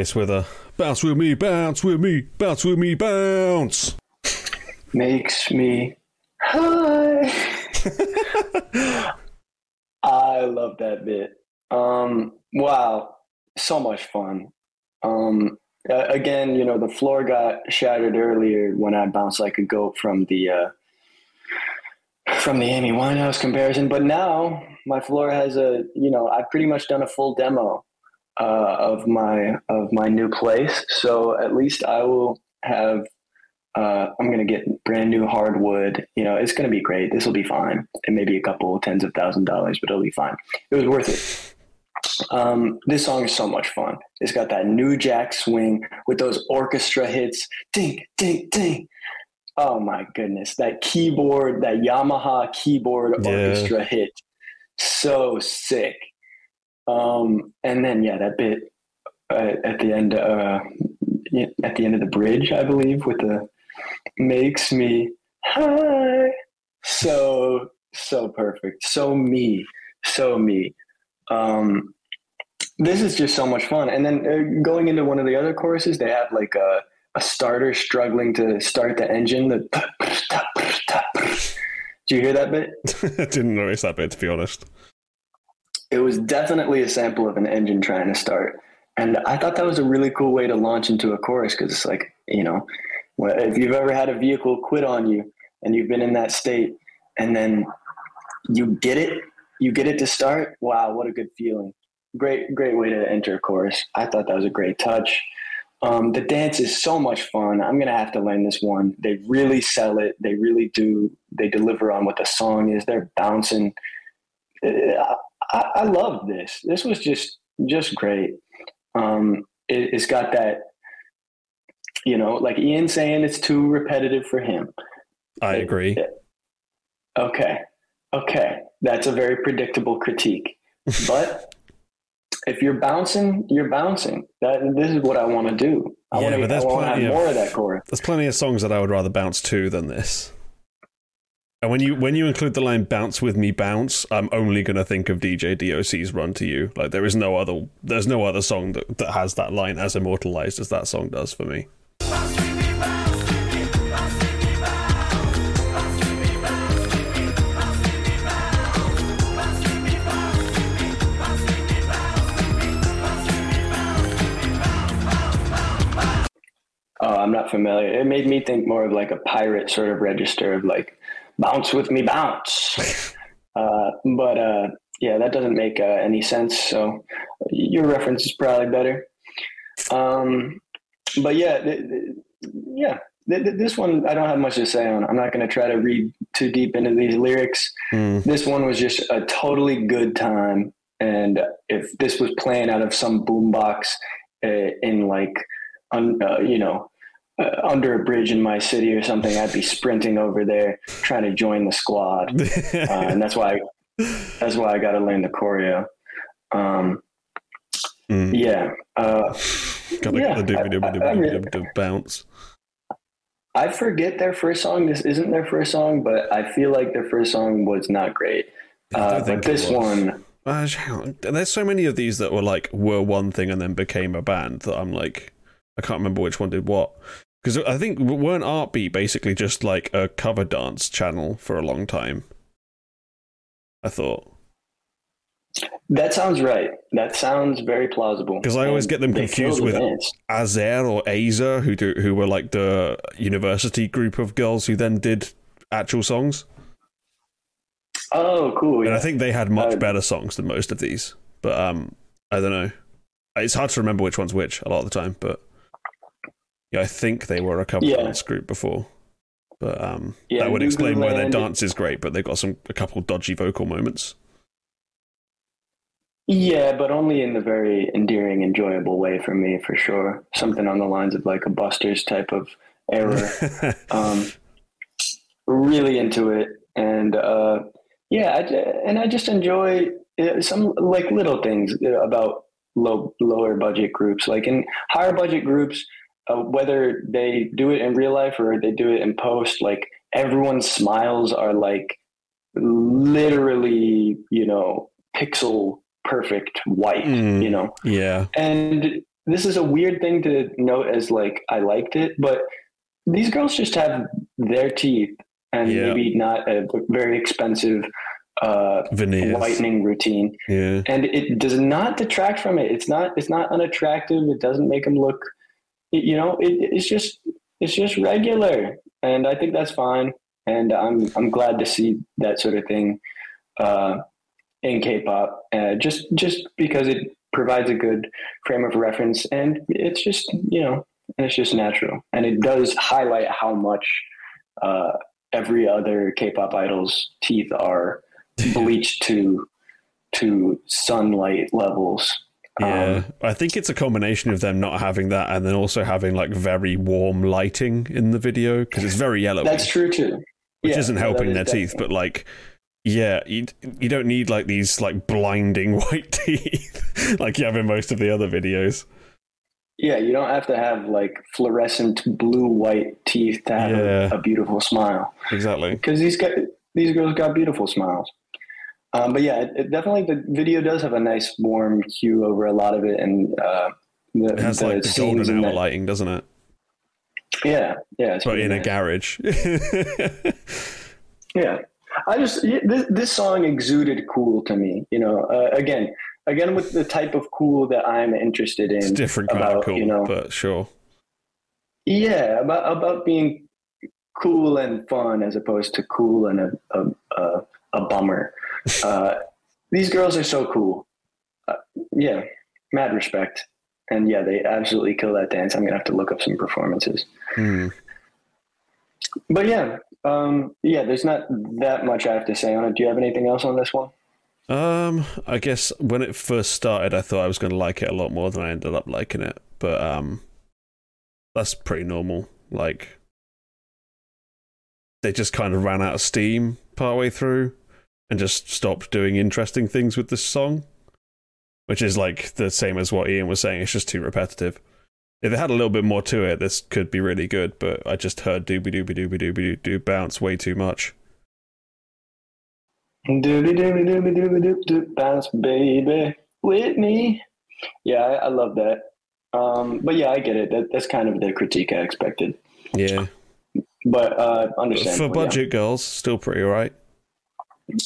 Okay, Swither. Bounce with me, bounce with me, bounce with me, bounce. Makes me high. I love that bit. Um, wow, so much fun. Um, again, you know, the floor got shattered earlier when I bounced like a goat from the uh, from the Amy Winehouse comparison, but now my floor has a, you know, I've pretty much done a full demo uh, of my of my new place. So at least I will have. Uh, I'm gonna get brand new hardwood. You know, it's gonna be great. This will be fine. It may be a couple tens of thousand dollars, but it'll be fine. It was worth it. Um, this song is so much fun. It's got that new jack swing with those orchestra hits. Ding, ding, ding. Oh my goodness. That keyboard, that Yamaha keyboard Yeah. orchestra hit. So sick. Um, and then, yeah, that bit uh, at the end, uh, at the end of the bridge, I believe, with the makes me high. So, so perfect. So me. So me. Um, this is just so much fun. And then uh, going into one of the other courses, they have like a, a starter struggling to start the engine. The do you hear that bit? I didn't notice that bit, to be honest. It was definitely a sample of an engine trying to start. And I thought that was a really cool way to launch into a chorus because it's like, you know, if you've ever had a vehicle quit on you and you've been in that state and then you get it, you get it to start, wow, what a good feeling. great, great way to enter a chorus. I thought that was a great touch. Um, the dance is so much fun. I'm gonna have to learn this one. They really sell it. They really do. They deliver on what the song is. They're bouncing. I, I love this. This was just just great. Um, it, it's got that, you know, like Ian saying it's too repetitive for him. I agree. Okay. Okay. That's a very predictable critique. But if you're bouncing, you're bouncing. That this is what I want to do. I Yeah, want to but there's I want have plenty of- more of that chorus. There's plenty of songs that I would rather bounce to than this. And when you when you include the line "bounce with me, bounce," I'm only going to think of DJ DOC's "Run to You." Like there is no other there's no other song that, that has that line as immortalized as that song does for me. Oh, I'm not familiar. It made me think more of like a pirate sort of register of like bounce with me, bounce. uh, but uh, yeah, that doesn't make uh, any sense. So your reference is probably better. Um, but yeah, th- th- yeah, th- th- this one I don't have much to say on. I'm not going to try to read too deep into these lyrics. Mm. This one was just a totally good time. And if this was playing out of some boombox uh, in like, un, uh, you know, uh, under a bridge in my city or something, I'd be sprinting over there trying to join the squad, uh, and that's why that's why I got to learn the choreo. Um, Mm. yeah, uh, Gotta Yeah, gotta do- I- do- I- I do- bounce. I forget their first song. This isn't their first song, but I feel like their first song was not great. Uh, but this one. There's so many of these that were like were one thing and then became a band that I'm like I can't remember which one did what because I think weren't Artbeat basically just like a cover dance channel for a long time. I thought that sounds right. That sounds very plausible. Because I always And get them confused with-. Azer or Azer who do who were like the university group of girls who then did actual songs. Oh, cool. And Yeah. I think they had much Uh, better songs than most of these. But um I don't know. It's hard to remember which one's which a lot of the time, but yeah, I think they were a cover Yeah. dance group before. But um Yeah, that would explain why their dance is great, but they've got some a couple dodgy vocal moments. Yeah, but only in the very endearing, enjoyable way for me, for sure. Something on the lines of like a Buster's type of error. um, really into it, and uh, yeah, I, and I just enjoy uh, some like little things about low lower budget groups. Like in higher budget groups, uh, whether they do it in real life or they do it in post, like everyone's smiles are like literally, you know, pixel perfect white. Mm. You know, yeah. and this is a weird thing to note as like I liked it, but these girls just have their teeth and Yeah. maybe not a very expensive uh, Veneers. whitening routine, Yeah. and it does not detract from it. It's not it's not unattractive. It doesn't make them look, you know, it, it's just it's just regular, and I think that's fine. And I'm I'm glad to see that sort of thing uh, in K-pop, uh, just just because it provides a good frame of reference, and it's just you know it's just natural, and it does highlight how much uh, every other K-pop idol's teeth are bleached to to sunlight levels. Yeah, Um, I think it's a combination of them not having that and then also having like very warm lighting in the video because it's very yellow, that's true too. which Yeah, isn't helping is their teeth. But like, yeah, you you don't need like these like blinding white teeth like you have in most of the other videos. Yeah, you don't have to have like fluorescent blue white teeth to have Yeah. a, a beautiful smile. Exactly. Because these guys, these girls got beautiful smiles. Um, but yeah, it, it definitely the video does have a nice warm hue over a lot of it, and uh, the, It has the like golden hour that- lighting, doesn't it? Yeah, yeah, it's But in a garage. Yeah, I just this, this song exuded cool to me. You know, uh, again, again with the type of cool that I'm interested in. it's different kind about, of cool, you know, but sure. Yeah, about about being cool and fun as opposed to cool and a a, a, a bummer. Uh, these girls are so cool, yeah, mad respect. And yeah, they absolutely kill that dance. I'm gonna have to look up some performances. Hmm. But yeah, um, yeah, there's not that much I have to say on it. Do you have anything else on this one? Um, I guess when it first started, I thought I was going to like it a lot more than I ended up liking it. But um, that's pretty normal. Like, they just kind of ran out of steam partway through and just stopped doing interesting things with this song, which is like the same as what Ian was saying. It's just too repetitive. If it had a little bit more to it, this could be really good. But I just heard doobie doobie doobie doobie doo bounce way too much. Doobie doobie doobie doobie doop doop bounce baby with me. Yeah, I, I love that. Um, but yeah, I get it. That, that's kind of the critique I expected. Yeah, But uh, for understandable. yeah. budget girls, still pretty alright.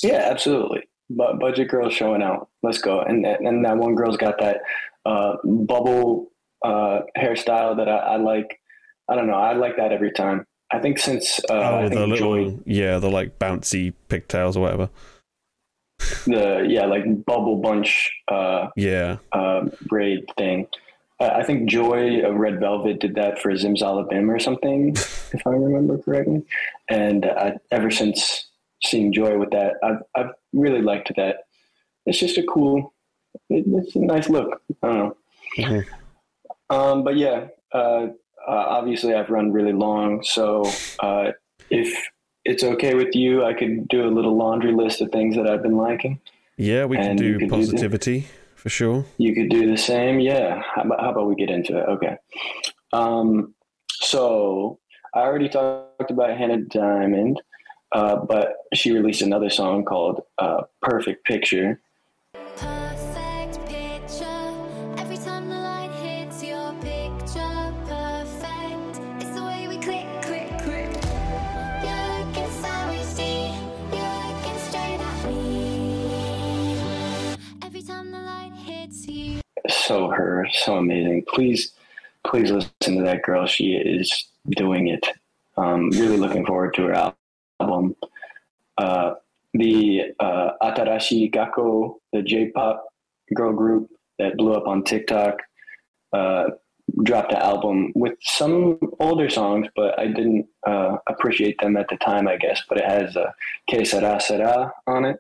Yeah, absolutely. But budget girls showing out. Let's go. And that- and that one girl's got that uh, bubble uh, hairstyle that I, I like. I don't know. I like that every time. I think since uh, I oh, think the little Joy, yeah, the like bouncy pigtails or whatever. the yeah, like bubble bunch uh, Yeah, uh, braid thing. I think Joy of Red Velvet did that for Zimzalabim or something, if I remember correctly. And uh, ever since seeing Joy with that, I've I've really liked that. It's just a cool, it, it's a nice look. I don't know. Mhm. Um, but yeah, uh, uh, obviously I've run really long, so uh, if it's okay with you, I could do a little laundry list of things that I've been liking. yeah, we can And do could do the- positivity for sure. You could do the same. Yeah. How about, how about we get into it? Okay. Um, so I already talked about Hannah Diamond, uh, but she released another song called uh, Perfect Picture. Perfect picture. Every time the light hits your picture, perfect. It's the way we click, click, click. So easy. You're looking straight at me. Every time the light hits you. So her, so amazing. Please, please listen to that girl. She is doing it. Um, really looking forward to her album. Uh, the uh, Atarashi Gakko, the J-pop girl group that blew up on TikTok, uh, dropped an album with some older songs, but I didn't uh, appreciate them at the time, I guess. But it has uh, Que Sera on it.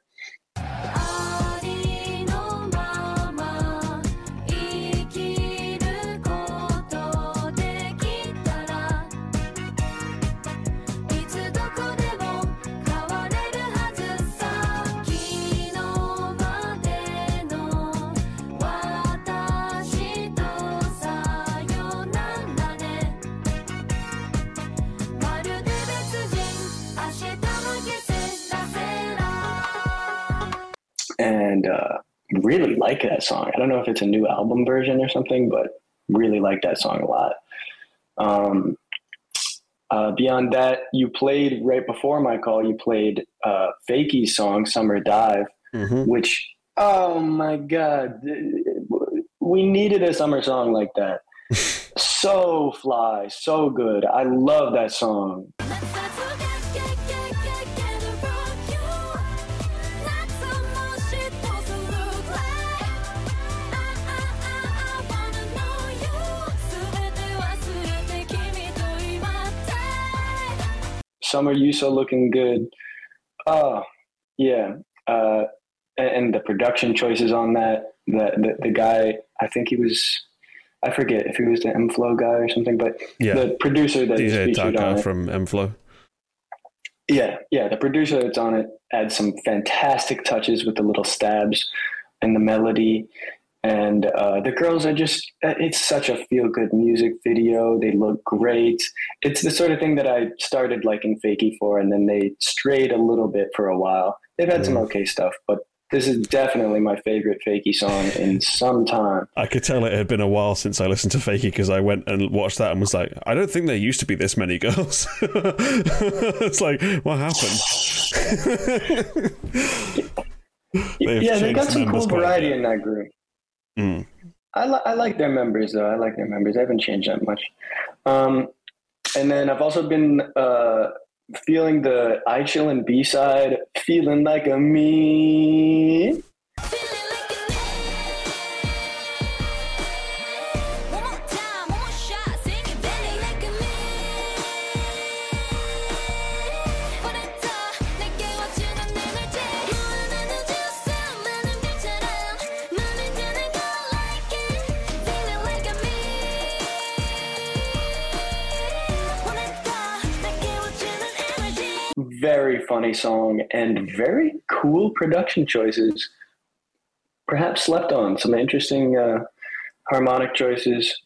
And uh, really like that song. I don't know if it's a new album version or something, but really like that song a lot. Um, uh, beyond that, you played right before my call. You played uh, FAKY's song "Summer Dive," hmm which oh my god, we needed a summer song like that. so fly, so good. I love that song. Summer You So Looking Good. Oh, yeah. Uh, and, the production choices on that, the, the, the guy, I think he was, I forget if he was the m-flo guy or something, but Yeah, the producer that DJ featured on it. from m-flo. Yeah, yeah. The producer that's on it adds some fantastic touches with the little stabs and the melody. And uh, the girls are just, uh, it's such a feel good music video. They look great. It's the sort of thing that I started liking FAKY for, and then they strayed a little bit for a while. They've had some Mm. okay stuff, but this is definitely my favorite FAKY song in some time. I could tell it had been a while since I listened to FAKY because I went and watched that and was like, I don't think there used to be this many girls. it's like, what happened? Yeah, they got some cool variety in that group. Mm. I, li- I like their members though. I like their members. They haven't changed that much. Um, and then I've also been uh, feeling the ICHILLIN' B side, feeling like a me. Funny song and very cool production choices. Perhaps slept on some interesting uh, harmonic choices.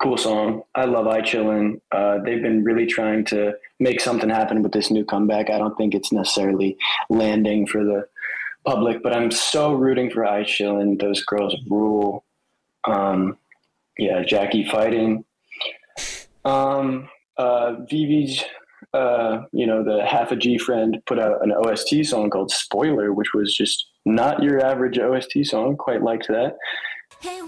Cool song. I love ICHILLIN'. Uh, they've been really trying to make something happen with this new comeback. I don't think it's necessarily landing for the public, but I'm so rooting for ICHILLIN'. Those girls rule. Um, yeah, Jackie fighting. Um, uh, VIVIZ, uh, you know, the half a GFRIEND put out an OST song called Spoiler, which was just not your average OST song. Quite liked that. Hey,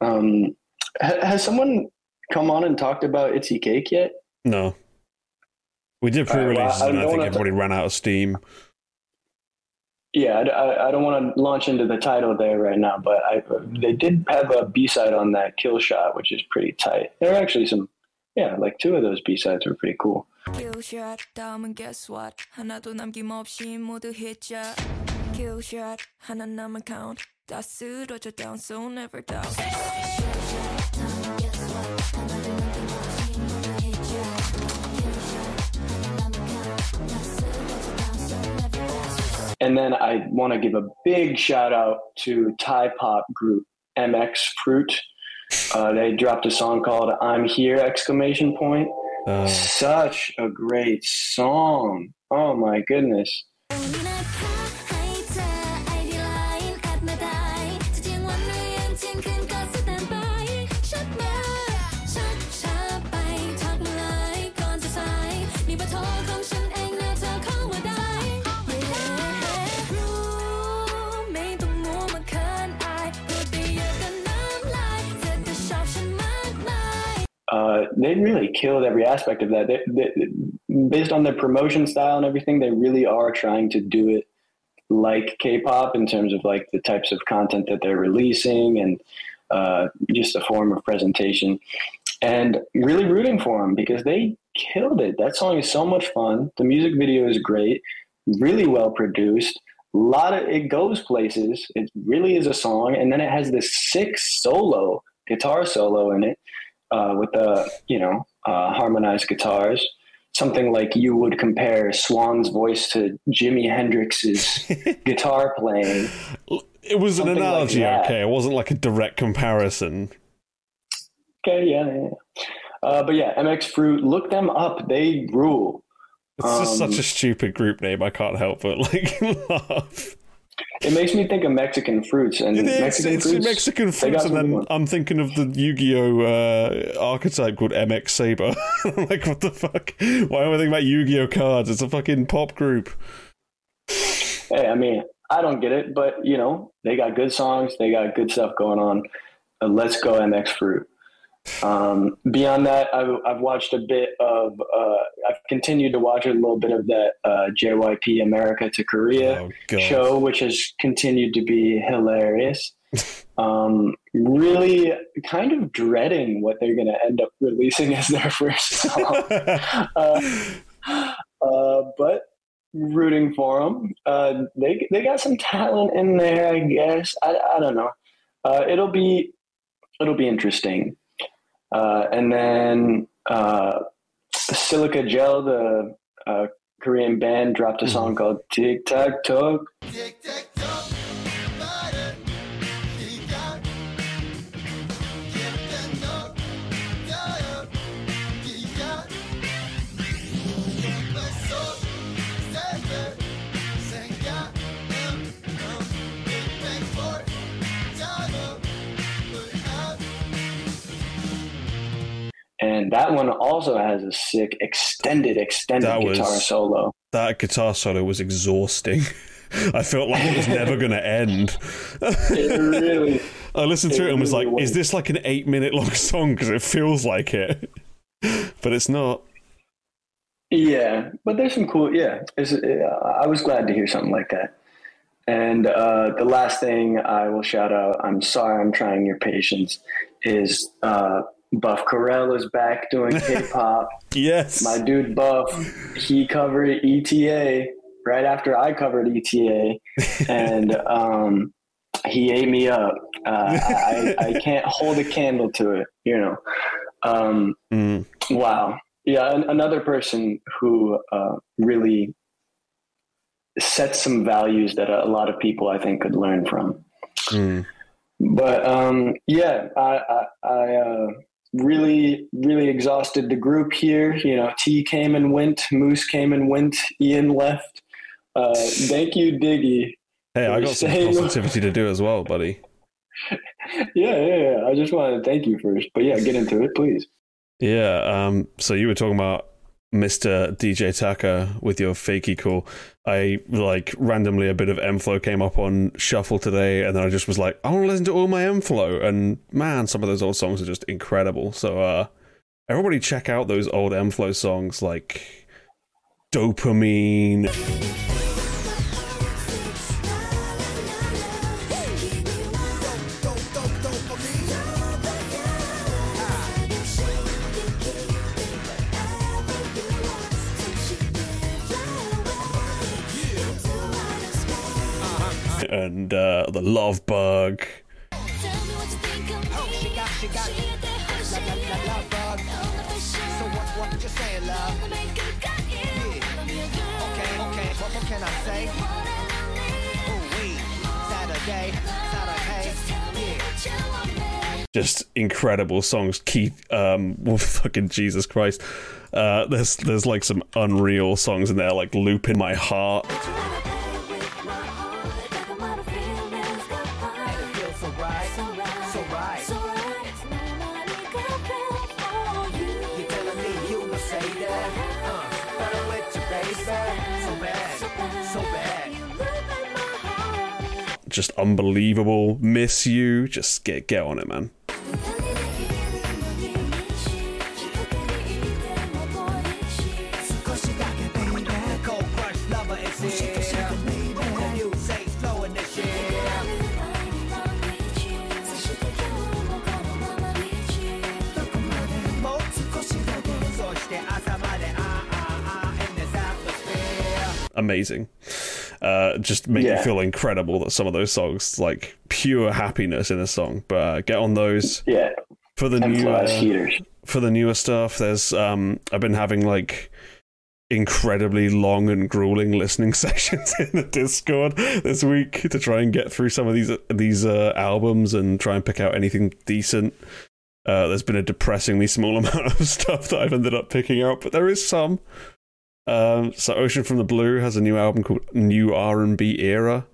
Um, has someone come on and talked about ITZY Cake yet? No. We did All right, well, pre-releases, I and I don't think wanna- everybody ran out of steam. Yeah, I, I, I don't want to launch into the title there right now, but I they did have a B side on that Kill Shot, which is pretty tight. There are actually some, yeah, like two of those B sides were pretty cool. Kill shot 다음은 guess what 하나도 남김없이 모두 hit자 Kill shot 하나 남은 count 다 쓰러져 down so never doubt And then I want to give a big shout out to Thai pop group MX Fruit. Uh, they dropped a song called "I'm Here!" exclamation point. Uh, Such a great song. Oh my goodness. Uh, they really killed every aspect of that. They, they, based on their promotion style and everything, they really are trying to do it like K-pop in terms of like the types of content that they're releasing and uh, just the form of presentation. And really rooting for them because they killed it. That song is so much fun. The music video is great, really well produced. A lot of it goes places. It really is a song, and then it has this sick solo guitar solo in it uh, with the you know uh, harmonized guitars. Something like you would compare Swan's voice to Jimi Hendrix's guitar playing. it was an Something like analogy, that. okay? It wasn't like a direct comparison. Okay, yeah, yeah. Uh, but yeah, MX Fruit, look them up. They rule. It's just Um, such a stupid group name. I can't help but like laugh. It makes me think of Mexican fruits and It's, Mexican it's fruits. Mexican fruits, and then. I'm thinking of the Yu-Gi-Oh uh, archetype called MX Saber. Like, what the fuck? Why am I thinking about Yu-Gi-Oh cards? It's a fucking pop group. Hey, I mean, I don't get it, but you know, they got good songs, they got good stuff going on. Uh, let's go MX Fruit. Um, beyond that, I've, I've watched a bit of, uh, I've continued to watch a little bit of that uh, JYP America to Korea Oh show, which has continued to be hilarious. um, really kind of dreading what they're going to end up releasing as their first song. uh, uh, but rooting for them. Uh, they they got some talent in there, I guess. I, I don't know. Uh, it'll be it'll be interesting. Uh, and then uh, Silica Gel, the uh, Korean band, dropped a song called Tic Tac Toe. And that one also has a sick extended extended That was- guitar solo. that guitar solo was exhausting. I felt like it was never going to end. It really I listened to it and was really like, "Is this like an eight-minute long song?" Because it feels like it, but it's not. Yeah, but there's some cool. Yeah, uh, I was glad to hear something like that. And uh, the last thing I will shout out, I'm sorry, I'm trying your patience, is uh, Buff Corell is back doing K-pop. Yes. My dude Buff, he covered ETA right after I covered ETA, and um, he ate me up. Uh, I, I can't hold a candle to it, you know. Um, Mm. wow. Yeah, an, another person who uh, really sets some values that a lot of people I think could learn from. Mm. But um, yeah, I, I, I uh, really, really exhausted the group here. You know, T came and went, Moose came and went, Ian left. Uh, thank you, Diggy. Hey, I got some positivity to do as well, buddy. Yeah, yeah, yeah. I just wanted to thank you first. But yeah, get into it, please. Yeah. Um. So you were talking about Mr. DJ Taka with your FAKY call. I like randomly a bit of m-flo came up on shuffle today, and then I just was like, I want to listen to all my m-flo, and man, some of those old songs are just incredible. So, uh, everybody check out those old m-flo songs like Dopamine. Yeah. what you want me. Just incredible songs. Keith, um, well, fucking Jesus Christ. Uh, there's there's like some unreal songs in there, like "Loop in My Heart." just unbelievable. Miss you. Just get get on it, man. Amazing. Uh, just make you feel incredible that some of those songs, like pure happiness in a song. But uh, get on those Yeah, for the new uh, for the newer stuff. There's um, I've been having like incredibly long and grueling listening sessions in the Discord this week to try and get through some of these these uh, albums and try and pick out anything decent. Uh, there's been a depressingly small amount of stuff that I've ended up picking out, but there is some. Um, so Ocean from the Blue has a new album called New R and B Era,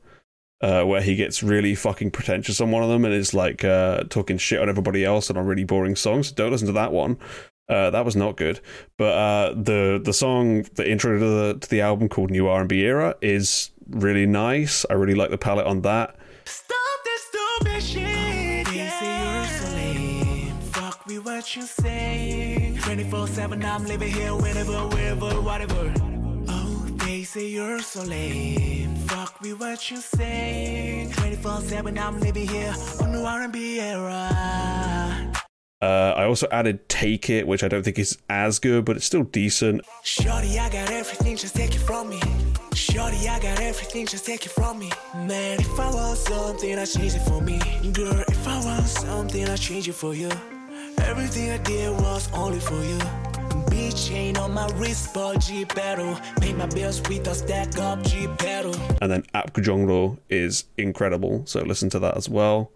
uh, where he gets really fucking pretentious on one of them and is like uh, talking shit on everybody else and on really boring songs. Don't listen to that one. Uh, that was not good. But uh, the the song, the intro to the to the album called New R and B Era is really nice. I really like the palette on that. Stop this stupid shit. They say you're so lame. Fuck me what you say. 24 7, I'm living here whenever, wherever, whatever. Oh, they say you're so lame. Fuck me what you say. 24 7, I'm living here on the R&B era. Uh, I also added Take It, which I don't think is as good, but it's still decent. Shorty, I got everything, just take it from me. Shorty, I got everything, just take it from me. Man, if I want something, I change it for me. Girl, if I want something, I change it for you. Everything I did was only for you. Beach chain on my wrist, ball G pedal. Pay my bills with a stack up G pedal. And then Apgujeong-ro is incredible, so listen to that as well.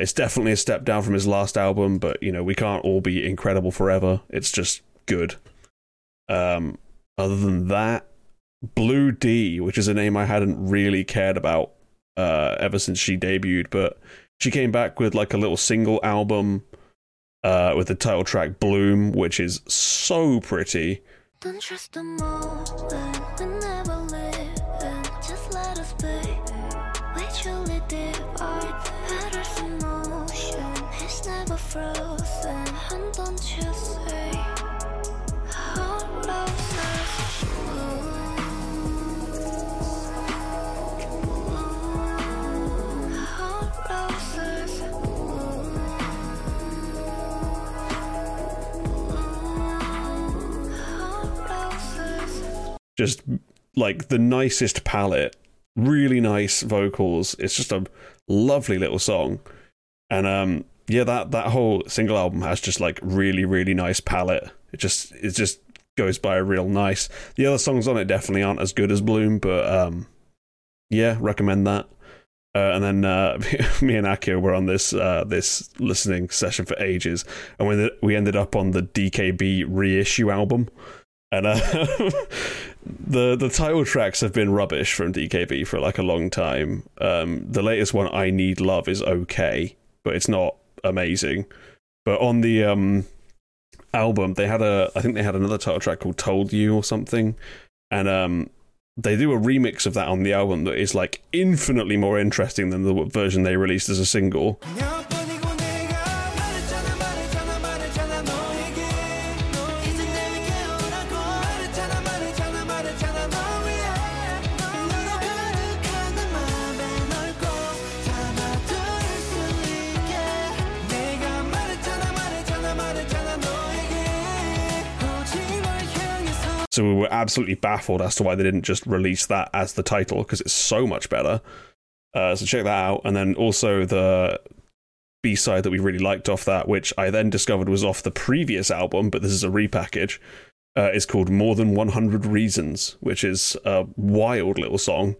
It's definitely a step down from his last album, but you know we can't all be incredible forever. It's just good. Um, other than that, Blue D, which is a name I hadn't really cared about uh, ever since she debuted, but she came back with like a little single album uh, with the title track Bloom, which is so pretty. Frozen, and don't you say, Just like the nicest palette, really nice vocals. It's just a lovely little song. And um yeah, that that whole single album has just like really really nice palette. It just it just goes by real nice. The other songs on it definitely aren't as good as Bloom, but um yeah, recommend that. Uh, and then uh, me and Akio were on this uh, this listening session for ages, and we we ended up on the DKB reissue album, and uh, the the title tracks have been rubbish from DKB for like a long time. Um, the latest one, "I Need Love," is okay, but it's not amazing. But on the um, album, they had a I think they had another title track called "Told You" or something, and um, they do a remix of that on the album that is like infinitely more interesting than the version they released as a single. 몇 So we were absolutely baffled as to why they didn't just release that as the title because it's so much better. Uh, so check that out, and then also the B side that we really liked off that, which I then discovered was off the previous album, but this is a repackage. Uh, is called More Than 100 Reasons, which is a wild little song.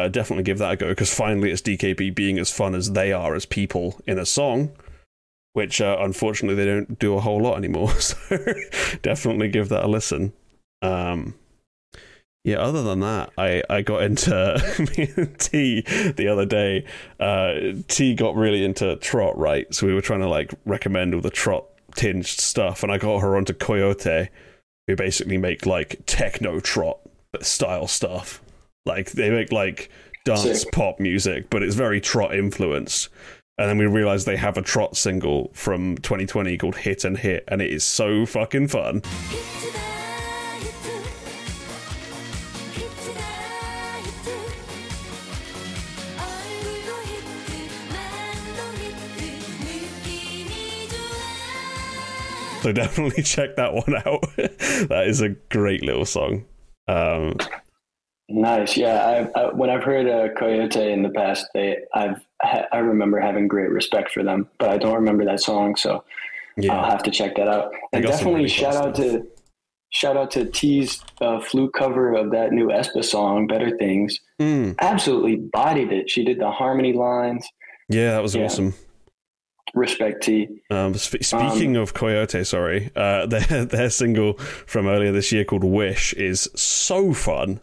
Uh, definitely give that a go because finally it's DKB being as fun as they are as people in a song, which uh, unfortunately they don't do a whole lot anymore. So definitely give that a listen. Um, yeah, other than that, I, I got into T the other day. Uh, T got really into trot, right? So we were trying to like recommend all the trot tinged stuff, and I got her onto Koyote, who basically make like techno trot style stuff. Like they make like dance Sick. pop music, but it's very trot influenced. And then we realize they have a trot single from 2020 called Hit and Hit, and it is so fucking fun. So definitely check that one out. that is a great little song. Um, Nice, yeah. I, I, when I've heard uh, Koyote in the past, they I've ha- I remember having great respect for them, but I don't remember that song, so yeah, I'll have to check that out. And definitely really shout out to shout out to T's uh, flute cover of that new aespa song, "Better Things." Mm, Absolutely bodied it. She did the harmony lines. yeah, that was Yeah. awesome. Respect T. Um, sp- speaking of Koyote, sorry, uh, their their single from earlier this year called "Wish" is so fun.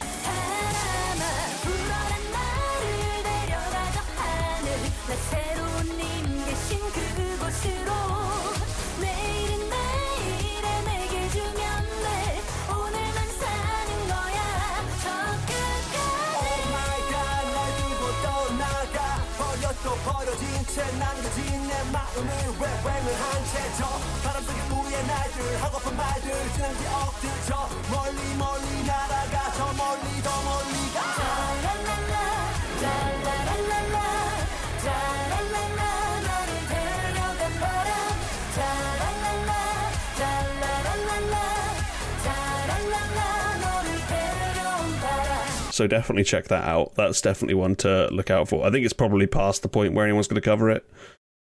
So definitely check that out. That's definitely one to look out for. I think it's probably past the point where anyone's going to cover it.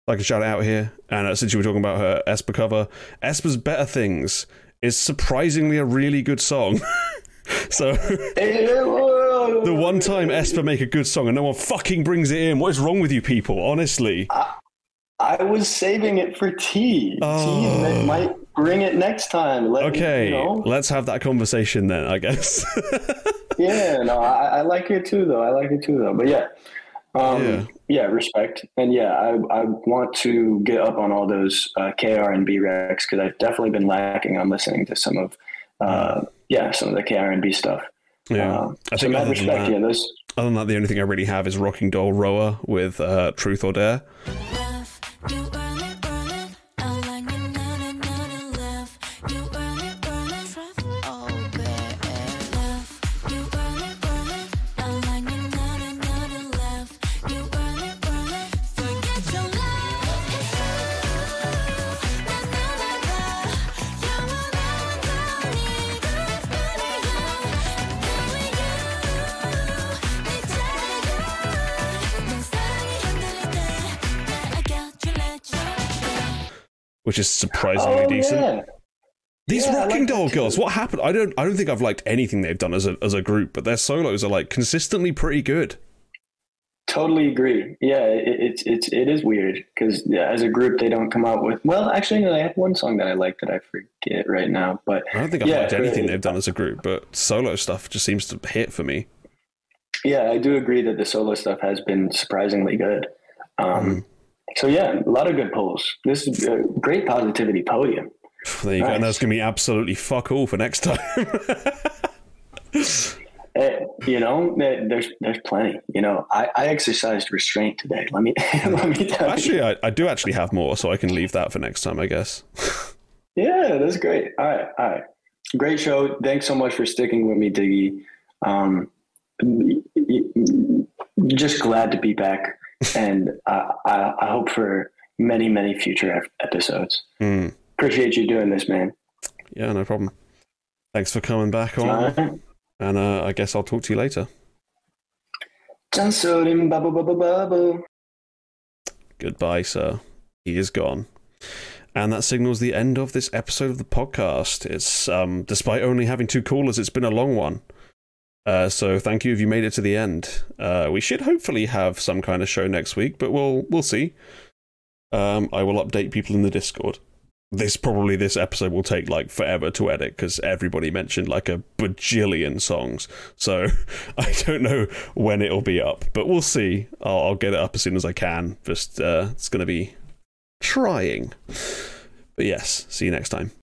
Like a shout out here. And uh, since you were talking about her aespa cover, aespa's Better Things is surprisingly a really good song. so the one time aespa make a good song and no one fucking brings it in. What is wrong with you people? Honestly. I was saving it for T. Oh. T might- bring it next time. Let me- Okay, you know. let's have that conversation then, I guess. Yeah, no, I, I like it too, though. I like it too, though. But yeah, um, Yeah. yeah. respect, and yeah, I, I want to get up on all those uh, KR and B Rex because I've definitely been lacking on listening to some of, uh, yeah, some of the KR and B stuff. yeah. Um, I so think mad other than, respect, that, yeah, those. other than that, the only thing I really have is Rocking Doll Rower with uh, Truth or Dare. Love, which is surprisingly Oh decent. yeah, These Yeah, Rocking like Doll girls, what happened? I don't, I don't think I've liked anything they've done as a as a group, but their solos are like consistently pretty good. totally agree. Yeah, it, it's it's it is weird because yeah, as a group they don't come out with. Well, actually, no, they have one song that I like that I forget right now, but I don't think I've Yeah, liked anything they've done as a group, but solo stuff just seems to hit for me. Yeah, I do agree that the solo stuff has been surprisingly good. Um, So yeah, a lot of good pulls. This is a great positivity podium. There you go, and that's gonna be absolutely fuck all for next time. Eh, you know, there- there's there's plenty. You know, I, I exercised restraint today. Let me let me tell you. actually, I, I do actually have more, so I can leave that for next time, I guess. Yeah, that's great. All right, all right. Great show. Thanks so much for sticking with me, Diggy. Um, just glad to be back, and I, I, I hope for many, many future episodes. Hmm. Appreciate you doing this, man. Yeah, no problem. Thanks for coming back on, right. and uh, I guess I'll talk to you later. Goodbye, sir. He is gone. And that signals the end of this episode of the podcast. It's um, despite only having two callers, it's been a long one. Uh, so thank you if you made it to the end. Uh, we should hopefully have some kind of show next week, but we'll we'll see. Um, I will update people in the Discord. This probably this episode will take like forever to edit because everybody mentioned like a bajillion songs. So I don't know when it'll be up, but we'll see. I'll, I'll get it up as soon as I can. Just uh, it's to be trying. But yes, see you next time.